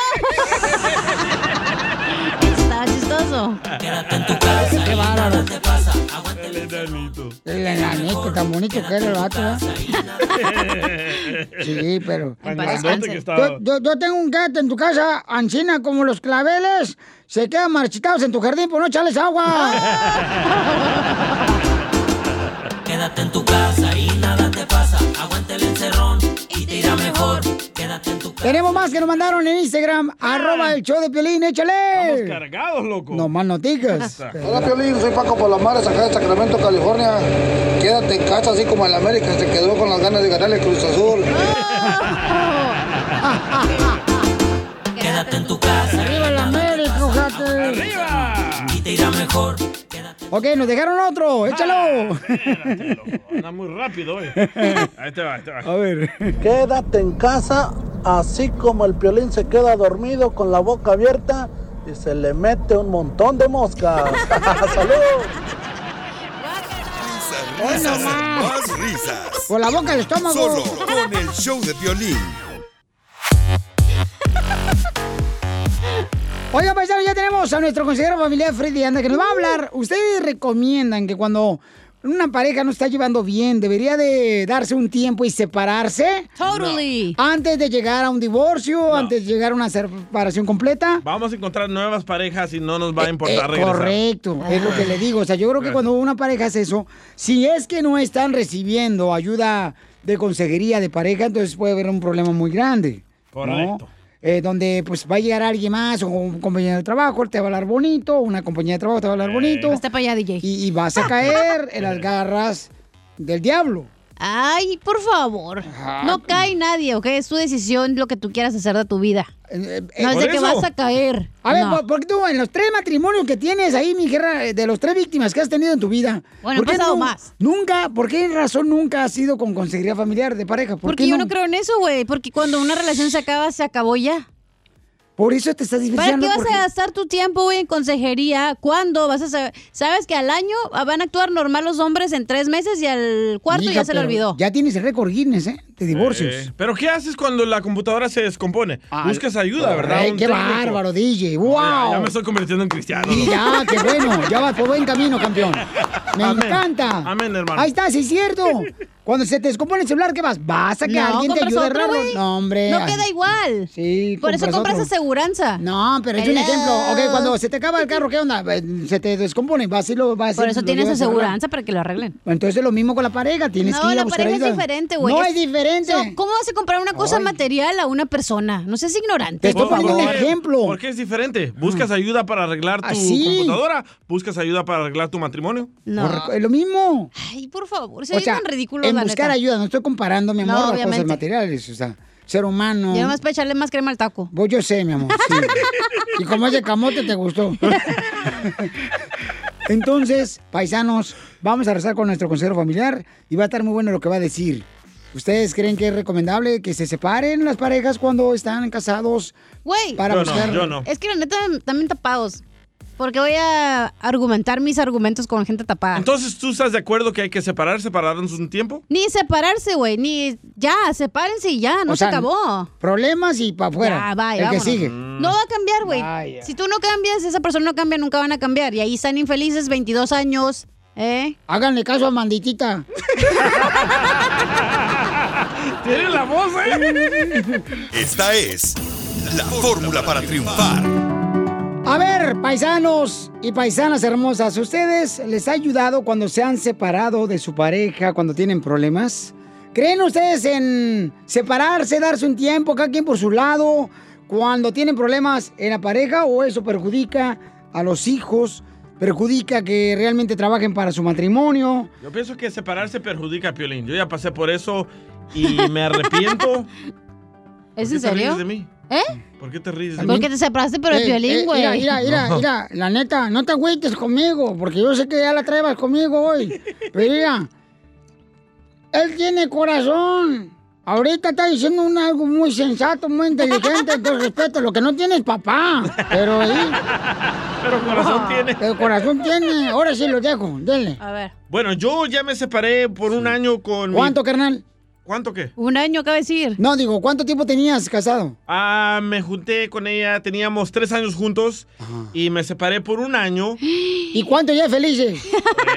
[SPEAKER 14] Quédate en tu casa.
[SPEAKER 3] Qué bárbaro.
[SPEAKER 14] Nada te pasa. Aguanta
[SPEAKER 5] El enanito.
[SPEAKER 3] El enanito tan bonito que era el vato, ¿verdad? Sí, pero... Yo, yo, yo tengo un quédate en tu casa, ancina como los claveles, se quedan marchitados en tu jardín por no echarles agua.
[SPEAKER 14] Quédate en tu casa y nada te pasa. Aguanta el encerrón
[SPEAKER 3] Tenemos más que nos mandaron en Instagram, arroba el show de Piolín, échale.
[SPEAKER 5] Cargados, loco.
[SPEAKER 3] No más noticas.
[SPEAKER 18] Hola Piolín, soy Paco Palomares, acá de Sacramento, California. Quédate en casa así como el América se quedó con las ganas de ganarle Cruz Azul.
[SPEAKER 14] Quédate en tu casa.
[SPEAKER 3] ¡Arriba el América, ojate!
[SPEAKER 5] ¡Arriba!
[SPEAKER 14] Y te irá mejor.
[SPEAKER 3] Ok, nos dejaron otro, échalo.
[SPEAKER 5] Anda muy rápido hoy. Ahí te va, ahí te va.
[SPEAKER 3] A ver.
[SPEAKER 19] Quédate en casa, así como el piolín se queda dormido con la boca abierta y se le mete un montón de moscas. ¡Salud!
[SPEAKER 1] Risas, más risas.
[SPEAKER 3] Por la boca del estómago.
[SPEAKER 1] Solo con el show de violín.
[SPEAKER 3] Oiga, paisano, ya tenemos a nuestro consejero familiar Freddy Anda, que nos va a hablar. Ustedes recomiendan que cuando una pareja no está llevando bien, debería de darse un tiempo y separarse.
[SPEAKER 4] Totally.
[SPEAKER 3] Antes de llegar a un divorcio, antes de llegar a una separación completa.
[SPEAKER 5] Vamos a encontrar nuevas parejas y no nos
[SPEAKER 3] Eh,
[SPEAKER 5] va a importar regresar.
[SPEAKER 3] Correcto, es lo que le digo. O sea, yo creo que cuando una pareja hace eso, si es que no están recibiendo ayuda de consejería de pareja, entonces puede haber un problema muy grande. ¿no? Eh, donde pues va a llegar alguien más o un compañero de trabajo, te va a hablar bonito, una compañía de trabajo te va a hablar bonito.
[SPEAKER 4] Hasta para allá, DJ.
[SPEAKER 3] Y, y vas a caer en las garras del diablo.
[SPEAKER 4] Ay, por favor. No cae nadie, ¿ok? Es tu decisión lo que tú quieras hacer de tu vida. No es de que vas a caer.
[SPEAKER 3] A ver,
[SPEAKER 4] No.
[SPEAKER 3] ¿por, por qué tú en los tres matrimonios que tienes ahí, mi guerra, de los tres víctimas que has tenido en tu vida?
[SPEAKER 4] Bueno,
[SPEAKER 3] ¿por qué
[SPEAKER 4] pasado
[SPEAKER 3] no-
[SPEAKER 4] más.
[SPEAKER 3] Nunca, ¿por qué razón nunca has sido con consejería familiar de pareja? ¿Por
[SPEAKER 4] Porque yo no creo en eso, güey. Porque cuando una relación se acaba, se acabó ya.
[SPEAKER 3] Por eso te estás
[SPEAKER 4] ¿Para
[SPEAKER 3] divorciando.
[SPEAKER 4] qué vas
[SPEAKER 3] porque-
[SPEAKER 4] a gastar tu tiempo, güey, en consejería? ¿Cuándo vas a saber? Sabes que al año van a actuar normal los hombres en tres meses y al cuarto ya se le olvidó.
[SPEAKER 3] Ya tienes el récord Guinness, ¿eh? De divorcios.
[SPEAKER 5] Eh, Pero ¿qué haces cuando la computadora se descompone? Buscas ayuda, ¿verdad?
[SPEAKER 3] Ay, qué
[SPEAKER 5] técnico.
[SPEAKER 3] bárbaro, DJ. ¡Wow!
[SPEAKER 5] Ya, ya me estoy convirtiendo en cristiano.
[SPEAKER 3] Sí, ya, qué bueno. Ya vas por buen camino, campeón. Me
[SPEAKER 5] Amén.
[SPEAKER 3] encanta.
[SPEAKER 5] Amén, hermano.
[SPEAKER 3] Ahí está, sí es cierto. Cuando se te descompone el celular, ¿qué vas? ¿Vas a que
[SPEAKER 4] No,
[SPEAKER 3] alguien te ayude
[SPEAKER 4] otro, güey.
[SPEAKER 3] No, hombre.
[SPEAKER 4] No
[SPEAKER 3] ay.
[SPEAKER 4] queda igual.
[SPEAKER 3] Sí,
[SPEAKER 4] Por eso compras
[SPEAKER 3] otro.
[SPEAKER 4] aseguranza.
[SPEAKER 3] No, pero es un ejemplo. Ok, cuando se te acaba el carro, ¿qué onda? Eh, Se te descompone, vas y lo vas
[SPEAKER 4] Por eso
[SPEAKER 3] lo
[SPEAKER 4] tienes aseguranza para que lo arreglen.
[SPEAKER 3] Entonces es lo mismo con la pareja, tienes
[SPEAKER 4] no,
[SPEAKER 3] que ir a
[SPEAKER 4] la
[SPEAKER 3] buscar
[SPEAKER 4] pareja
[SPEAKER 3] ayuda.
[SPEAKER 4] es diferente, güey.
[SPEAKER 3] No es diferente.
[SPEAKER 4] So, ¿Cómo vas a comprar una cosa material a una persona? No seas ignorante.
[SPEAKER 3] Te estoy poniendo un ejemplo.
[SPEAKER 5] ¿Por qué es diferente? ¿Buscas ayuda para arreglar tu
[SPEAKER 3] Ah, sí.
[SPEAKER 5] computadora? ¿Buscas ayuda para arreglar tu matrimonio?
[SPEAKER 4] No.
[SPEAKER 3] Es lo mismo.
[SPEAKER 4] Ay, por favor, se oye tan ridículo,
[SPEAKER 3] en
[SPEAKER 4] la
[SPEAKER 3] buscar
[SPEAKER 4] neta.
[SPEAKER 3] ayuda, no estoy comparando, mi
[SPEAKER 4] No,
[SPEAKER 3] amor, las cosas materiales, o sea, ser humano.
[SPEAKER 4] Y nomás para echarle más crema al taco.
[SPEAKER 3] Vos yo sé, mi amor, sí. y como es de camote, te gustó. Entonces, paisanos, vamos a rezar con nuestro consejero familiar y va a estar muy bueno lo que va a decir. ¿Ustedes creen que es recomendable que se separen las parejas cuando están casados?
[SPEAKER 4] Güey.
[SPEAKER 3] Para
[SPEAKER 5] Yo no,
[SPEAKER 3] buscar...
[SPEAKER 5] yo no.
[SPEAKER 4] Es que la neta también tapados. Porque voy a argumentar mis argumentos con gente tapada.
[SPEAKER 5] Entonces, ¿tú estás de acuerdo que hay que separarse para darnos un tiempo?
[SPEAKER 4] Ni separarse, güey. Ni ya, sepárense y ya, no
[SPEAKER 3] O
[SPEAKER 4] se
[SPEAKER 3] sea,
[SPEAKER 4] acabó.
[SPEAKER 3] Problemas y para afuera.
[SPEAKER 4] Ya, bye,
[SPEAKER 3] el que sigue.
[SPEAKER 4] No va a cambiar, güey. Si tú no cambias, esa persona no cambia, nunca van a cambiar. Y ahí están infelices 22 años. ¿Eh?
[SPEAKER 3] Háganle caso a Manditita.
[SPEAKER 5] Tiene la voz, ¿eh?
[SPEAKER 1] Esta es la fórmula para triunfar.
[SPEAKER 3] A ver, paisanos y paisanas hermosas, ¿ustedes les ha ayudado cuando se han separado de su pareja, cuando tienen problemas? ¿Creen ustedes en separarse, darse un tiempo, cada quien por su lado, cuando tienen problemas en la pareja o eso perjudica a los hijos, perjudica que realmente trabajen para su matrimonio?
[SPEAKER 5] Yo pienso que separarse perjudica a Piolín. Yo ya pasé por eso y me arrepiento.
[SPEAKER 4] ¿Es
[SPEAKER 5] ¿Por
[SPEAKER 4] en serio?
[SPEAKER 5] de mí?
[SPEAKER 4] ¿Eh?
[SPEAKER 5] ¿Por qué te ríes de mí?
[SPEAKER 4] Porque te separaste, pero el
[SPEAKER 3] Eh,
[SPEAKER 4] violín,
[SPEAKER 3] eh,
[SPEAKER 4] güey.
[SPEAKER 3] Mira, mira, mira,
[SPEAKER 5] No.
[SPEAKER 3] mira, la neta, no te agüites conmigo, porque yo sé que ya la traebas conmigo hoy. Pero mira, él tiene corazón. Ahorita está diciendo un algo muy sensato, muy inteligente, entonces respeto. Lo que no tiene es papá. Pero ahí.
[SPEAKER 5] Pero corazón tiene.
[SPEAKER 3] Pero corazón tiene. Ahora sí lo dejo, denle.
[SPEAKER 4] A ver.
[SPEAKER 5] Bueno, yo ya me separé por un año con mi-
[SPEAKER 3] ¿Cuánto, carnal?
[SPEAKER 5] ¿Cuánto qué?
[SPEAKER 4] Un año, acaba de decir.
[SPEAKER 3] No, digo, ¿cuánto tiempo tenías casado?
[SPEAKER 5] Ah, me junté con ella, teníamos tres años juntos y me separé por un año.
[SPEAKER 3] ¿Y cuánto ya felices?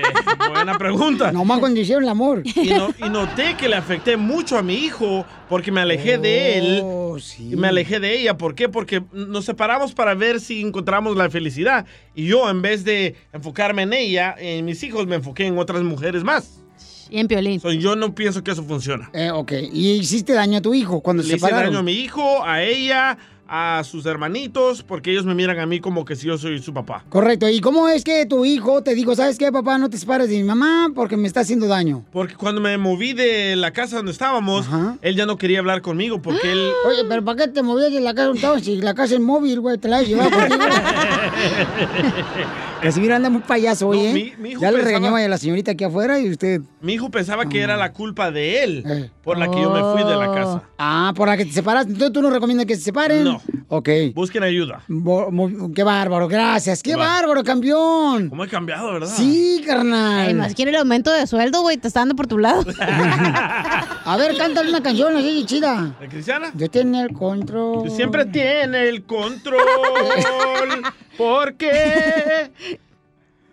[SPEAKER 5] Buena pregunta.
[SPEAKER 3] Nomás cuando hicieron el amor.
[SPEAKER 5] Y, no- y noté que le afecté mucho a mi hijo porque me alejé de él
[SPEAKER 3] Oh,
[SPEAKER 5] y me alejé de ella. ¿Por qué? Porque nos separamos para ver si encontramos la felicidad. Y yo, en vez de enfocarme en ella, en mis hijos, me enfoqué en otras mujeres más.
[SPEAKER 4] Y en Piolín.
[SPEAKER 5] yo no pienso que eso funciona.
[SPEAKER 3] Eh, ok. ¿Y hiciste daño a tu hijo cuando
[SPEAKER 5] Le
[SPEAKER 3] se
[SPEAKER 5] hice
[SPEAKER 3] separaron?
[SPEAKER 5] daño a mi hijo, a ella, a sus hermanitos, porque ellos me miran a mí como que si yo soy su papá.
[SPEAKER 3] Correcto. ¿Y cómo es que tu hijo te dijo, sabes qué, papá, no te separes de mi mamá porque me está haciendo daño?
[SPEAKER 5] Porque cuando me moví de la casa donde estábamos, él ya no quería hablar conmigo porque él...
[SPEAKER 3] Oye, pero ¿para qué te movías de la casa donde estabas? Si la casa es móvil, güey, te la has llevado contigo. Casimiro anda muy payaso hoy,
[SPEAKER 5] No,
[SPEAKER 3] ¿eh?
[SPEAKER 5] mi- mi hijo
[SPEAKER 3] ya le regañó a la señorita aquí afuera y usted...
[SPEAKER 5] Mi hijo pensaba que era la culpa de él por la que yo me fui de la casa.
[SPEAKER 3] Ah, por la que te separaste. Entonces tú no recomiendas que se separen.
[SPEAKER 5] No.
[SPEAKER 3] Ok.
[SPEAKER 5] Busquen ayuda.
[SPEAKER 3] Bo- qué bárbaro, gracias. Qué
[SPEAKER 5] Va.
[SPEAKER 3] bárbaro, campeón.
[SPEAKER 5] ¿Cómo he cambiado, verdad?
[SPEAKER 3] Sí, carnal.
[SPEAKER 4] Ay, más quiere el aumento de sueldo, güey. Te está dando por tu lado.
[SPEAKER 3] A ver, cántale una canción así chida.
[SPEAKER 5] ¿De Cristiana?
[SPEAKER 3] Yo tengo el control.
[SPEAKER 5] Siempre tiene el control. porque...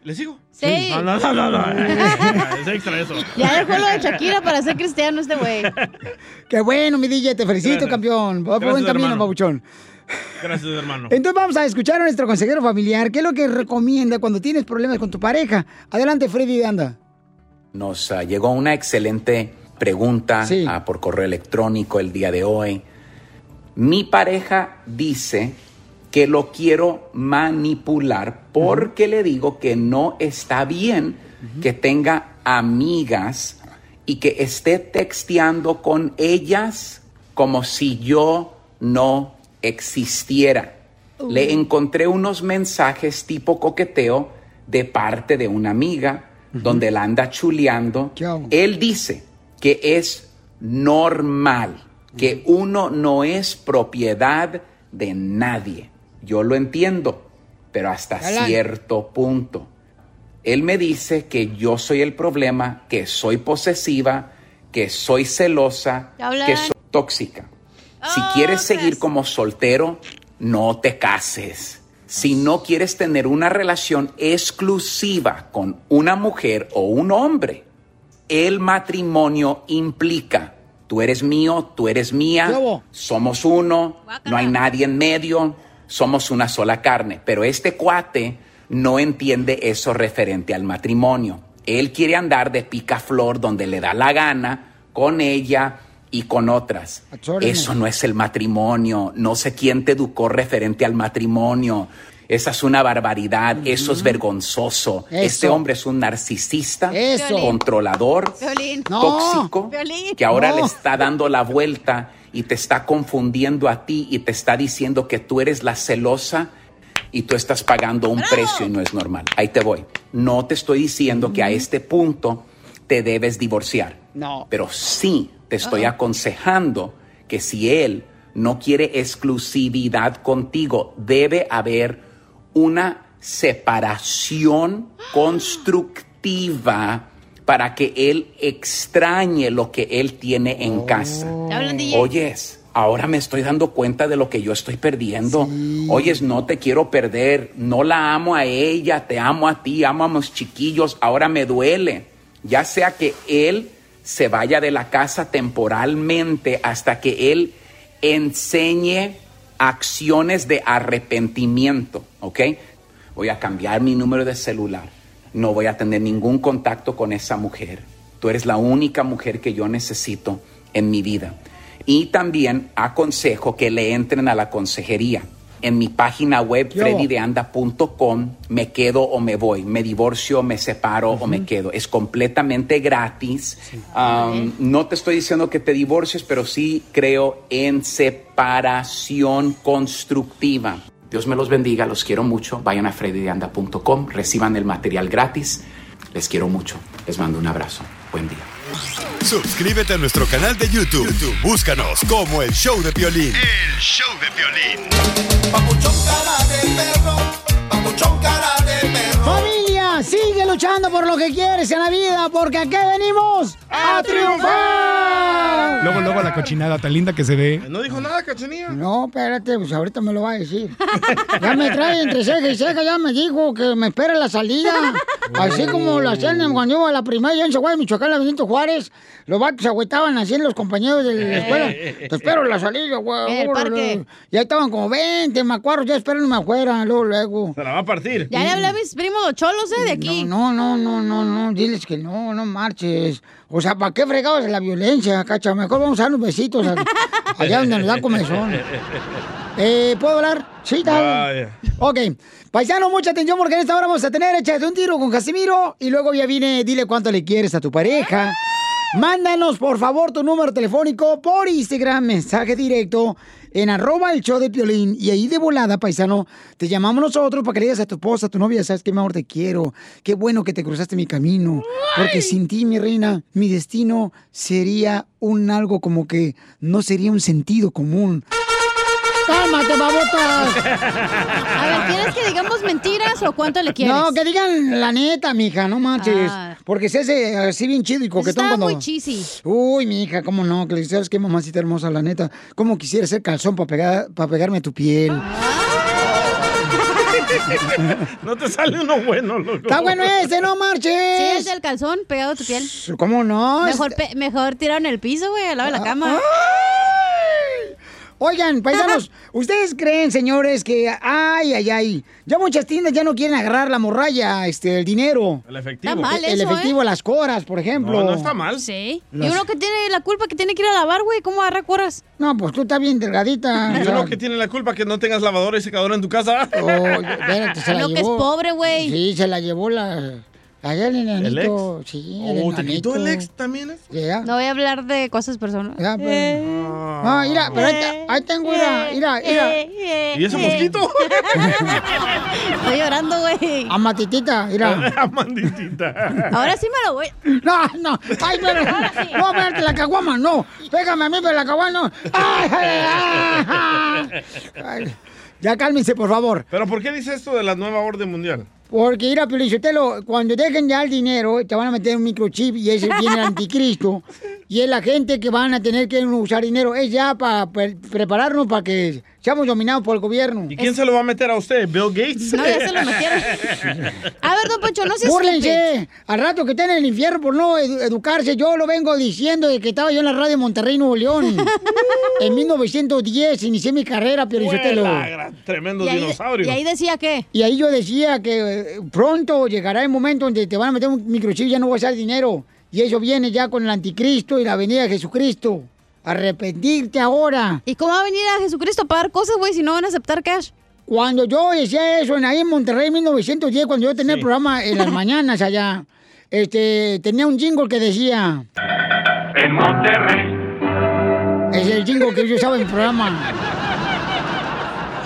[SPEAKER 5] ¿Le sigo?
[SPEAKER 4] Sí.
[SPEAKER 5] No, no, no, no. no. Es extra eso.
[SPEAKER 4] Ya dejó lo de Shakira para ser cristiano este güey.
[SPEAKER 3] Qué bueno, mi DJ, te felicito,
[SPEAKER 5] Gracias.
[SPEAKER 3] campeón. Va por buen
[SPEAKER 5] Gracias,
[SPEAKER 3] camino,
[SPEAKER 5] hermano.
[SPEAKER 3] papuchón.
[SPEAKER 5] Gracias, hermano.
[SPEAKER 3] Entonces vamos a escuchar a nuestro consejero familiar. ¿Qué es lo que recomienda cuando tienes problemas con tu pareja? Adelante, Freddy de Anda.
[SPEAKER 20] Nos ah, llegó una excelente pregunta ah, por correo electrónico el día de hoy. Mi pareja dice que lo quiero manipular porque le digo que no está bien que tenga amigas y que esté texteando con ellas como si yo no existiera. Le encontré unos mensajes tipo coqueteo de parte de una amiga donde la anda chuleando. Él dice que es normal, que uno no es propiedad de nadie. Yo lo entiendo, pero hasta cierto punto. Él me dice que yo soy el problema, que soy posesiva, que soy celosa, que soy tóxica. Si quieres seguir como soltero, no te cases. Si no quieres tener una relación exclusiva con una mujer o un hombre, el matrimonio implica, tú eres mío, tú eres mía, somos uno, no hay nadie en medio, somos una sola carne. Pero este cuate no entiende eso referente al matrimonio. Él quiere andar de picaflor donde le da la gana, con ella y con otras. Eso no es el matrimonio. No sé quién te educó referente al matrimonio. Esa es una barbaridad, eso es vergonzoso.
[SPEAKER 3] Eso.
[SPEAKER 20] Este hombre es un narcisista,
[SPEAKER 3] Eso.
[SPEAKER 20] controlador,
[SPEAKER 4] Violín.
[SPEAKER 20] tóxico,
[SPEAKER 4] Violín.
[SPEAKER 20] que ahora
[SPEAKER 3] No.
[SPEAKER 20] le está dando la vuelta y te está confundiendo a ti y te está diciendo que tú eres la celosa y tú estás pagando un precio y no es normal. Ahí te voy. No te estoy diciendo que a este punto te debes divorciar.
[SPEAKER 3] No.
[SPEAKER 20] Pero sí te estoy aconsejando que si él no quiere exclusividad contigo, debe haber una separación constructiva para que él extrañe lo que él tiene en casa.
[SPEAKER 4] ¿Te hablan, DJ?
[SPEAKER 20] Oyes, ahora me estoy dando cuenta de lo que yo estoy perdiendo. Oyes, no te quiero perder. No la amo a ella, te amo a ti, amo a mis chiquillos. Ahora me duele. Ya sea que él se vaya de la casa temporalmente hasta que él enseñe acciones de arrepentimiento, ¿ok? Voy a cambiar mi número de celular. No voy a tener ningún contacto con esa mujer. Tú eres la única mujer que yo necesito en mi vida. Y también aconsejo que le entren a la consejería. En mi página web, freddydeanda.com, me quedo o me voy, me divorcio, me separo o me quedo. Es completamente gratis. Um, no te estoy diciendo que te divorcies, pero sí creo en separación constructiva. Dios me los bendiga, los quiero mucho. Vayan a freddydeanda.com, reciban el material gratis. Les quiero mucho. Les mando un abrazo. Buen día.
[SPEAKER 1] Suscríbete a nuestro canal de YouTube. YouTube, Búscanos como el show de Piolín.
[SPEAKER 21] El show de violín.
[SPEAKER 3] Familia, sigue luchando por lo que quieres en la vida, porque aquí venimos a triunfar.
[SPEAKER 22] Luego, luego la cochinada tan linda que se ve.
[SPEAKER 5] No dijo nada, cachanilla.
[SPEAKER 3] No, espérate, pues ahorita me lo va a decir. Ya me trae entre ceja y ceja, ya me dijo que me espere la salida. Así como lo hacían en- cuando iba a la primaria en Chihuahua, Michoacán, la Benito Juárez. Los vatos se agüetaban así los compañeros de la escuela. Te espero la salida, güey.
[SPEAKER 4] En el parque.
[SPEAKER 3] Ya estaban como 20 macuarros, ya esperándome afuera, luego, luego.
[SPEAKER 5] Se la va a partir.
[SPEAKER 4] Ya le hablé a mis primos los cholos, ¿eh? Aquí.
[SPEAKER 3] No, no, no, no, no, diles que no, no marches. O sea, ¿para qué fregados la violencia, cacha? Mejor vamos a dar unos besitos allá donde nos da comezón. Eh, ¿Puedo hablar? Sí, tal. Ok. Paisano, mucha atención porque en esta hora vamos a tener Échate un tiro con Casimiro y luego ya viene Dile cuánto le quieres a tu pareja. Mándanos, por favor, tu número telefónico por Instagram, mensaje directo en arroba el show de Piolín. Y ahí de volada, paisano, te llamamos nosotros para que le digas a tu esposa, a tu novia, sabes que mi amor, te quiero. Qué bueno que te cruzaste mi camino. Porque sin ti, mi reina, mi destino sería un algo como que no sería un sentido común. ¡Cálmate, babotas!
[SPEAKER 4] A ver, ¿quieres que digamos mentiras o cuánto le quieres?
[SPEAKER 3] No, que digan la neta, mija, no manches.
[SPEAKER 4] Ah.
[SPEAKER 3] Porque se hace así bien chido y coquetón
[SPEAKER 4] Está
[SPEAKER 3] cuando...
[SPEAKER 4] muy cheesy.
[SPEAKER 3] Uy, mija, cómo no, que le sabes qué mamacita hermosa, la neta. ¿Cómo quisiera ser calzón para pegar, para pegarme a tu piel?
[SPEAKER 5] No te sale uno bueno, loco.
[SPEAKER 3] Está bueno ese, no marches.
[SPEAKER 4] Sí, es el calzón pegado a tu piel.
[SPEAKER 3] ¿Cómo no?
[SPEAKER 4] Mejor, pe- mejor tirado en el piso, güey, al lado de la cama.
[SPEAKER 3] Oigan, paisanos, ¿ustedes creen, señores, que ay, ay, ay, ya muchas tiendas ya no quieren agarrar la morralla, este, el dinero?
[SPEAKER 5] El efectivo.
[SPEAKER 4] Está mal
[SPEAKER 3] el
[SPEAKER 4] eso,
[SPEAKER 3] efectivo,
[SPEAKER 4] ¿eh?
[SPEAKER 3] las coras, por ejemplo.
[SPEAKER 5] No, no está mal.
[SPEAKER 4] Sí.
[SPEAKER 3] Las-
[SPEAKER 4] Y uno que tiene la culpa que tiene que ir a lavar, güey, ¿cómo agarra cueras?
[SPEAKER 3] No, pues tú estás bien delgadita.
[SPEAKER 5] Y uno que tiene la culpa que no tengas lavadora y secadora en tu casa.
[SPEAKER 3] oh, espérate, se la
[SPEAKER 4] Lo que es
[SPEAKER 3] llevó.
[SPEAKER 4] pobre, güey.
[SPEAKER 3] Sí, se la llevó la, Allá el enanito, sí, el
[SPEAKER 5] Oh, ¿te quitó el ex también? es?
[SPEAKER 4] No voy a hablar de cosas personales.
[SPEAKER 3] Pues. No, mira, pero ahí, te- ahí tengo, mira, mira, mira.
[SPEAKER 5] ¿Y ese mosquito?
[SPEAKER 4] Estoy llorando, güey.
[SPEAKER 3] Amatitita, mira.
[SPEAKER 5] Amanditita.
[SPEAKER 4] Ahora sí me lo voy.
[SPEAKER 3] No, no. Ay, pero.
[SPEAKER 4] Sí.
[SPEAKER 3] No, espérate, la caguama, no. Pégame a mí, pero la caguama no. Ay, ay, ay, ay. Ya cálmense, por favor.
[SPEAKER 5] ¿Pero por qué dice esto de la nueva orden mundial?
[SPEAKER 3] Porque, mira, Pelichotelo, cuando dejen ya el dinero, te van a meter un microchip y ese viene el anticristo. Y es la gente que van a tener que usar dinero. Es ya para prepararnos para que seamos dominados por el gobierno.
[SPEAKER 5] ¿Y quién se lo va a meter a usted? ¿Bill Gates?
[SPEAKER 3] No, ya se lo metieron.
[SPEAKER 4] A ver, don Poncho, no seas
[SPEAKER 3] Búrlense. Al rato que estén en el infierno por no edu- educarse, yo lo vengo diciendo de que estaba yo en la radio de Monterrey, Nuevo León. en 1910 inicié mi carrera,
[SPEAKER 5] gran- Tremendo
[SPEAKER 4] ¿Y ahí,
[SPEAKER 5] dinosaurio.
[SPEAKER 4] y ahí decía qué?
[SPEAKER 3] Y ahí yo decía que eh, pronto llegará el momento donde te van a meter un microchip y ya no vas a usar dinero. Y eso viene ya con el anticristo y la venida de Jesucristo. Arrepentirte ahora.
[SPEAKER 4] ¿Y cómo va a venir a Jesucristo a pagar cosas, güey, si no van a aceptar cash?
[SPEAKER 3] Cuando yo decía eso en ahí en Monterrey en 1910, cuando yo tenía el programa en las mañanas allá, este, tenía un jingle que decía...
[SPEAKER 21] En Monterrey.
[SPEAKER 3] Es el jingle que yo usaba en el programa.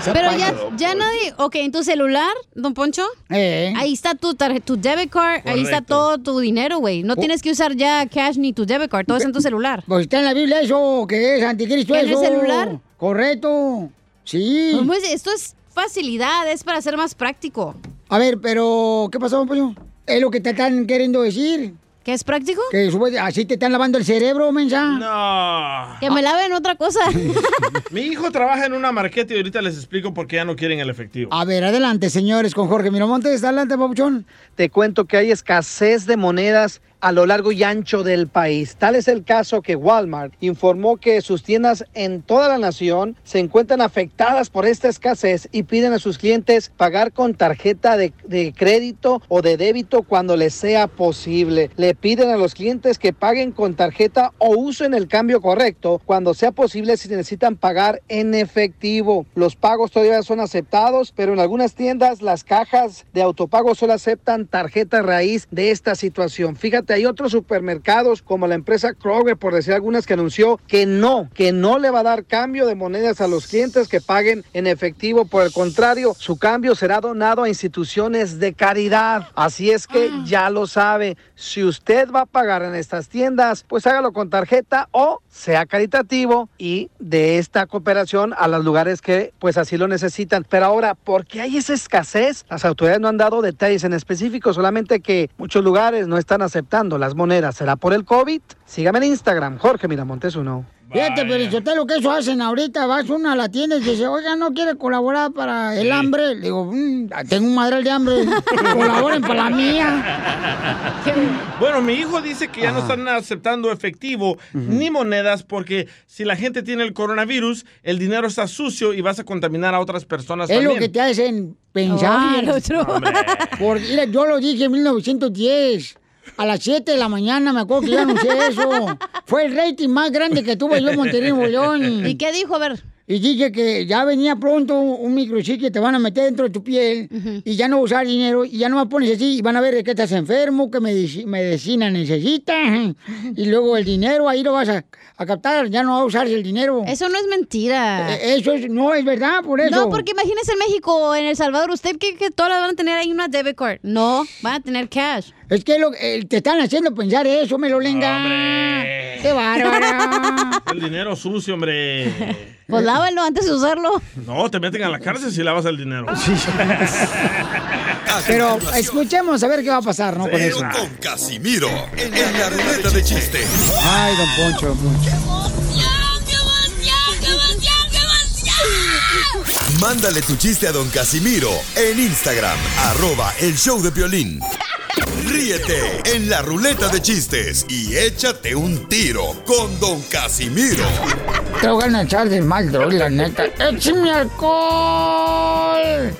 [SPEAKER 4] Pero ya, ya nadie... Ok, en tu celular, don Poncho, ahí está tu, tu debit card, ahí está todo tu dinero, güey. No tienes que usar ya cash ni tu debit card, todo está en tu celular.
[SPEAKER 3] Pues está en la Biblia eso, que es anticristo
[SPEAKER 4] ¿En el
[SPEAKER 3] eso.
[SPEAKER 4] celular?
[SPEAKER 3] Correcto. Sí.
[SPEAKER 4] ¿Cómo es? Esto es facilidad, es para ser más práctico.
[SPEAKER 3] A ver, pero ¿qué pasó, don Pollo? Es lo que te están queriendo decir.
[SPEAKER 4] ¿Que es práctico?
[SPEAKER 3] Que sube- así te están lavando el cerebro, mensa.
[SPEAKER 5] No.
[SPEAKER 4] Que me laven otra cosa.
[SPEAKER 5] Mi hijo trabaja en una marqueta y ahorita les explico por qué ya no quieren el efectivo.
[SPEAKER 3] A ver, adelante, señores, con Jorge Miramontes. Adelante, papuchón.
[SPEAKER 6] Te cuento que hay escasez de monedas a lo largo y ancho del país. Tal es el caso que Walmart informó que sus tiendas en toda la nación se encuentran afectadas por esta escasez y piden a sus clientes pagar con tarjeta de, de crédito o de débito cuando les sea posible. Le piden a los clientes que paguen con tarjeta o usen el cambio correcto cuando sea posible si necesitan pagar en efectivo. Los pagos todavía son aceptados, pero en algunas tiendas las cajas de autopago solo aceptan tarjeta raíz de esta situación. Fíjate, hay otros supermercados como la empresa Kroger, por decir algunas, que anunció que no, que no le va a dar cambio de monedas a los clientes que paguen en efectivo. Por el contrario, su cambio será donado a instituciones de caridad. Así es que ya lo sabe. Si usted va a pagar en estas tiendas, pues hágalo con tarjeta o sea caritativo y de esta cooperación a los lugares que pues así lo necesitan. Pero ahora, ¿por qué hay esa escasez? Las autoridades no han dado detalles en específico, solamente que muchos lugares no están aceptando las monedas. ¿Será por el COVID? Sígame en Instagram, Jorge Miramontes uno.
[SPEAKER 3] Fíjate, pero lo que eso hacen ahorita, vas uno a la tienda y dice, oiga, ¿no quiere colaborar para el hambre? Le digo, "Mm, tengo un madral de hambre, colaboren para la mía.
[SPEAKER 5] Bueno, mi hijo dice que ya no están aceptando efectivo ni monedas porque si la gente tiene el coronavirus, el dinero está sucio y vas a contaminar a otras personas
[SPEAKER 3] Es
[SPEAKER 5] también.
[SPEAKER 3] lo que te hacen pensar.
[SPEAKER 4] El otro.
[SPEAKER 3] Porque, mira, yo lo dije en 1910. A las 7 de la mañana me acuerdo que yo anuncié eso. Fue el rating más grande que tuve yo en Monterrey, León.
[SPEAKER 4] ¿Y qué dijo? A ver.
[SPEAKER 3] Y dije que ya venía pronto un microchip que te van a meter dentro de tu piel y ya no usar dinero y ya no me pones así y van a ver qué estás enfermo, medici- medicina necesitas y luego el dinero ahí lo vas a, a captar, ya no vas a usar el dinero.
[SPEAKER 4] Eso no es mentira.
[SPEAKER 3] Eh, Eso es, no es verdad, por eso.
[SPEAKER 4] No, porque imagínese en México o en El Salvador, ¿usted cree que todas van a tener ahí una debit card? No, van a tener cash.
[SPEAKER 3] Es que lo, eh, te están haciendo pensar eso, me lo lenga. ¡Qué bárbara!
[SPEAKER 5] El dinero sucio, hombre.
[SPEAKER 4] Pues lávalo antes de usarlo.
[SPEAKER 5] No, te meten a la cárcel si lavas el dinero.
[SPEAKER 3] Pero escuchemos a ver qué va a pasar, ¿no? Con eso.
[SPEAKER 1] con Casimiro en la ruleta de chiste.
[SPEAKER 3] Ay, don Poncho, don Poncho.
[SPEAKER 1] Mándale tu chiste a don Casimiro en Instagram, arroba el show de violín. Ríete en la ruleta de chistes y échate un tiro con don Casimiro.
[SPEAKER 3] Te voy a echar de mal, la neta. ¡Échame alcohol!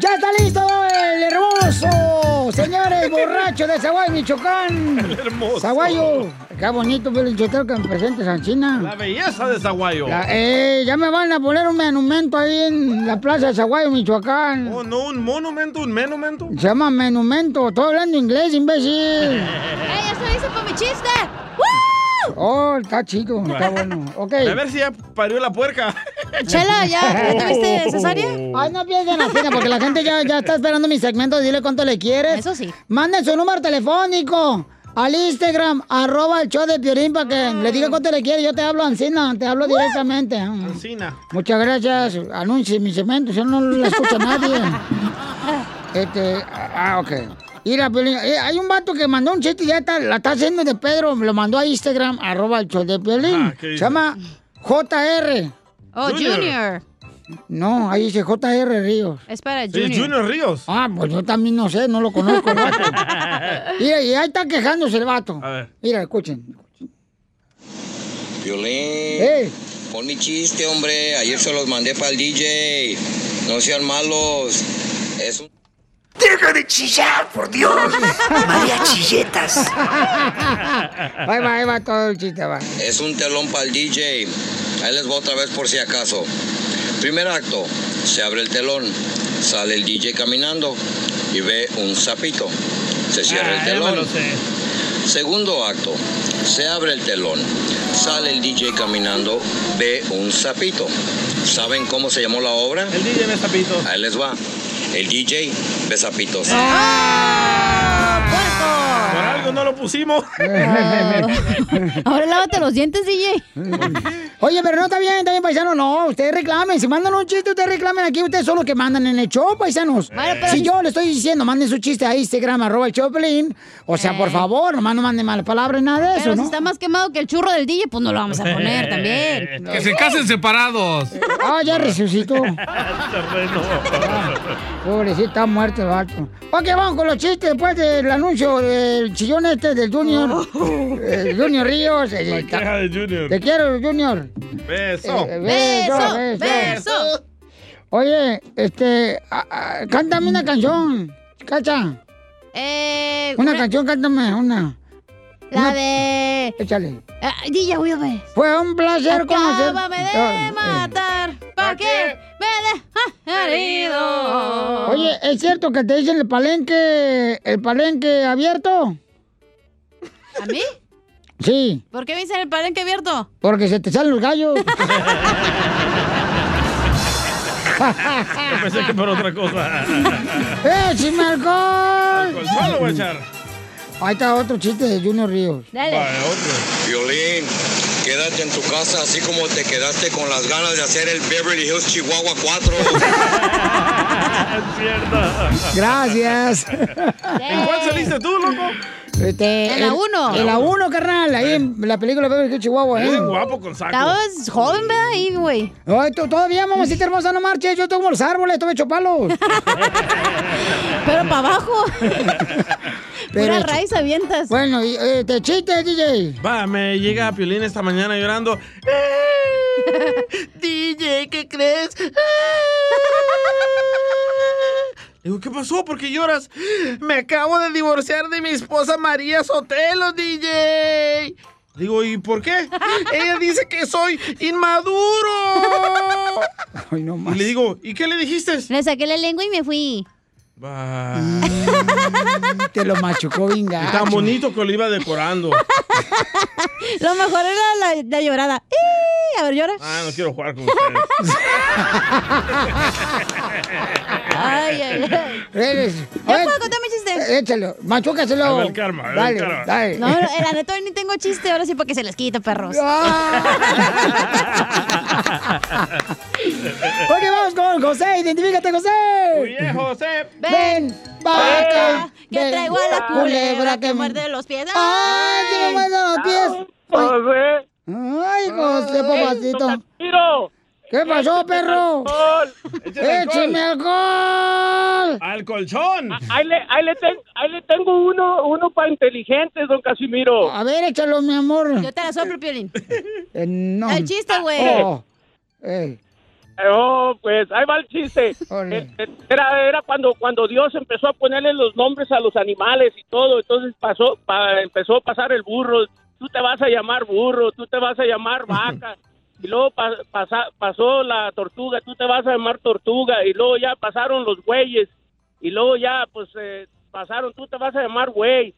[SPEAKER 3] ¡Ya está listo el hermoso. Señores, borracho de Zaguayo, Michoacán.
[SPEAKER 5] El hermoso.
[SPEAKER 3] Zaguayo. Qué bonito, Piolín Sotelo, que me presentes a China.
[SPEAKER 5] La belleza de Zaguayo.
[SPEAKER 3] La- eh, ya me van a poner un monumento ahí en la plaza de Zaguayo, Michoacán.
[SPEAKER 5] Oh, no, un monumento, un menumento.
[SPEAKER 3] Se llama monumento. Estoy hablando inglés, imbécil.
[SPEAKER 4] ¡Ey, eso hice por mi chiste!
[SPEAKER 3] Oh, está chido, está bueno. Ok.
[SPEAKER 5] A ver si ya parió la puerca.
[SPEAKER 4] Chela, ¿ya, ¿ya tuviste cesárea?
[SPEAKER 3] Ay, no piensen pena porque la gente ya, ya está esperando mi segmento. Dile cuánto le quieres.
[SPEAKER 4] Eso sí.
[SPEAKER 3] Manden su número telefónico al Instagram, arroba el show de Piorín para que le diga cuánto le quiere. Yo te hablo Ancina, te hablo directamente.
[SPEAKER 5] Ancina.
[SPEAKER 3] Muchas gracias. Anuncie mi segmento, si no, no lo escucha nadie. Este, ah, ok. Mira, Piolín, eh, hay un vato que mandó un chiste y ya está, la está haciendo de Pedro, me lo mandó a Instagram, arroba el show de Piolín.
[SPEAKER 4] Ah, ¿qué
[SPEAKER 3] Se llama JR.
[SPEAKER 4] Oh, Junior.
[SPEAKER 3] No, ahí dice JR Ríos.
[SPEAKER 4] Espera,
[SPEAKER 5] Sí,
[SPEAKER 4] Junior.
[SPEAKER 5] Junior Ríos.
[SPEAKER 3] Ah, pues yo también no sé, no lo conozco el vato. Mira, y ahí está quejándose el vato.
[SPEAKER 5] A ver.
[SPEAKER 3] Mira, escuchen.
[SPEAKER 23] Violín. Pon mi chiste, hombre. Ayer se los mandé para el DJ. No sean malos. Es un...
[SPEAKER 3] ¡Deja de chillar, por Dios! María Chilletas. Ahí va, ahí va todo el chiste, va.
[SPEAKER 23] Es un telón para el DJ. Ahí les voy otra vez por si acaso. Primer acto. Se abre el telón. Sale el DJ caminando y ve un sapito. Se cierra
[SPEAKER 5] Ah,
[SPEAKER 23] el
[SPEAKER 5] me
[SPEAKER 23] telón.
[SPEAKER 5] lo sé.
[SPEAKER 23] Segundo acto. Se abre el telón. Sale el DJ caminando, ve un sapito. ¿Saben cómo se llamó la obra?
[SPEAKER 5] El DJ ve sapitos.
[SPEAKER 23] Ahí les va. El DJ ve sapitos.
[SPEAKER 5] Por algo no lo pusimos.
[SPEAKER 4] Ahora lávate los dientes, DJ.
[SPEAKER 3] Oye, pero no está bien, está bien, paisano. No, ustedes reclamen. Si mandan un chiste, ustedes reclamen aquí. Ustedes son los que mandan en el show, paisanos.
[SPEAKER 4] Pero
[SPEAKER 3] si
[SPEAKER 4] si-
[SPEAKER 3] yo le estoy diciendo, manden su chiste a Instagram, arroba el Choplin. O sea, por
[SPEAKER 4] Eh.
[SPEAKER 3] favor, nomás no manden malas palabras, nada de
[SPEAKER 4] Pero
[SPEAKER 3] eso,
[SPEAKER 4] si
[SPEAKER 3] ¿no?
[SPEAKER 4] está más quemado que el churro del DJ, pues no lo vamos a poner también.
[SPEAKER 22] Que se casen separados.
[SPEAKER 3] Ah, ya resucitó.
[SPEAKER 5] Terreno.
[SPEAKER 3] Pobrecito, está muerto el vato. Ok, vamos con los chistes después del anuncio del chillón este del Junior. El Junior Ríos. eh,
[SPEAKER 5] La
[SPEAKER 3] está-
[SPEAKER 5] queja de Junior.
[SPEAKER 3] Te quiero, Junior.
[SPEAKER 5] Beso.
[SPEAKER 3] Eh, beso, beso. Oye, este, ah, ah, cántame una canción, Cacha.
[SPEAKER 4] Eh,
[SPEAKER 3] Una canción, cántame una.
[SPEAKER 4] La
[SPEAKER 3] Una-
[SPEAKER 4] de...
[SPEAKER 3] Échale.
[SPEAKER 4] Ah, DJ, voy a ver.
[SPEAKER 3] Fue un placer conocer.
[SPEAKER 4] Acábame de
[SPEAKER 3] Ah, eh.
[SPEAKER 4] matar, ¿pa' qué me dejas herido?
[SPEAKER 3] Oye, ¿es cierto que te dicen el palenque, el palenque abierto?
[SPEAKER 4] ¿A mí?
[SPEAKER 3] Sí,
[SPEAKER 4] ¿Por qué me dicen el palenque abierto?
[SPEAKER 3] porque se te salen los gallos.
[SPEAKER 5] Yo pensé que por otra cosa.
[SPEAKER 3] ¡Échame alcohol!
[SPEAKER 5] Colchón lo voy a echar.
[SPEAKER 3] Ahí está otro chiste de Junior Ríos.
[SPEAKER 4] Dale.
[SPEAKER 23] Violín, quédate en tu casa así como te quedaste con las ganas de hacer el Beverly Hills Chihuahua 4.
[SPEAKER 5] Es cierto.
[SPEAKER 3] Gracias.
[SPEAKER 5] ¿En cuál saliste tú, loco?
[SPEAKER 3] Este,
[SPEAKER 4] En la
[SPEAKER 3] el-
[SPEAKER 4] uno.
[SPEAKER 3] En la 1, carnal. Ahí en la película Beverly Hills Chihuahua.
[SPEAKER 5] Eres
[SPEAKER 3] ¿eh?
[SPEAKER 5] guapo con saco.
[SPEAKER 4] Estabas joven, ¿verdad? Ahí, güey.
[SPEAKER 3] Ay, tú- todavía, mamacita hermosa, no marches. Yo como los árboles, estoy hecho palos.
[SPEAKER 4] Pero para abajo.
[SPEAKER 3] Pero
[SPEAKER 4] Pura raíz avientas.
[SPEAKER 3] Bueno, y, eh, te chiste, DJ.
[SPEAKER 5] Va, me llega Piolín esta mañana llorando. "Eh, DJ, ¿qué crees? Digo, ¿qué pasó? ¿Por qué lloras? Me acabo de divorciar de mi esposa María Sotelo, DJ. Digo, ¿y por qué? Ella dice que soy inmaduro.
[SPEAKER 3] Ay, no
[SPEAKER 5] Y
[SPEAKER 3] más.
[SPEAKER 5] le digo, ¿y qué le dijiste?
[SPEAKER 4] Le saqué la lengua y me fui.
[SPEAKER 3] Te lo machucó bien
[SPEAKER 5] Y
[SPEAKER 3] gacho.
[SPEAKER 5] tan bonito que lo iba decorando.
[SPEAKER 4] Lo mejor era la, la llorada. A ver, llora.
[SPEAKER 5] Ah, no quiero jugar con ustedes.
[SPEAKER 4] Ay, ay, ay.
[SPEAKER 3] Eres.
[SPEAKER 4] ¿Ya
[SPEAKER 3] Ay,
[SPEAKER 4] puedo contar mi chiste?
[SPEAKER 3] eh, Échalo, machúcaselo.
[SPEAKER 5] El karma, va el
[SPEAKER 3] Dale,
[SPEAKER 5] karma.
[SPEAKER 3] dale.
[SPEAKER 4] No, no, la neta hoy ni tengo chiste, ahora sí porque se les quita, perros.
[SPEAKER 3] Ok, vamos con José. Identifícate, José.
[SPEAKER 5] Oye, José.
[SPEAKER 3] Ven, vaca.
[SPEAKER 4] Que
[SPEAKER 3] ven,
[SPEAKER 4] traigo a la culebra que muerde los pies.
[SPEAKER 3] ¡Ay, se me muerden los pies!
[SPEAKER 16] José.
[SPEAKER 3] ¡Ay, José, papacito!
[SPEAKER 16] ¡Tiro!
[SPEAKER 3] ¿Qué pasó, perro?
[SPEAKER 5] Alcohol.
[SPEAKER 3] ¡Échame alcohol!
[SPEAKER 5] ¡Al colchón!
[SPEAKER 16] Ahí le, ahí le, ten- ahí le tengo uno, uno para inteligentes, don Casimiro.
[SPEAKER 3] A ver, échalo, mi amor.
[SPEAKER 4] Yo te la soplo, Piolín.
[SPEAKER 3] Eh, no.
[SPEAKER 4] El chiste, güey.
[SPEAKER 3] Oh. Ey.
[SPEAKER 24] Oh, pues ahí va el chiste. Eh, eh, Era, era cuando, cuando Dios empezó a ponerle los nombres a los animales y todo. Entonces pasó, pa- empezó a pasar el burro. Tú te vas a llamar burro, tú te vas a llamar vaca. Y luego pa- pasa- pasó la tortuga, tú te vas a llamar tortuga. Y luego ya pasaron los güeyes. Y luego ya, pues, eh, pasaron, tú te vas a llamar güey.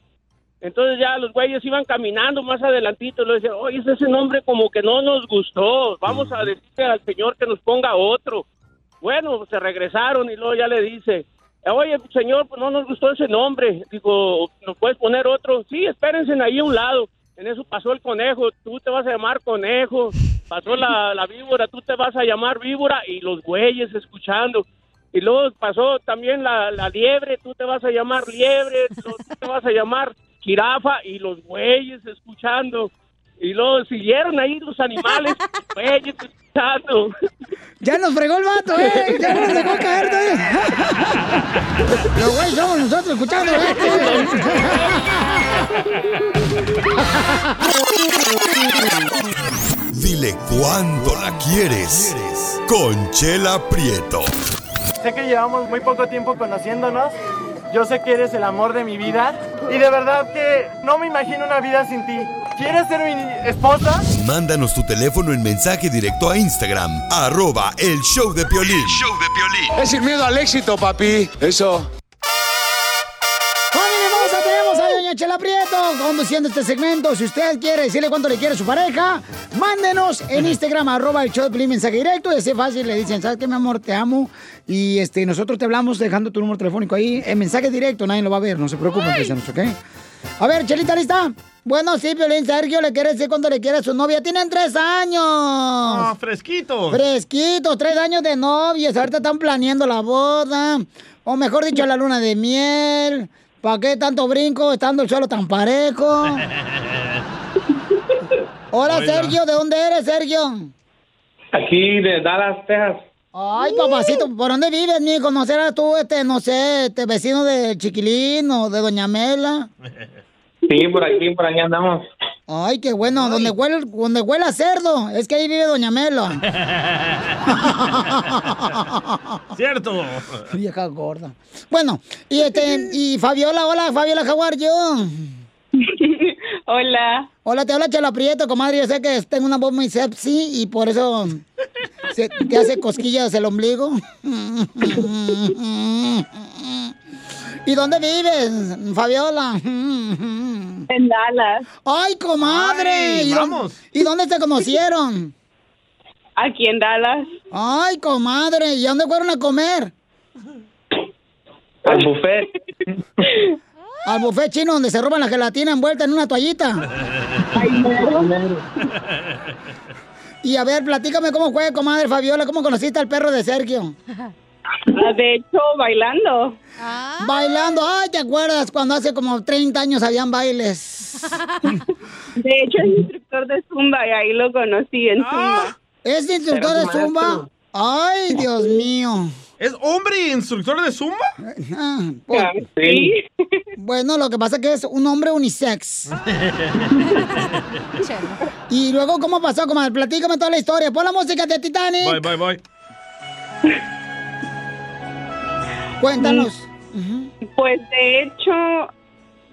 [SPEAKER 24] Entonces ya los güeyes iban caminando más adelantito y le decían, oye, ese nombre como que no nos gustó, vamos a decirle al señor que nos ponga otro. Bueno, se regresaron y luego ya le dice, oye, señor, pues no nos gustó ese nombre. Digo, ¿nos puedes poner otro? Sí, espérense ahí a un lado. En eso pasó el conejo, tú te vas a llamar conejo. Pasó la, la víbora, tú te vas a llamar víbora y los güeyes escuchando. Y luego pasó también la, la liebre, tú te vas a llamar liebre, tú te vas a llamar jirafa y los güeyes escuchando. Y luego siguieron ahí los animales, los güeyes escuchando.
[SPEAKER 3] Ya nos fregó el vato, ¿eh? Ya nos dejó caer todavía. Los güeyes somos nosotros escuchando
[SPEAKER 1] Dile cuándo la quieres. Conchela Prieto.
[SPEAKER 8] Sé que llevamos muy poco tiempo conociéndonos. Yo sé que eres el amor de mi vida. Y de verdad que no me imagino una vida sin ti. ¿Quieres ser mi esposa?
[SPEAKER 1] Mándanos tu teléfono en mensaje directo a Instagram, arroba el show de Piolín.
[SPEAKER 25] Es sin miedo al éxito, papi. Eso.
[SPEAKER 3] ¡Familia hermosa! Tenemos a Doña Chela Prieto conduciendo este segmento. Si usted quiere decirle cuánto le quiere a su pareja, mándenos en Instagram, arroba el show de Piolín, mensaje directo. Y así fácil, le dicen, ¿sabes qué, mi amor? Te amo. Y este, nosotros te hablamos dejando tu número telefónico ahí. En mensaje directo, nadie lo va a ver, no se preocupen, paisanos, ¿ok? A ver, Chelita, ¿lista? Bueno, sí, Piolín, Sergio le quiere decir cuánto le quiere a su novia. Tienen tres años.
[SPEAKER 5] Ah, fresquitos.
[SPEAKER 3] Fresquitos, tres años de novios. Ahorita están planeando la boda. O mejor dicho, la luna de miel. ¿Para qué tanto brinco estando el suelo tan parejo? Hola,
[SPEAKER 26] Oiga.
[SPEAKER 3] Sergio. ¿De dónde eres, Sergio?
[SPEAKER 26] Aquí de Dallas, Texas.
[SPEAKER 3] Ay, papacito, ¿por dónde vives, mi? ¿Conocerás tú, este, no sé, este vecino de Chiquilín o de Doña Mela?
[SPEAKER 26] Sí, por aquí, por aquí andamos.
[SPEAKER 3] Ay, qué bueno, donde huele, donde huele a cerdo, es que ahí vive Doña Mela.
[SPEAKER 5] Cierto.
[SPEAKER 3] Vieja gorda. Bueno, y este, y Fabiola, hola, Fabiola Jaguar, yo. Hola. Hola, te habla Chela Prieto, comadre. Yo sé que tengo una voz muy sexy y por eso se- te hace cosquillas el ombligo. ¿Y dónde vives, Fabiola? En Dallas. ¡Ay, comadre!
[SPEAKER 26] Ay,
[SPEAKER 3] ¿Y
[SPEAKER 26] vamos.
[SPEAKER 3] ¿Y dónde se conocieron? Aquí en Dallas. ¡Ay, comadre! ¿Y a dónde fueron a comer?
[SPEAKER 26] Al buffet.
[SPEAKER 3] Al buffet chino donde se roban la gelatina envuelta en una toallita. Y a ver, platícame cómo fue, comadre Fabiola, cómo conociste al perro de Sergio. De hecho, bailando. Bailando, ay, ¿te acuerdas cuando hace como 30 años habían bailes?
[SPEAKER 27] De hecho, es instructor de Zumba y ahí lo conocí en Zumba.
[SPEAKER 3] ¿Es instructor
[SPEAKER 27] Era
[SPEAKER 3] de Zumba? Ay, Dios mío.
[SPEAKER 5] ¿Es hombre y instructor de Zumba?
[SPEAKER 3] Ah, pues, Bueno, lo que pasa es que es un hombre unisex. Y luego, ¿cómo pasó, comadre? Platícame toda la historia. Pon la música de Titanic.
[SPEAKER 5] Voy, voy, voy.
[SPEAKER 3] Cuéntanos.
[SPEAKER 27] Pues de hecho,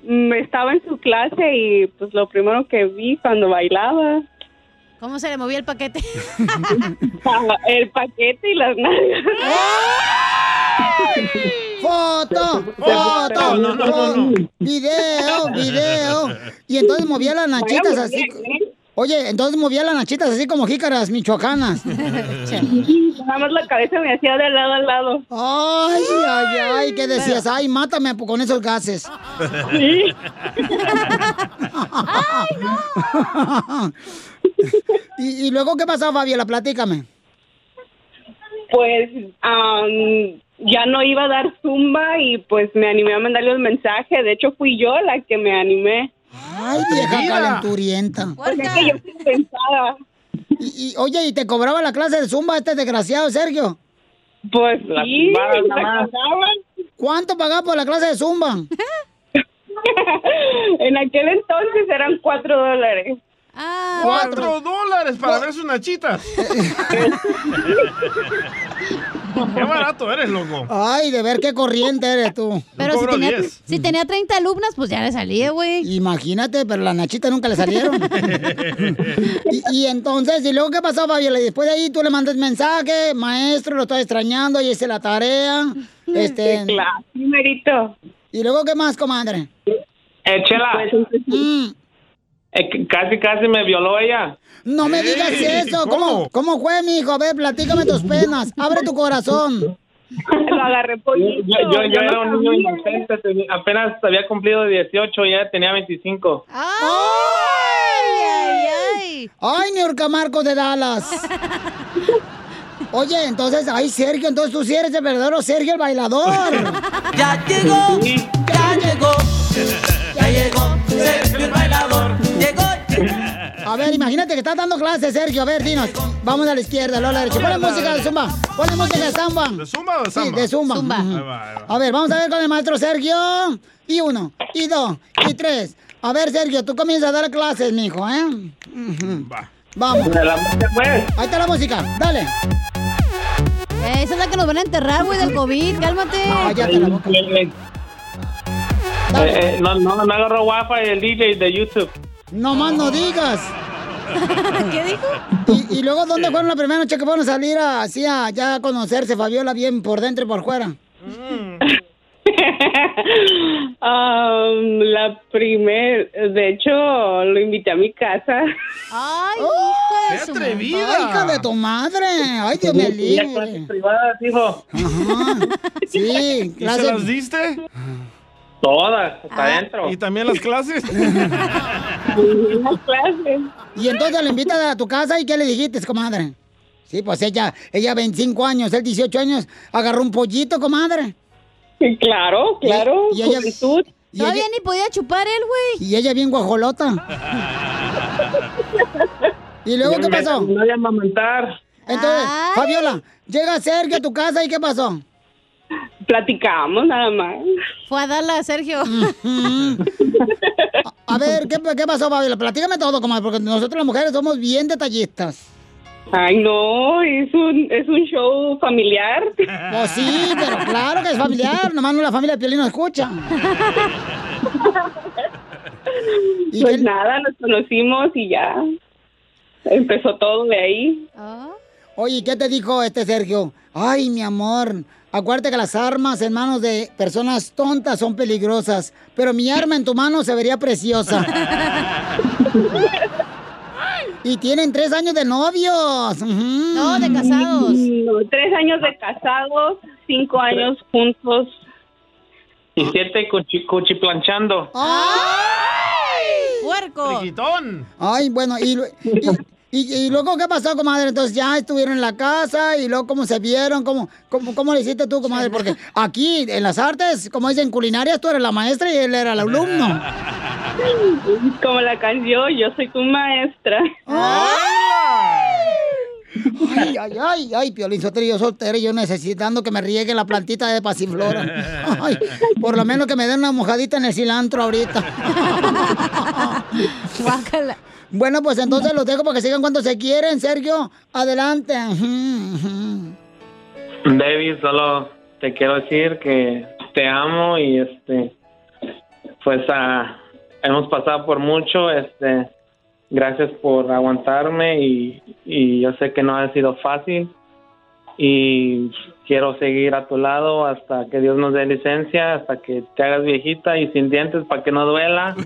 [SPEAKER 27] mm, estaba en su clase y pues lo primero que vi cuando bailaba.
[SPEAKER 4] ¿Cómo se le movía el paquete?
[SPEAKER 27] el paquete y las nalgas.
[SPEAKER 3] ¡Foto! ¡Foto!
[SPEAKER 27] No, no, no, no.
[SPEAKER 3] ¡Video! ¡Video! Y entonces movía las nachitas así. Oye, entonces movía las nachitas así como jícaras michoacanas.
[SPEAKER 27] Nada más la cabeza me hacía de lado a lado.
[SPEAKER 3] Ay, ay, ay, ¿qué decías? Ay, mátame con esos gases.
[SPEAKER 27] Sí.
[SPEAKER 3] ¿Y, y luego qué pasó, Fabiola? Platícame.
[SPEAKER 27] Pues am, ya no iba a dar zumba y pues me animé a mandarle un mensaje. De hecho, fui yo la que me animé.
[SPEAKER 3] Ay, vieja calenturienta.
[SPEAKER 27] Porque es que yo fui pensada.
[SPEAKER 3] Y, y, oye, ¿y te cobraba la clase de zumba este desgraciado, Sergio?
[SPEAKER 27] Pues sí,
[SPEAKER 3] nada más. ¿Cuánto pagaba por la clase de zumba?
[SPEAKER 27] en aquel entonces eran cuatro dólares.
[SPEAKER 5] ¡Cuatro dólares para ver sus nachitas! ¡Qué barato eres, loco!
[SPEAKER 3] Ay, de ver qué corriente eres tú.
[SPEAKER 4] Pero si tenía, si tenía 30 alumnas, pues ya le salía, güey.
[SPEAKER 3] Imagínate, pero las nachitas nunca le salieron. y, y entonces, ¿y luego qué pasó, Fabiola? Y después de ahí tú le mandas mensaje, maestro, lo estoy extrañando, y hice la tarea. Este...
[SPEAKER 27] Sí, claro, primerito.
[SPEAKER 3] ¿Y luego qué más, comadre?
[SPEAKER 26] Eh, Chela.
[SPEAKER 3] Mm.
[SPEAKER 26] Eh, casi, casi me violó ella.
[SPEAKER 3] No me digas eso. ¿Cómo? ¿Cómo fue, mijo? A ver, platícame tus penas. Abre tu corazón.
[SPEAKER 27] Lo agarré
[SPEAKER 26] Yo,
[SPEAKER 27] pollito.
[SPEAKER 26] yo, yo,
[SPEAKER 27] yo
[SPEAKER 26] era un niño inocente, apenas había cumplido 18, ya tenía 25.
[SPEAKER 4] ¡Ay, ay, ay!
[SPEAKER 3] Ay, Niurka Marcos de Dallas. Oye, entonces, ay, Sergio, entonces tú sí eres el verdadero Sergio el bailador.
[SPEAKER 14] Ya llegó, ya llegó, ya llegó,
[SPEAKER 3] imagínate que estás dando clases, Sergio. A ver, dinos. Vamos a la izquierda, luego a la derecha. Ponle música de zumba. Ponle música de zumba.
[SPEAKER 5] ¿De zumba o de
[SPEAKER 3] Sí,
[SPEAKER 5] samba?
[SPEAKER 3] de zumba.
[SPEAKER 5] Zumba.
[SPEAKER 3] Ujú.
[SPEAKER 5] Ahí va, ahí va.
[SPEAKER 3] A ver, vamos a ver con el maestro Sergio. Y uno, y dos, y tres. A ver, Sergio, tú comienzas a dar clases, mijo, ¿eh? Ujú. Vamos. Ahí está la música, dale.
[SPEAKER 4] Eh, esa es la que nos van a enterrar, güey, del COVID. Cálmate.
[SPEAKER 3] Cállate la boca.
[SPEAKER 26] Eh, eh, no, no, no agarró wifi el DJ de YouTube.
[SPEAKER 3] No más no digas.
[SPEAKER 4] ¿Qué dijo?
[SPEAKER 3] ¿Y, y luego dónde fueron la primera noche que fueron a salir a, así a ya a conocerse, Fabiola, bien por dentro y por fuera?
[SPEAKER 27] Um, la primer, de hecho, lo invité a mi casa.
[SPEAKER 4] Ay,
[SPEAKER 3] ¡Qué
[SPEAKER 4] hija de su
[SPEAKER 3] atrevida! ¡Ay, hija de tu madre! ¡Ay, Dios libre!
[SPEAKER 26] clases privadas, hijo.
[SPEAKER 3] Ajá. Sí,
[SPEAKER 5] ¿Y se las diste?
[SPEAKER 26] Todas, hasta adentro.
[SPEAKER 5] ¿Y también las clases?
[SPEAKER 27] Las clases.
[SPEAKER 3] Y entonces le invitas a tu casa y ¿qué le dijiste, comadre? Sí, pues ella, ella 25 años, él 18 años, agarró un pollito, comadre.
[SPEAKER 27] Sí, claro, claro.
[SPEAKER 3] Y, y ella, y
[SPEAKER 4] Todavía
[SPEAKER 3] ella-
[SPEAKER 4] ni podía chupar él, güey.
[SPEAKER 3] y ella bien guajolota. ¿Y luego qué pasó?
[SPEAKER 26] terminó de amamantar.
[SPEAKER 3] Entonces,
[SPEAKER 4] Ay.
[SPEAKER 3] Fabiola, llega Sergio a tu casa y ¿qué pasó?
[SPEAKER 27] Platicamos nada más.
[SPEAKER 4] Fue a darla a Sergio.
[SPEAKER 3] A ver, ¿qué, qué pasó, Fabiola? Platícame todo, comadre, porque nosotros las mujeres somos bien detallistas.
[SPEAKER 27] Ay, no, es un, es un show familiar.
[SPEAKER 3] Pues sí, pero claro que es familiar, nomás no la familia de Piolín escucha. ¿Y
[SPEAKER 27] Pues
[SPEAKER 3] qué-
[SPEAKER 27] nada, nos conocimos y ya. Empezó todo de ahí.
[SPEAKER 3] Oye, ¿y ¿qué te dijo este Sergio? Ay, mi amor, acuérdate que las armas en manos de personas tontas son peligrosas, pero mi arma en tu mano se vería preciosa. y tienen tres años de novios.
[SPEAKER 4] No, de casados.
[SPEAKER 27] No, tres años de casados, cinco años juntos.
[SPEAKER 26] Y siete cuchi, cuchiplanchando.
[SPEAKER 4] ¡Puerco!
[SPEAKER 5] Friquitón.
[SPEAKER 3] Ay, bueno, y, y, y- y luego, ¿qué pasó, comadre? Entonces ya estuvieron en la casa y luego, ¿cómo se vieron? ¿Cómo, cómo, cómo le hiciste tú, comadre? Porque aquí, en las artes, como dicen culinarias, tú eres la maestra y él era el alumno.
[SPEAKER 27] Como la canción, yo soy tu maestra.
[SPEAKER 3] Ay, ay, ay, ay, Piolín Sotelo, yo soltero, yo necesitando que me riegue la plantita de pasiflora. Ay, por lo menos que me den una mojadita en el cilantro ahorita.
[SPEAKER 4] Guácala.
[SPEAKER 3] Bueno, pues entonces los dejo para que sigan cuando se quieren, Sergio. Adelante.
[SPEAKER 26] Baby, solo te quiero decir que te amo y este, pues ah, hemos pasado por mucho, este, gracias por aguantarme y, y yo sé que no ha sido fácil y quiero seguir a tu lado hasta que Dios nos dé licencia, hasta que te hagas viejita y sin dientes para que no duela.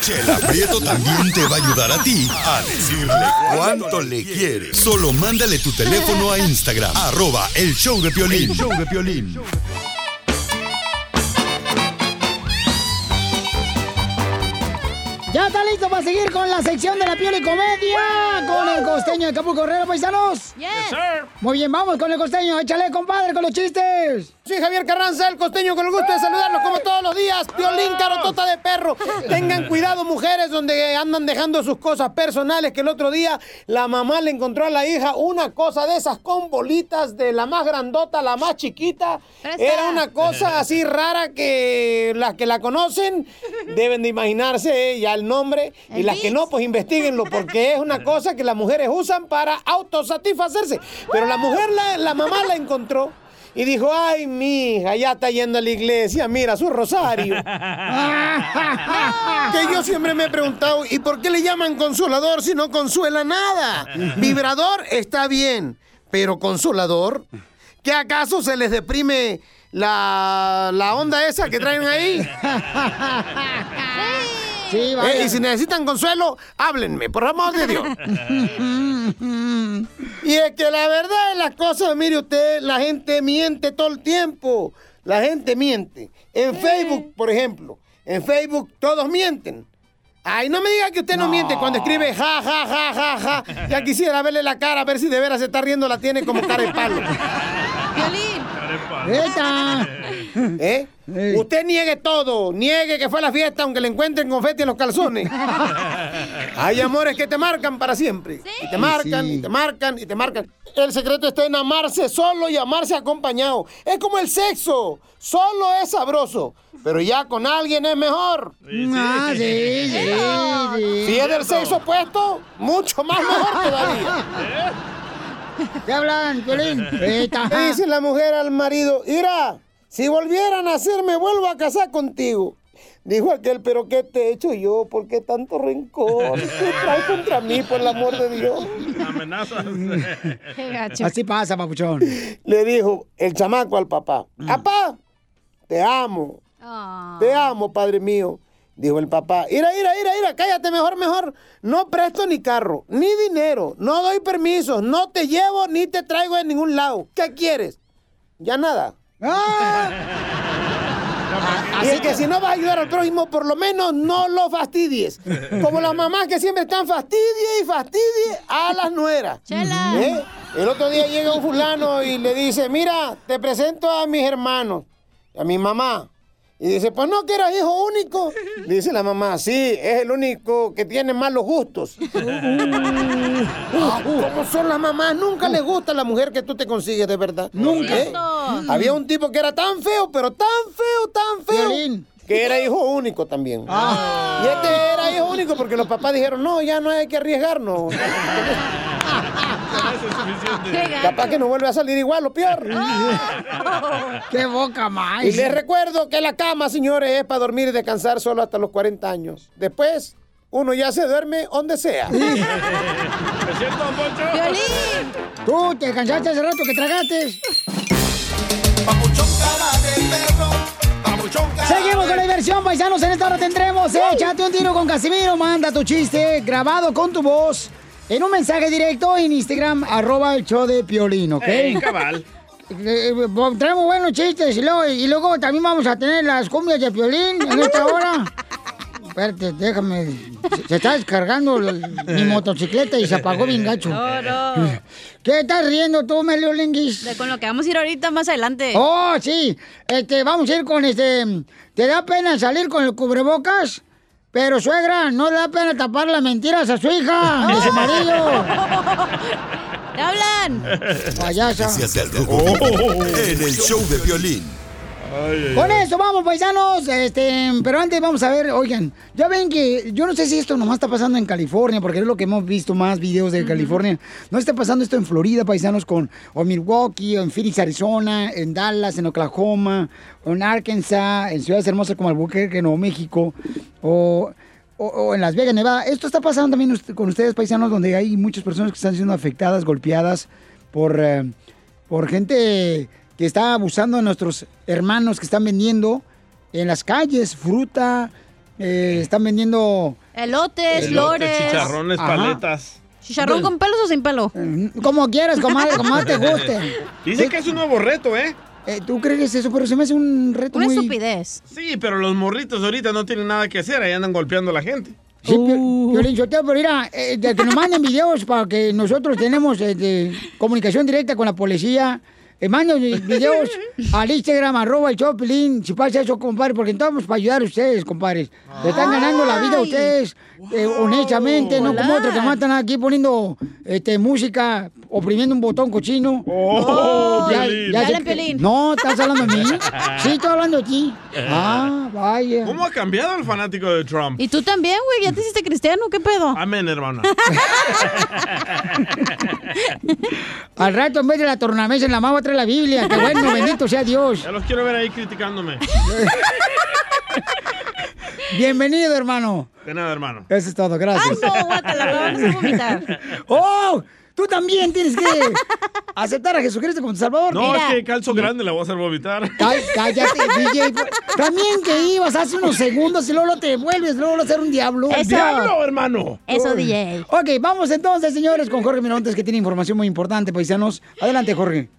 [SPEAKER 1] Chela Prieto también te va a ayudar a ti a decirle cuánto le quieres. Solo mándale tu teléfono a Instagram, arroba el show de Piolín.
[SPEAKER 28] El
[SPEAKER 1] show de Piolín.
[SPEAKER 3] Para seguir con la sección de la piel y comedia con el costeño de Capu Correro, paisanos. Muy bien, vamos con el costeño. Échale, compadre, con los chistes.
[SPEAKER 12] Sí, Javier Carranza, el costeño, con el gusto de saludarlos como todos los días. Piolín, carotota de perro. Tengan cuidado, mujeres, donde andan dejando sus cosas personales, que el otro día la mamá le encontró a la hija una cosa de esas con bolitas, de la más grandota a la más chiquita. Era una cosa así rara que las que la conocen deben de imaginarse ya el nombre y las que no, pues investiguenlo, porque es una cosa que las mujeres usan para autosatisfacerse. Pero la mujer, la, la mamá la encontró. Y dijo, ay, mi hija, ya está yendo a la iglesia, mira su rosario. que yo siempre me he preguntado, ¿y por qué le llaman consolador si no consuela nada? Vibrador está bien, pero consolador, ¿qué acaso se les deprime la, la onda esa que traen ahí?
[SPEAKER 3] Sí,
[SPEAKER 12] Eh, y si necesitan consuelo, háblenme, por amor de Dios. y es que la verdad es las cosas, mire usted, la gente miente todo el tiempo. La gente miente. En Facebook, por ejemplo, en Facebook todos mienten. Ay, no me diga que usted no, miente cuando escribe ja, ja, ja, ja, ja. Ya quisiera verle la cara, a ver si de veras se está riendo, la tiene como cara de palo. ¿Eh? Usted niegue todo, niegue que fue a la fiesta aunque le encuentren confeti en los calzones. Hay amores que te marcan para siempre. Y te marcan, y te marcan, y te marcan. El secreto está en amarse solo y amarse acompañado. Es como el sexo. Solo es sabroso, pero ya con alguien es mejor.
[SPEAKER 3] Ah, sí, sí, sí.
[SPEAKER 12] Si es del sexo opuesto, mucho más mejor todavía.
[SPEAKER 3] ¿Qué hablan.
[SPEAKER 12] Le dice la mujer al marido, mira, si volvieran a hacer, me vuelvo a casar contigo. Dijo aquel, pero ¿qué te he hecho yo? ¿Por qué tanto rencor? ¿Qué traes contra mí, por el amor de Dios?
[SPEAKER 5] Amenazas.
[SPEAKER 3] Así pasa, papuchón.
[SPEAKER 12] Le dijo el chamaco al papá, papá, te amo, te amo, padre mío. Dijo el papá, ira, ira, ira, ira, cállate mejor, mejor. No presto ni carro, ni dinero, no doy permisos, no te llevo ni te traigo de ningún lado. ¿Qué quieres? Ya nada. Y es que si no vas a ayudar al prójimo, por lo menos no lo fastidies. Como las mamás que siempre están fastidie y fastidie a las nueras. ¿Eh? El otro día llega un fulano y le dice, mira, te presento a mis hermanos, a mi mamá. Y dice, pues no, que eras hijo único. Dice la mamá, sí, es el único que tiene malos gustos. Ah, ¿Cómo son las mamás? Nunca les gusta la mujer que tú te consigues, de verdad.
[SPEAKER 3] Nunca.
[SPEAKER 12] ¿Eh? Había un tipo que era tan feo, pero tan feo, tan feo. Que era hijo único también. Y este era hijo único porque los papás dijeron, no, ya no hay que arriesgarnos. Capaz que no vuelve a salir igual, lo peor.
[SPEAKER 3] ¡Qué boca más!
[SPEAKER 12] Y les recuerdo que la cama, señores, es para dormir y descansar solo hasta los 40 años. Después, uno ya se duerme donde sea.
[SPEAKER 5] ¿Es cierto, don Poncho?
[SPEAKER 3] Tú te cansaste hace rato que tragaste. Seguimos con la diversión, paisanos. En esta hora tendremos Échate un tiro con Casimiro. Manda tu chiste grabado con tu voz en un mensaje directo en Instagram, arroba el show de Piolín, ¿ok?
[SPEAKER 5] Ey, cabal.
[SPEAKER 3] Eh, eh, Traemos buenos chistes y luego, y luego también vamos a tener las cumbias de Piolín en esta hora. Espérate, déjame. Se, se está descargando el- mi motocicleta y se apagó bien gacho.
[SPEAKER 4] No, no.
[SPEAKER 3] ¿Qué estás riendo tú, Melio Linguis?
[SPEAKER 4] De con lo que vamos a ir ahorita más adelante.
[SPEAKER 3] Oh, sí. Este, vamos a ir con este. ¿Te da pena salir con el cubrebocas? Pero suegra, no le da pena tapar las mentiras a su hija, de su marido.
[SPEAKER 4] ¿Te hablan?
[SPEAKER 1] Del Rojo en el show de violín.
[SPEAKER 3] Con eso vamos, paisanos. Este, pero antes vamos a ver, oigan, ya ven que yo no sé si esto nomás está pasando en California, porque es lo que hemos visto más videos de California. No está pasando esto en Florida, paisanos, con o Milwaukee, o en Phoenix, Arizona, en Dallas, en Oklahoma, o en Arkansas, en ciudades hermosas como Albuquerque, Nuevo México, o, o- o en Las Vegas, Nevada. Esto está pasando también con ustedes, paisanos, donde hay muchas personas que están siendo afectadas, golpeadas por, eh, por gente que está abusando de nuestros hermanos que están vendiendo en las calles fruta, eh, están vendiendo...
[SPEAKER 4] Elotes, flores.
[SPEAKER 5] chicharrones,
[SPEAKER 3] Ajá.
[SPEAKER 5] paletas.
[SPEAKER 4] ¿Chicharrón con pelos o sin pelo?
[SPEAKER 3] Como quieras, comadre, como más te guste.
[SPEAKER 5] Dice que es un nuevo reto, ¿eh?
[SPEAKER 3] Eh, ¿Tú crees eso? Pero se me hace un reto
[SPEAKER 4] Una
[SPEAKER 3] muy...
[SPEAKER 4] estupidez.
[SPEAKER 5] Sí, pero los morritos ahorita no tienen nada que hacer, ahí andan golpeando a la gente.
[SPEAKER 3] Sí, Pio- Piolín Sotelo, pero mira, eh, que nos manden videos para que nosotros tenemos eh, de comunicación directa con la policía. Eh, manden videos al Instagram, arroba el Piolín, si pasa eso, compadre, porque estamos para ayudar a ustedes, compadres. Le están ganando la vida a ustedes, eh, honestamente, no como otros que matan aquí poniendo este, música, oprimiendo un botón cochino.
[SPEAKER 5] Oh,
[SPEAKER 3] sé
[SPEAKER 5] Dale,
[SPEAKER 3] que-
[SPEAKER 5] Piolín.
[SPEAKER 3] No, ¿estás hablando de mí? Sí, estoy hablando de ti. Ah, vaya.
[SPEAKER 5] ¿Cómo ha cambiado el fanático de Trump?
[SPEAKER 4] Y tú también, güey, ya te hiciste cristiano, ¿qué pedo?
[SPEAKER 5] Amén, hermano.
[SPEAKER 3] Al rato, en vez de la tornamesa en la mano, va a traer la Biblia. Que bueno, bendito sea Dios.
[SPEAKER 5] Ya los quiero ver ahí criticándome.
[SPEAKER 3] Bienvenido, hermano.
[SPEAKER 5] De nada, hermano.
[SPEAKER 3] Eso es todo, gracias.
[SPEAKER 4] Ah, no, guácala, me vamos a vomitar.
[SPEAKER 3] ¡Oh! Tú también tienes que aceptar a Jesucristo como tu Salvador.
[SPEAKER 5] No, es que calzo grande la voy a hacer vomitar.
[SPEAKER 3] Ay, cállate, DJ. También que ibas hace unos segundos y luego lo te vuelves, luego lo hacer un diablo.
[SPEAKER 5] ¡El diablo, hermano!
[SPEAKER 4] Eso,
[SPEAKER 3] Uy.
[SPEAKER 4] DJ.
[SPEAKER 3] Ok, vamos entonces, señores, con Jorge Mirontes, que tiene información muy importante, paisanos. Adelante, Jorge.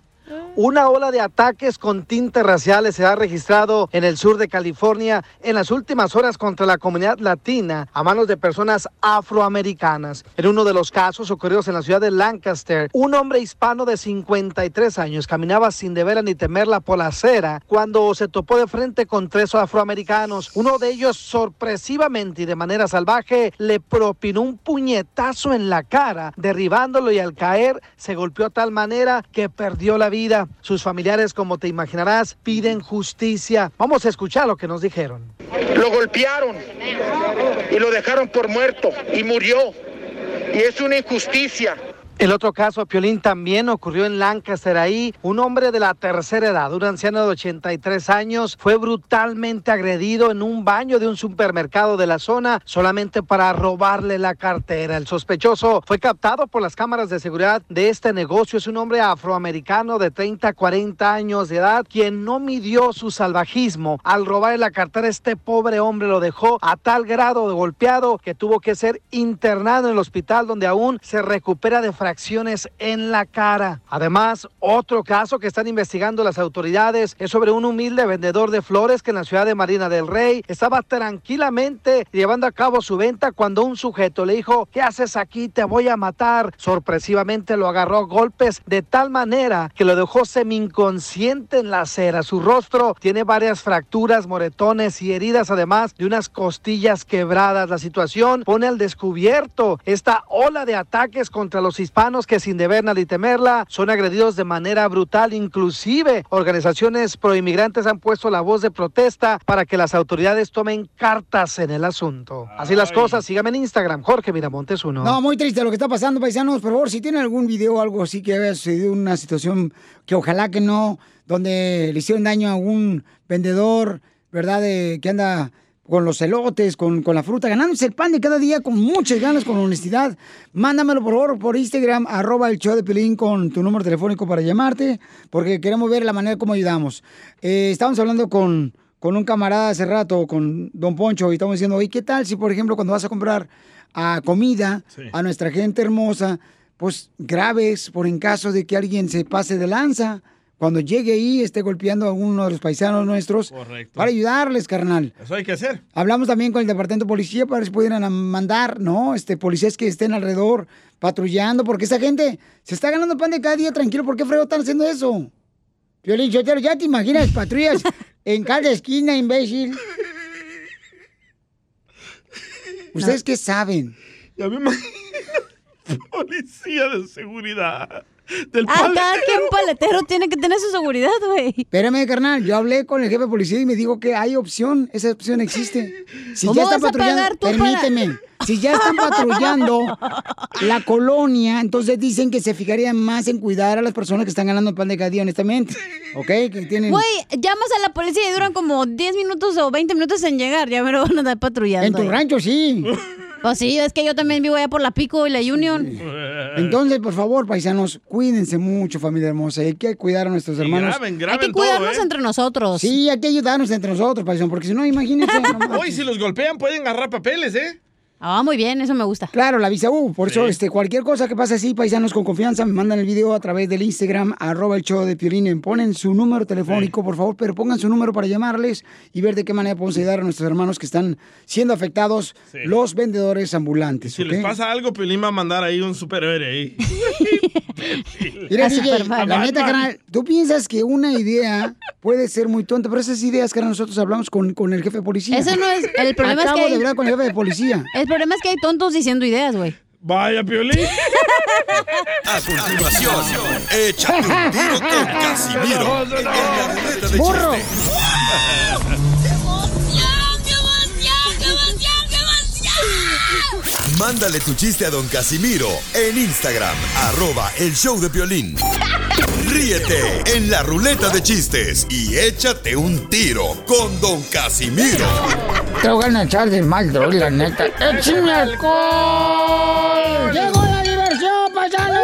[SPEAKER 6] Una ola de ataques con tintes raciales se ha registrado en el sur de California en las últimas horas contra la comunidad latina a manos de personas afroamericanas. En uno de los casos ocurridos en la ciudad de Lancaster, un hombre hispano de 53 años caminaba sin deberla ni temerla por la acera cuando se topó de frente con tres afroamericanos. Uno de ellos sorpresivamente y de manera salvaje le propinó un puñetazo en la cara, derribándolo y al caer se golpeó de tal manera que perdió la vida. Sus familiares, como te imaginarás, piden justicia. Vamos a escuchar lo que nos dijeron.
[SPEAKER 29] Lo golpearon y lo dejaron por muerto y murió. Y es una injusticia.
[SPEAKER 6] El otro caso, Piolín, también ocurrió en Lancaster. Ahí, un hombre de la tercera edad, un anciano de 83 años, fue brutalmente agredido en un baño de un supermercado de la zona solamente para robarle la cartera. El sospechoso fue captado por las cámaras de seguridad de este negocio. Es un hombre afroamericano de 30 a 40 años de edad, quien no midió su salvajismo. Al robarle la cartera, este pobre hombre lo dejó a tal grado de golpeado que tuvo que ser internado en el hospital donde aún se recupera de fracturas fracciones en la cara. Además, otro caso que están investigando las autoridades es sobre un humilde vendedor de flores que en la ciudad de Marina del Rey estaba tranquilamente llevando a cabo su venta cuando un sujeto le dijo, ¿qué haces aquí? Te voy a matar. Sorpresivamente lo agarró a golpes de tal manera que lo dejó semi-inconsciente en la acera. Su rostro tiene varias fracturas, moretones y heridas, además de unas costillas quebradas. La situación pone al descubierto esta ola de ataques contra los hispanos que sin deber ni temerla son agredidos de manera brutal. Inclusive organizaciones proinmigrantes han puesto la voz de protesta para que las autoridades tomen cartas en el asunto. Así las cosas, síganme en Instagram, Jorge Miramontes uno.
[SPEAKER 3] No, muy triste lo que está pasando, paisanos. Por favor, si tienen algún video o algo así que haya sucedido una situación que ojalá que no, donde le hicieron daño a un vendedor, ¿verdad? De, que anda con los elotes, con, con la fruta, ganándose el pan de cada día con muchas ganas, con honestidad. Mándamelo, por favor, por Instagram, arroba el show de Pelín con tu número telefónico para llamarte, porque queremos ver la manera como ayudamos. Eh, estábamos hablando con, con un camarada hace rato, con Don Poncho, y estamos diciendo, oye, ¿qué tal si, por ejemplo, cuando vas a comprar a comida a nuestra gente hermosa, pues graves por en caso de que alguien se pase de lanza? Cuando llegue ahí, esté golpeando a uno de los paisanos nuestros,
[SPEAKER 5] Correcto.
[SPEAKER 3] para ayudarles, carnal.
[SPEAKER 5] Eso hay que hacer.
[SPEAKER 3] Hablamos también con el departamento de policía para ver si pudieran mandar, ¿no? Este, policías que estén alrededor patrullando, porque esa gente se está ganando pan de cada día tranquilo. ¿Por qué frego están haciendo eso? Piolín Sotelo, ya te imaginas patrullas en cada esquina, imbécil. ¿Ustedes qué saben?
[SPEAKER 5] Ya me imagino. Policía de seguridad. Del
[SPEAKER 4] Ah, cada quien paletero tiene que tener su seguridad, güey.
[SPEAKER 3] Espérame, carnal, yo hablé con el jefe de policía y me dijo que hay opción, esa opción existe. Si
[SPEAKER 4] ¿Cómo
[SPEAKER 3] ya están
[SPEAKER 4] vas a
[SPEAKER 3] patrullando,
[SPEAKER 4] pagar tú para-
[SPEAKER 3] permíteme, si ya están patrullando la colonia, entonces dicen que se fijarían más en cuidar a las personas que están ganando el pan de cada día, honestamente. ¿Ok? Que tienen...
[SPEAKER 4] Güey, llamas a la policía y duran como 10 minutos o 20 minutos en llegar. Ya me lo van a andar patrullando.
[SPEAKER 3] En tu rancho, sí.
[SPEAKER 4] Pues sí, es que yo también vivo allá por la Pico y la Union.
[SPEAKER 3] Entonces, por favor, paisanos, cuídense mucho, familia hermosa. Hay que cuidar a nuestros hermanos.
[SPEAKER 5] graben,
[SPEAKER 4] Hay que cuidarnos
[SPEAKER 5] todo, ¿eh?
[SPEAKER 4] entre nosotros.
[SPEAKER 3] Sí, hay que ayudarnos entre nosotros, paisanos, porque si no, imagínense.
[SPEAKER 5] Hoy, si los golpean, pueden agarrar papeles, ¿eh?
[SPEAKER 4] Ah, muy bien, eso me gusta.
[SPEAKER 3] Claro, la visa U. Por eso, este, cualquier cosa que pase así, paisanos con confianza, me mandan el video a través del Instagram, arroba el show de Piolín. Ponen su número telefónico, por favor, pero pongan su número para llamarles y ver de qué manera podemos ayudar a nuestros hermanos que están siendo afectados,
[SPEAKER 5] Sí.
[SPEAKER 3] los vendedores ambulantes.
[SPEAKER 5] Si les pasa algo, Piolín va a mandar ahí un superhéroe ahí.
[SPEAKER 3] Mira, DJ, la neta, carnal, tú piensas que una idea puede ser muy tonta, pero esas ideas, carnal, nosotros hablamos con, con el jefe de policía.
[SPEAKER 4] Eso no es. El problema
[SPEAKER 3] Acabo
[SPEAKER 4] es que.
[SPEAKER 3] de
[SPEAKER 4] hay-
[SPEAKER 3] hablar con el jefe de policía.
[SPEAKER 4] El problema es que hay tontos diciendo ideas, güey.
[SPEAKER 5] Vaya, Piolín.
[SPEAKER 1] A continuación, échate un tiro con Casimiro. Ruleta de
[SPEAKER 3] ¡Burro!
[SPEAKER 1] Mándale tu chiste a don Casimiro en Instagram, arroba el show de violín. Ríete en la ruleta de chistes y échate un tiro con don Casimiro.
[SPEAKER 3] Te voy a echar de mal, droga, la neta. ¡Échame alcohol! ¡Llegó la diversión, paisanos!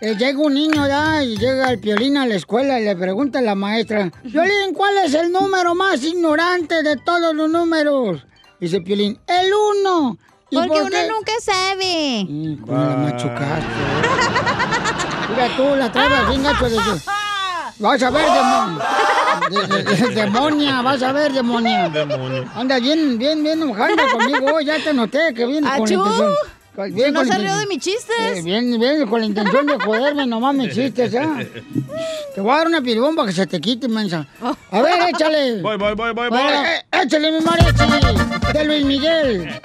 [SPEAKER 3] Eh, llega un niño ya y llega el Piolín a la escuela y le pregunta a la maestra, Piolín, ¿cuál es el número más ignorante de todos los números? Dice Piolín, el uno. ¿Y
[SPEAKER 4] Porque
[SPEAKER 3] por
[SPEAKER 4] uno nunca sabe.
[SPEAKER 3] ¿Cómo la machucaste? Mira tú, la trabas bien gacho de Vas a ver, demonio. De- de- de- demonia, vas a ver, demonia. Anda bien, bien, bien enojando conmigo. hoy, Ya te noté que viene con la
[SPEAKER 4] ¡Achú!
[SPEAKER 3] intención. bien
[SPEAKER 4] no se rió de mis chistes.
[SPEAKER 3] Eh, bien, bien, con la intención de joderme, nomás me chistes, ¿ya? Te voy a dar una para que se te quite, mensa. A ver, échale.
[SPEAKER 5] Voy, voy, voy, voy, voy.
[SPEAKER 3] Bueno, eh, échale mi mariachi de Luis Miguel.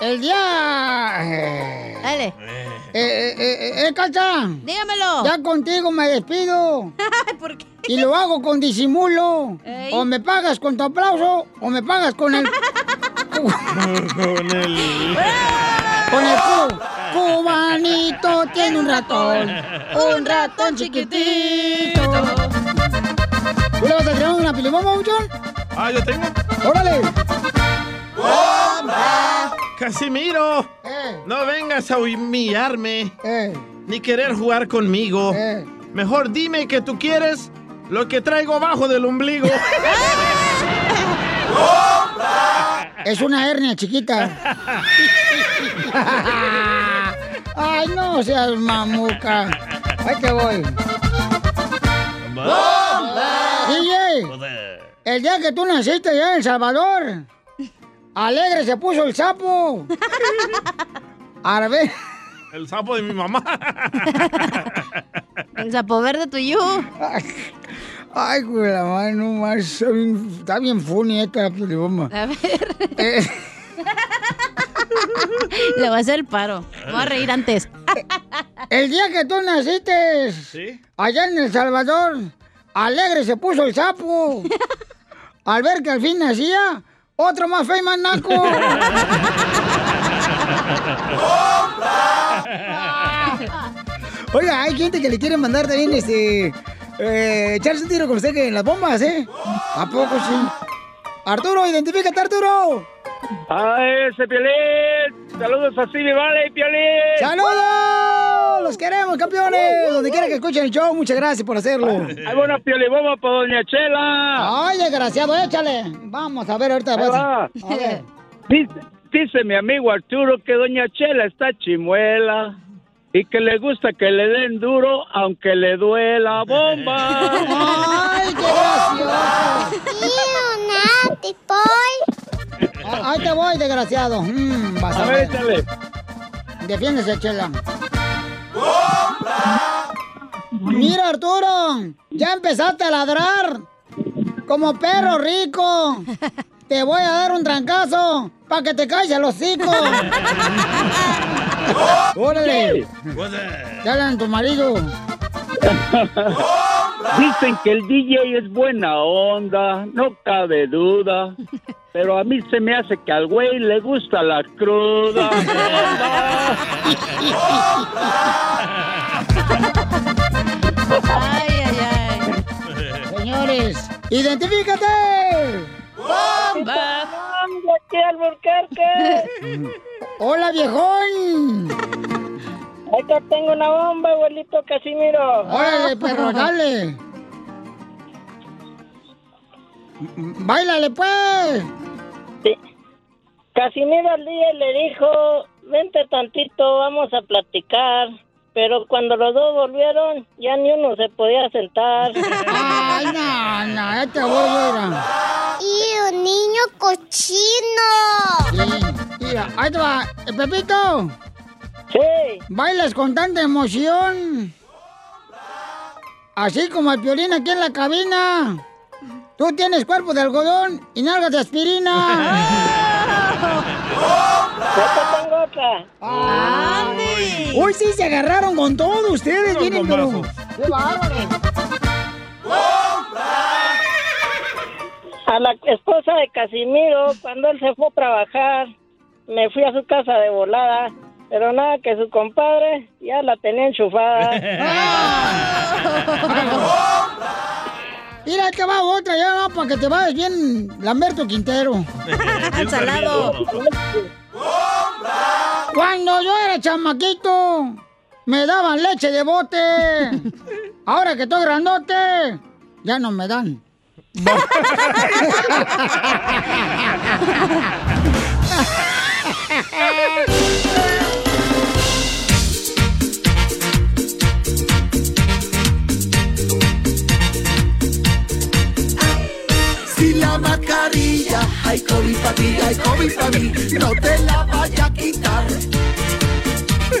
[SPEAKER 3] El día. eh,
[SPEAKER 4] Dale.
[SPEAKER 3] Eh, eh, eh, eh, Cacha.
[SPEAKER 4] Dígamelo.
[SPEAKER 3] Ya contigo me despido.
[SPEAKER 4] ¿Por qué?
[SPEAKER 3] Y lo hago con disimulo.
[SPEAKER 4] Ey.
[SPEAKER 3] O me pagas con tu aplauso o me pagas con el.
[SPEAKER 5] Con el...
[SPEAKER 3] Con el cu. Cubanito tiene un ratón. Un ratón chiquitito. ¿Tú le vas a traer una pilibomba, Buchón?
[SPEAKER 5] Ah, yo tengo.
[SPEAKER 3] ¡Órale!
[SPEAKER 5] Casimiro,
[SPEAKER 3] Eh.
[SPEAKER 5] no vengas a humillarme.
[SPEAKER 3] Eh.
[SPEAKER 5] Ni querer jugar conmigo. Mejor dime que tú quieres lo que traigo abajo del ombligo.
[SPEAKER 3] Es una hernia chiquita. Ay, no seas mamuca. Ahí te voy. El día que tú naciste allá en El Salvador, alegre se puso el sapo. A ver,
[SPEAKER 5] El sapo de mi mamá.
[SPEAKER 4] El sapo verde tuyo.
[SPEAKER 3] ay, güey, la madre, no más. Está bien, funny esta pelibomba.
[SPEAKER 4] A ver.
[SPEAKER 3] Eh,
[SPEAKER 4] Le voy a hacer el paro. Me voy a reír antes.
[SPEAKER 3] el día que tú naciste,
[SPEAKER 5] ¿Sí?
[SPEAKER 3] allá en El Salvador, alegre se puso el sapo. Al ver que al fin nacía, otro más feo y más naco. Oiga, hay gente que le quiere mandar también este. eh, echarse un tiro con usted que en las bombas, ¿eh? ¿A poco sí? Arturo, identifícate, Arturo.
[SPEAKER 24] ¡Ay, ese Piolín! ¡Saludos a Silvia Vale y Piolín!
[SPEAKER 3] ¡Saludos! ¡Los queremos, campeones! Donde quiera que escuchen el show, muchas gracias por hacerlo.
[SPEAKER 24] ¡Hay buena Piolibomba para Doña Chela!
[SPEAKER 3] ¡Ay, desgraciado, échale! Vamos a ver ahorita.
[SPEAKER 24] Ahí
[SPEAKER 3] a-
[SPEAKER 24] va.
[SPEAKER 3] A ver.
[SPEAKER 24] Dice, dice mi amigo Arturo que Doña Chela está chimuela y que le gusta que le den duro aunque le duela bomba.
[SPEAKER 3] ¡Ay, qué gracioso! Ah, Ahí te voy, desgraciado. Mm, vas a,
[SPEAKER 24] A ver, échale.
[SPEAKER 3] Defiéndese, Chela. Mira, Arturo, ya empezaste a ladrar. Como perro rico. Te voy a dar un trancazo para que te calles el hocico. ¡Órale! Te hablan tu marido.
[SPEAKER 24] Dicen que el DJ es buena onda, no cabe duda. Pero a mí se me hace que al güey le gusta la cruda.
[SPEAKER 4] Ay, ay, ay.
[SPEAKER 3] Señores, ¡identifícate!
[SPEAKER 4] ¡Bomba!
[SPEAKER 24] aquí Alburquerque!
[SPEAKER 3] ¡Hola, viejón!
[SPEAKER 24] Acá tengo una bomba, abuelito Casimiro.
[SPEAKER 3] ¡Órale, perro, dale! Báilale, pues.
[SPEAKER 30] Casimiro al día le dijo, vente tantito, vamos a platicar. Pero cuando los dos volvieron, ya ni uno se podía sentar.
[SPEAKER 3] Ay, no, no, ya te aburro,
[SPEAKER 31] ¡Y un niño cochino!
[SPEAKER 3] Mira, ahí te va. Pepito.
[SPEAKER 30] Sí.
[SPEAKER 3] ¿Bailas con tanta emoción? Así como el violín aquí en la cabina. Tú tienes cuerpo de algodón y nalgas de aspirina.
[SPEAKER 30] Yo tengo otra.
[SPEAKER 3] Hoy sí se agarraron con todo ustedes, vienen, pero... ¡Qué bárbaro!
[SPEAKER 30] A la esposa de Casimiro, cuando él se fue a trabajar, me fui a su casa de volada. Pero nada, que su compadre ya la tenía enchufada.
[SPEAKER 3] Mira, que va otra, ya va para que te vayas bien Lamberto Quintero.
[SPEAKER 30] Bien Salado.
[SPEAKER 3] Cuando yo era chamaquito, me daban leche de bote. Ahora que estoy grandote, ya no me dan.
[SPEAKER 32] mascarilla, hay COVID para ti, hay COVID para mí, no te la vaya a quitar.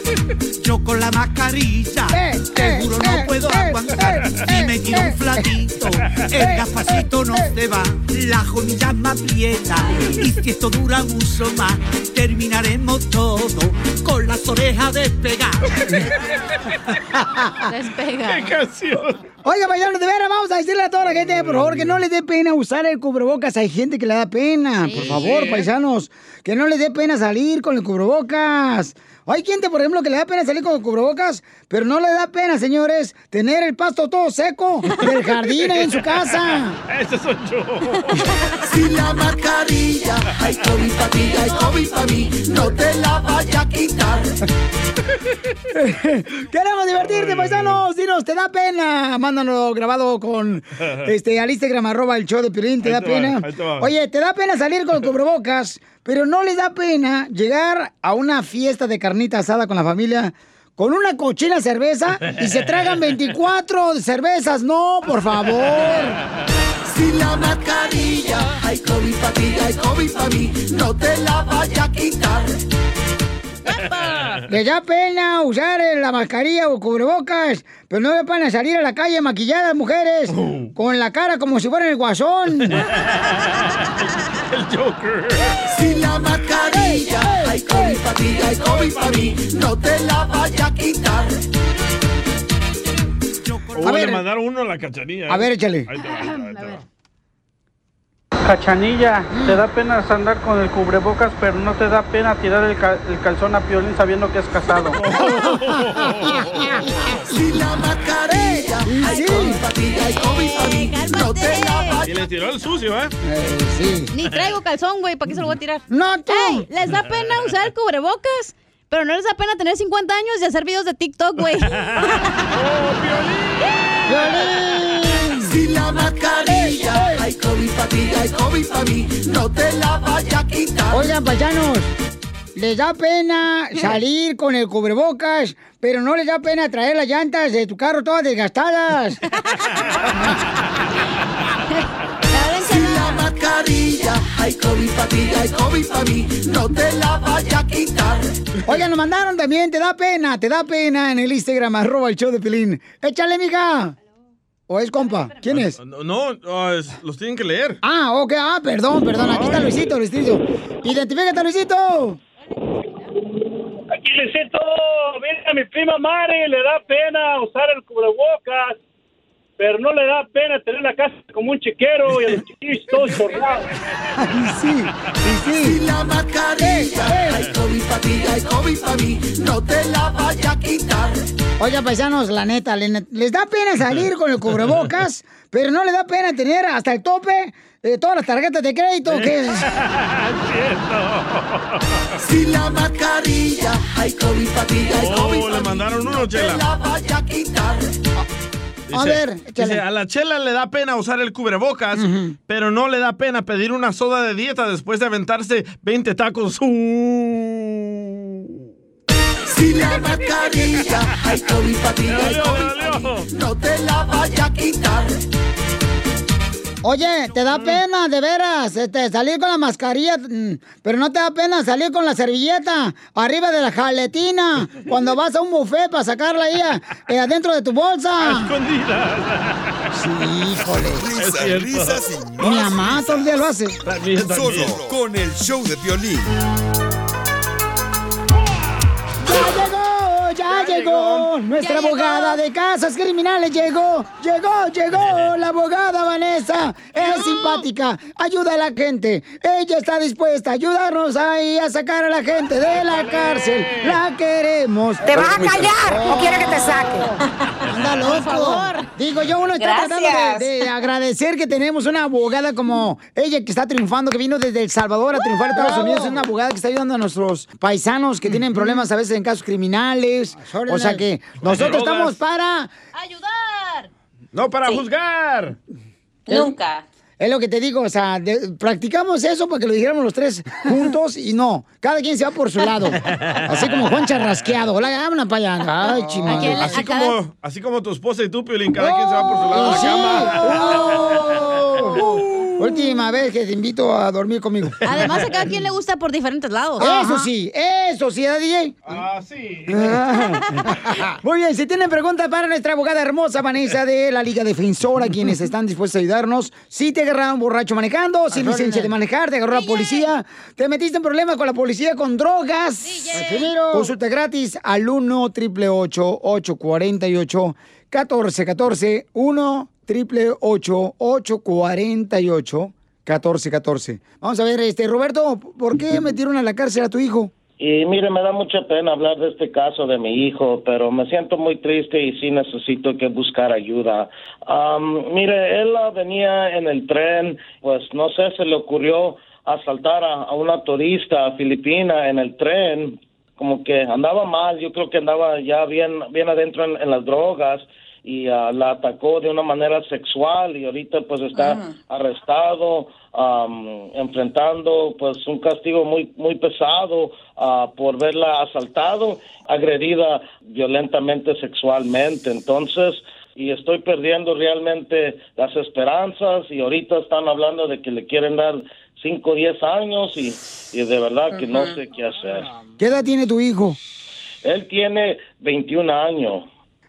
[SPEAKER 33] Yo con la mascarilla,
[SPEAKER 3] Eh,
[SPEAKER 33] seguro no puedo aguantar. Si me tiro un flatito, el gafacito no se va, la jodilla me aprieta. Y si esto dura mucho más, terminaremos todo con las orejas despegadas.
[SPEAKER 4] Despega.
[SPEAKER 5] ¿Qué canción?
[SPEAKER 3] Oiga, paisanos, de veras, vamos a decirle a toda la gente, por favor, que no les dé pena usar el cubrebocas. Hay gente que le da pena. Por favor, paisanos, que no les dé pena salir con el cubrebocas. Hay gente, por ejemplo, que le da pena salir con cubrebocas, pero no le da pena, señores, tener el pasto todo seco del jardín ahí en su casa.
[SPEAKER 5] Ese soy yo.
[SPEAKER 32] Si la mascarilla, hay COVID para ti, hay COVID para mí, no te la vaya a quitar.
[SPEAKER 3] Queremos divertirte, paisanos. Dinos, ¿te da pena? Mándanos grabado con este al Instagram, arroba el show de Piolín. ¿Te
[SPEAKER 32] Ahí
[SPEAKER 3] da
[SPEAKER 32] te va,
[SPEAKER 3] pena?
[SPEAKER 32] te va.
[SPEAKER 3] Oye, ¿te da pena salir con cubrebocas? Pero no les da pena llegar a una fiesta de carnita asada con la familia con una cochina cerveza y se tragan 24 cervezas. No, por favor.
[SPEAKER 32] Si la mascarilla, hay COVID para ti, hay COVID para mí, no te la vaya a quitar.
[SPEAKER 3] Les da pena usar eh, la mascarilla o cubrebocas, pero no le pena salir a la calle maquilladas, mujeres, con la cara como si fueran el guasón.
[SPEAKER 5] El Joker.
[SPEAKER 32] Si la mascarilla, hay COVID para ti, hay COVID para mí, no te la vaya a quitar.
[SPEAKER 5] Oh,
[SPEAKER 3] A ver.
[SPEAKER 5] le mandaron uno a la cachanilla.
[SPEAKER 3] A ver, échale.
[SPEAKER 5] Ahí te va, ahí te va, ahí te va.
[SPEAKER 6] Cachanilla, te da pena andar con el cubrebocas, pero no te da pena tirar el, ca- el calzón a Piolín sabiendo que es casado.
[SPEAKER 32] Si la mascarilla, mí, no te la
[SPEAKER 5] Y le tiró el sucio, ¿eh?
[SPEAKER 3] sí.
[SPEAKER 4] Ni traigo calzón, güey, ¿para qué se lo voy a tirar?
[SPEAKER 3] No, tú.
[SPEAKER 4] Ey, ¿les da pena usar el cubrebocas? Pero no les da pena tener 50 años y hacer videos de TikTok, güey.
[SPEAKER 32] Si la mascarilla, hay COVID para ti, hay COVID para mí, no te la vaya a quitar.
[SPEAKER 3] Oigan, paisanos, les da pena salir con el cubrebocas, pero no les da pena traer las llantas de tu carro todas desgastadas.
[SPEAKER 32] Si la mascarilla, hay COVID para ti, hay COVID para mí, no te la vaya a quitar.
[SPEAKER 3] Oigan, nos mandaron también, te da pena, te da pena en el Instagram, arroba el show de Pelín. Échale, mija. ¿O es compa? ¿Quién es?
[SPEAKER 5] No, no, es- los tienen que leer.
[SPEAKER 3] Ah, ok, ah, perdón, perdón, aquí está Luisito, Luisito. Identifícate, Luisito.
[SPEAKER 16] Aquí Luisito, mira, a mi prima Mari le da pena usar el cubrebocas, pero no le da pena tener la casa como un chiquero y a los chiquillos todos chorrados.
[SPEAKER 3] sí,
[SPEAKER 32] Si la mascarilla, hay COVID para ti, hay COVID para mí, no te la vaya a quitar.
[SPEAKER 3] Oigan, paisanos, la neta, le- les da pena salir con el cubrebocas, pero no les da pena tener hasta el tope de todas las tarjetas de crédito que es.
[SPEAKER 32] Si la mascarilla, hay COVID para ti, hay COVID
[SPEAKER 5] Oh, le
[SPEAKER 32] para mí,
[SPEAKER 5] mandaron uno,
[SPEAKER 32] no te
[SPEAKER 5] Chela.
[SPEAKER 32] la vaya a quitar.
[SPEAKER 3] A ver,
[SPEAKER 5] dice, a la chela le da pena usar el cubrebocas, pero no le da pena pedir una soda de dieta después de aventarse 20 tacos. Uh.
[SPEAKER 32] Si la mascarilla hay COVID para ti, no te la vaya a quitar.
[SPEAKER 3] Oye, ¿te da pena, de veras, este, salir con la mascarilla, mm, pero no te da pena salir con la servilleta arriba de la jaletina cuando vas a un buffet para sacarla ahí eh, adentro de tu bolsa? Sí, híjole.
[SPEAKER 1] Risas, risas y
[SPEAKER 3] Mi mamá todo el día lo hace.
[SPEAKER 1] Solo con el show de violín.
[SPEAKER 3] Llegó! Nuestra abogada de casos criminales llegó. Llegó, llegó. La abogada Vanessa es simpática. Ayuda a la gente. Ella está dispuesta a ayudarnos ahí a sacar a la gente de la cárcel. La queremos.
[SPEAKER 34] ¿Te vas a callar o quieres que te saque?
[SPEAKER 3] Anda loco.
[SPEAKER 34] Por favor.
[SPEAKER 3] Digo, yo uno está
[SPEAKER 34] Gracias.
[SPEAKER 3] tratando de, de agradecer que tenemos una abogada como ella que está triunfando, que vino desde El Salvador a triunfar en Estados. Unidos. Es una abogada que está ayudando a nuestros paisanos que tienen problemas a veces en casos criminales. O sea que nosotros
[SPEAKER 5] Drogas.
[SPEAKER 3] estamos para...
[SPEAKER 5] No para juzgar.
[SPEAKER 3] Nunca. Es lo que te digo, o sea, de- practicamos eso para que lo dijéramos los tres juntos y no, cada quien se va por su lado. Así como Juan Charrasqueado. Hola, vámonos para allá. Ay, chimadre.
[SPEAKER 5] Así como, así como tu esposa y tú, Piolín, cada quien se va por su lado de la
[SPEAKER 3] Sí.
[SPEAKER 5] cama.
[SPEAKER 3] Oh. Última vez que te invito a dormir conmigo.
[SPEAKER 4] Además, a cada quien le gusta por diferentes lados.
[SPEAKER 3] Eso sí, eso sí, ¿eh, DJ?
[SPEAKER 5] Ah, sí.
[SPEAKER 3] Muy bien, si tienen preguntas para nuestra abogada hermosa Vanessa de la Liga Defensora, quienes están dispuestos a ayudarnos. Si te agarraron borracho manejando, sin licencia de manejar, te agarró la policía, te metiste en problemas con la policía con drogas. Consulta gratis al 1 888 848 1414 1 888 848 1414 Vamos a ver, este Roberto, ¿por qué metieron a la cárcel a tu hijo?
[SPEAKER 35] Y mire, me da mucha pena hablar de este caso de mi hijo, pero me siento muy triste y sí necesito que buscar ayuda. Am, mire, él venía en el tren, pues no sé, se le ocurrió asaltar a, a una turista filipina en el tren, como que andaba mal, yo creo que andaba ya bien, bien adentro en, en las drogas y ah, la atacó de una manera sexual y ahorita pues está arrestado am, enfrentando pues un castigo muy muy pesado ah, por verla asaltado agredida violentamente sexualmente entonces y estoy perdiendo realmente las esperanzas y ahorita están hablando de que le quieren dar 5 o 10 años y, y de verdad que no sé qué hacer.
[SPEAKER 3] ¿Qué edad tiene tu hijo?
[SPEAKER 35] Él tiene 21 años.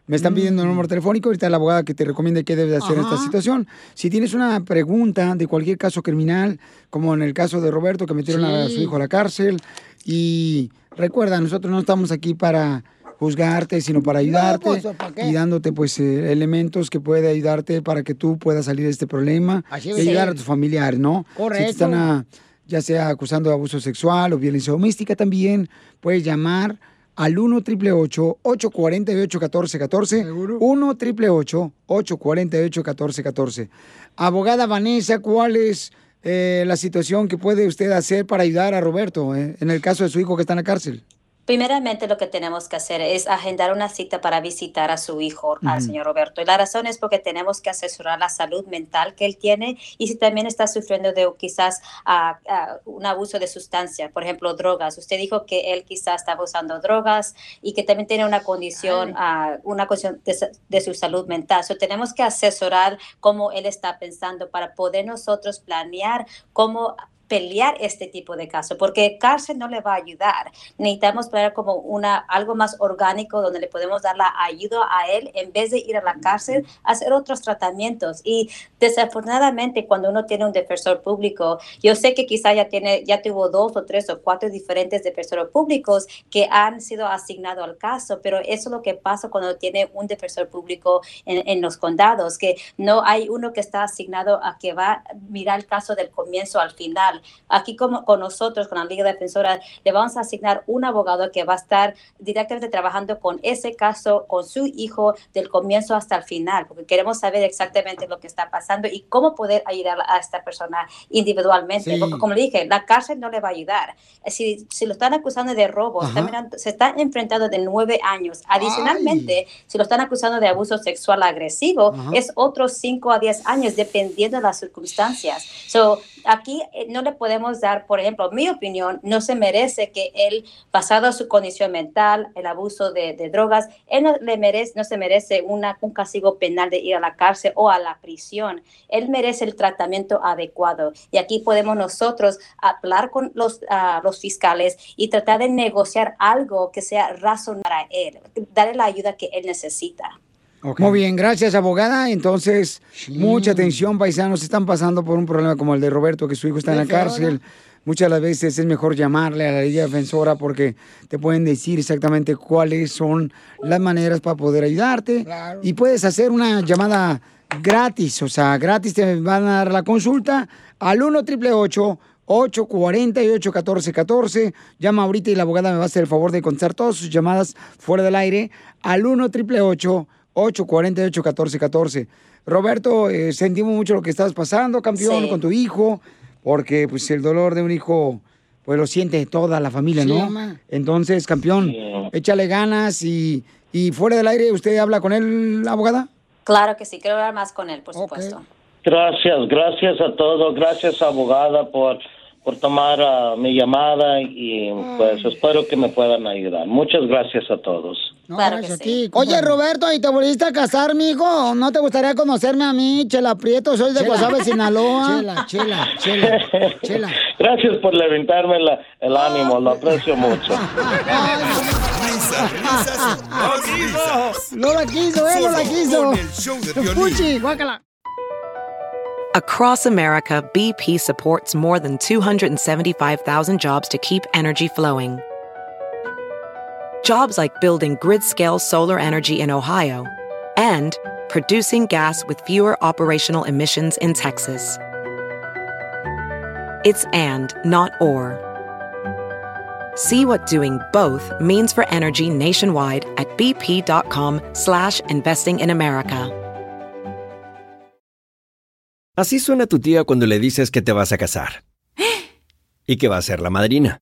[SPEAKER 3] Me están pidiendo el número telefónico, ahorita la abogada que te recomiende qué debes hacer en esta situación. Si tienes una pregunta de cualquier caso criminal, como en el caso de Roberto, que metieron a su hijo a la cárcel, y recuerda, nosotros no estamos aquí para juzgarte, sino para ayudarte
[SPEAKER 34] pues, ¿para qué?
[SPEAKER 3] y dándote pues eh, elementos que puede ayudarte para que tú puedas salir de este problema
[SPEAKER 34] Así
[SPEAKER 3] y ayudar
[SPEAKER 34] ser.
[SPEAKER 3] a tus familiares, ¿no? Si
[SPEAKER 34] Correcto.
[SPEAKER 3] te están a- ya sea acusando de abuso sexual o violencia doméstica también, puedes llamar al 1 888 848 1414 1 888 848 1414 Abogada Vanessa, ¿cuál es eh, la situación que puede usted hacer para ayudar a Roberto eh, en el caso de su hijo que está en la cárcel?
[SPEAKER 36] Primeramente lo que tenemos que hacer es agendar una cita para visitar a su hijo, al señor Roberto. Y la razón es porque tenemos que asesorar la salud mental que él tiene y si también está sufriendo de quizás ah, ah, un abuso de sustancia, por ejemplo, drogas. Usted dijo que él quizás estaba usando drogas y que también tiene una condición, ah, una condición de, de su salud mental. So, tenemos que asesorar cómo él está pensando para poder nosotros planear cómo pelear este tipo de casos, porque cárcel no le va a ayudar. Necesitamos planear como una, algo más orgánico donde le podemos dar la ayuda a él en vez de ir a la cárcel, hacer otros tratamientos. Y desafortunadamente cuando uno tiene un defensor público, yo sé que quizá ya, tiene, ya tuvo dos o tres o cuatro diferentes defensores públicos que han sido asignados al caso, pero eso es lo que pasa cuando tiene un defensor público en, en los condados, que no hay uno que está asignado a que va a mirar el caso del comienzo al final. Aquí como con nosotros, con la Liga Defensora, le vamos a asignar un abogado que va a estar directamente trabajando con ese caso, con su hijo, del comienzo hasta el final, porque queremos saber exactamente lo que está pasando y cómo poder ayudar a esta persona individualmente.
[SPEAKER 37] Sí.
[SPEAKER 36] Porque como le dije, la cárcel no le va a ayudar. Si, si lo están acusando de robo, está
[SPEAKER 37] Ajá.
[SPEAKER 36] mirando- se está enfrentando de nueve años. Adicionalmente, si lo están acusando de abuso sexual agresivo,
[SPEAKER 37] Ajá.
[SPEAKER 36] es otros 5 a 10 años, dependiendo de las circunstancias. So, aquí eh, no le podemos dar, por ejemplo, mi opinión, no se merece que él, basado en su condición mental, el abuso de, drogas, él no, le merece, no se merece una, un castigo penal de ir a la cárcel o a la prisión. Él merece el tratamiento adecuado. Y aquí podemos nosotros hablar con los, ah, los fiscales y tratar de negociar algo que sea razonable para él, darle la ayuda que él necesita.
[SPEAKER 3] Muy bien, gracias, abogada. Entonces, mucha atención, paisanos. Están pasando por un problema como el de Roberto, que su hijo está en la cárcel. Muchas de las veces es mejor llamarle a la Liga Defensora porque te pueden decir exactamente cuáles son las maneras para poder ayudarte. Y puedes hacer una llamada gratis, o sea, gratis te van a dar la consulta al 1 888 848 1414 Llama ahorita y la abogada me va a hacer el favor de contestar todas sus llamadas fuera del aire al 1 888 848 1414 Roberto, eh, sentimos mucho lo que estás pasando, campeón,
[SPEAKER 37] Sí.
[SPEAKER 3] con tu hijo, porque pues el dolor de un hijo, pues lo siente toda la familia,
[SPEAKER 37] Sí,
[SPEAKER 3] ¿no?
[SPEAKER 37] mamá.
[SPEAKER 3] Entonces, campeón, échale ganas y, y fuera del aire, ¿usted habla con él, abogada?
[SPEAKER 36] Claro que sí, quiero hablar más con él, por supuesto.
[SPEAKER 35] Gracias, gracias a todos, gracias abogada por, por tomar ah, mi llamada y pues espero que me puedan ayudar. Muchas gracias a todos.
[SPEAKER 3] No. Oye, Roberto, ¿y te volviste a casar, mijo? ¿No te gustaría conocerme a mí, Chela Prieto? Soy de
[SPEAKER 35] Chela.
[SPEAKER 3] Guasave, Sinaloa. Chela, chela, chela, chela.
[SPEAKER 35] Gracias por levantarme la- el ánimo, lo aprecio mucho.
[SPEAKER 1] Risas, risas y más risas.
[SPEAKER 3] No la quiso, ¿eh? No la quiso. guácala.
[SPEAKER 37] Across America, BP supports more than 275,000 jobs to keep energy flowing. Jobs like building grid scale solar energy in Ohio and producing gas with fewer operational emissions in Texas. It's and, not or. See what doing both means for energy nationwide at bp.com slash investing in America.
[SPEAKER 38] Así suena tu tía cuando le dices que te vas a casar. Y que va a ser la madrina.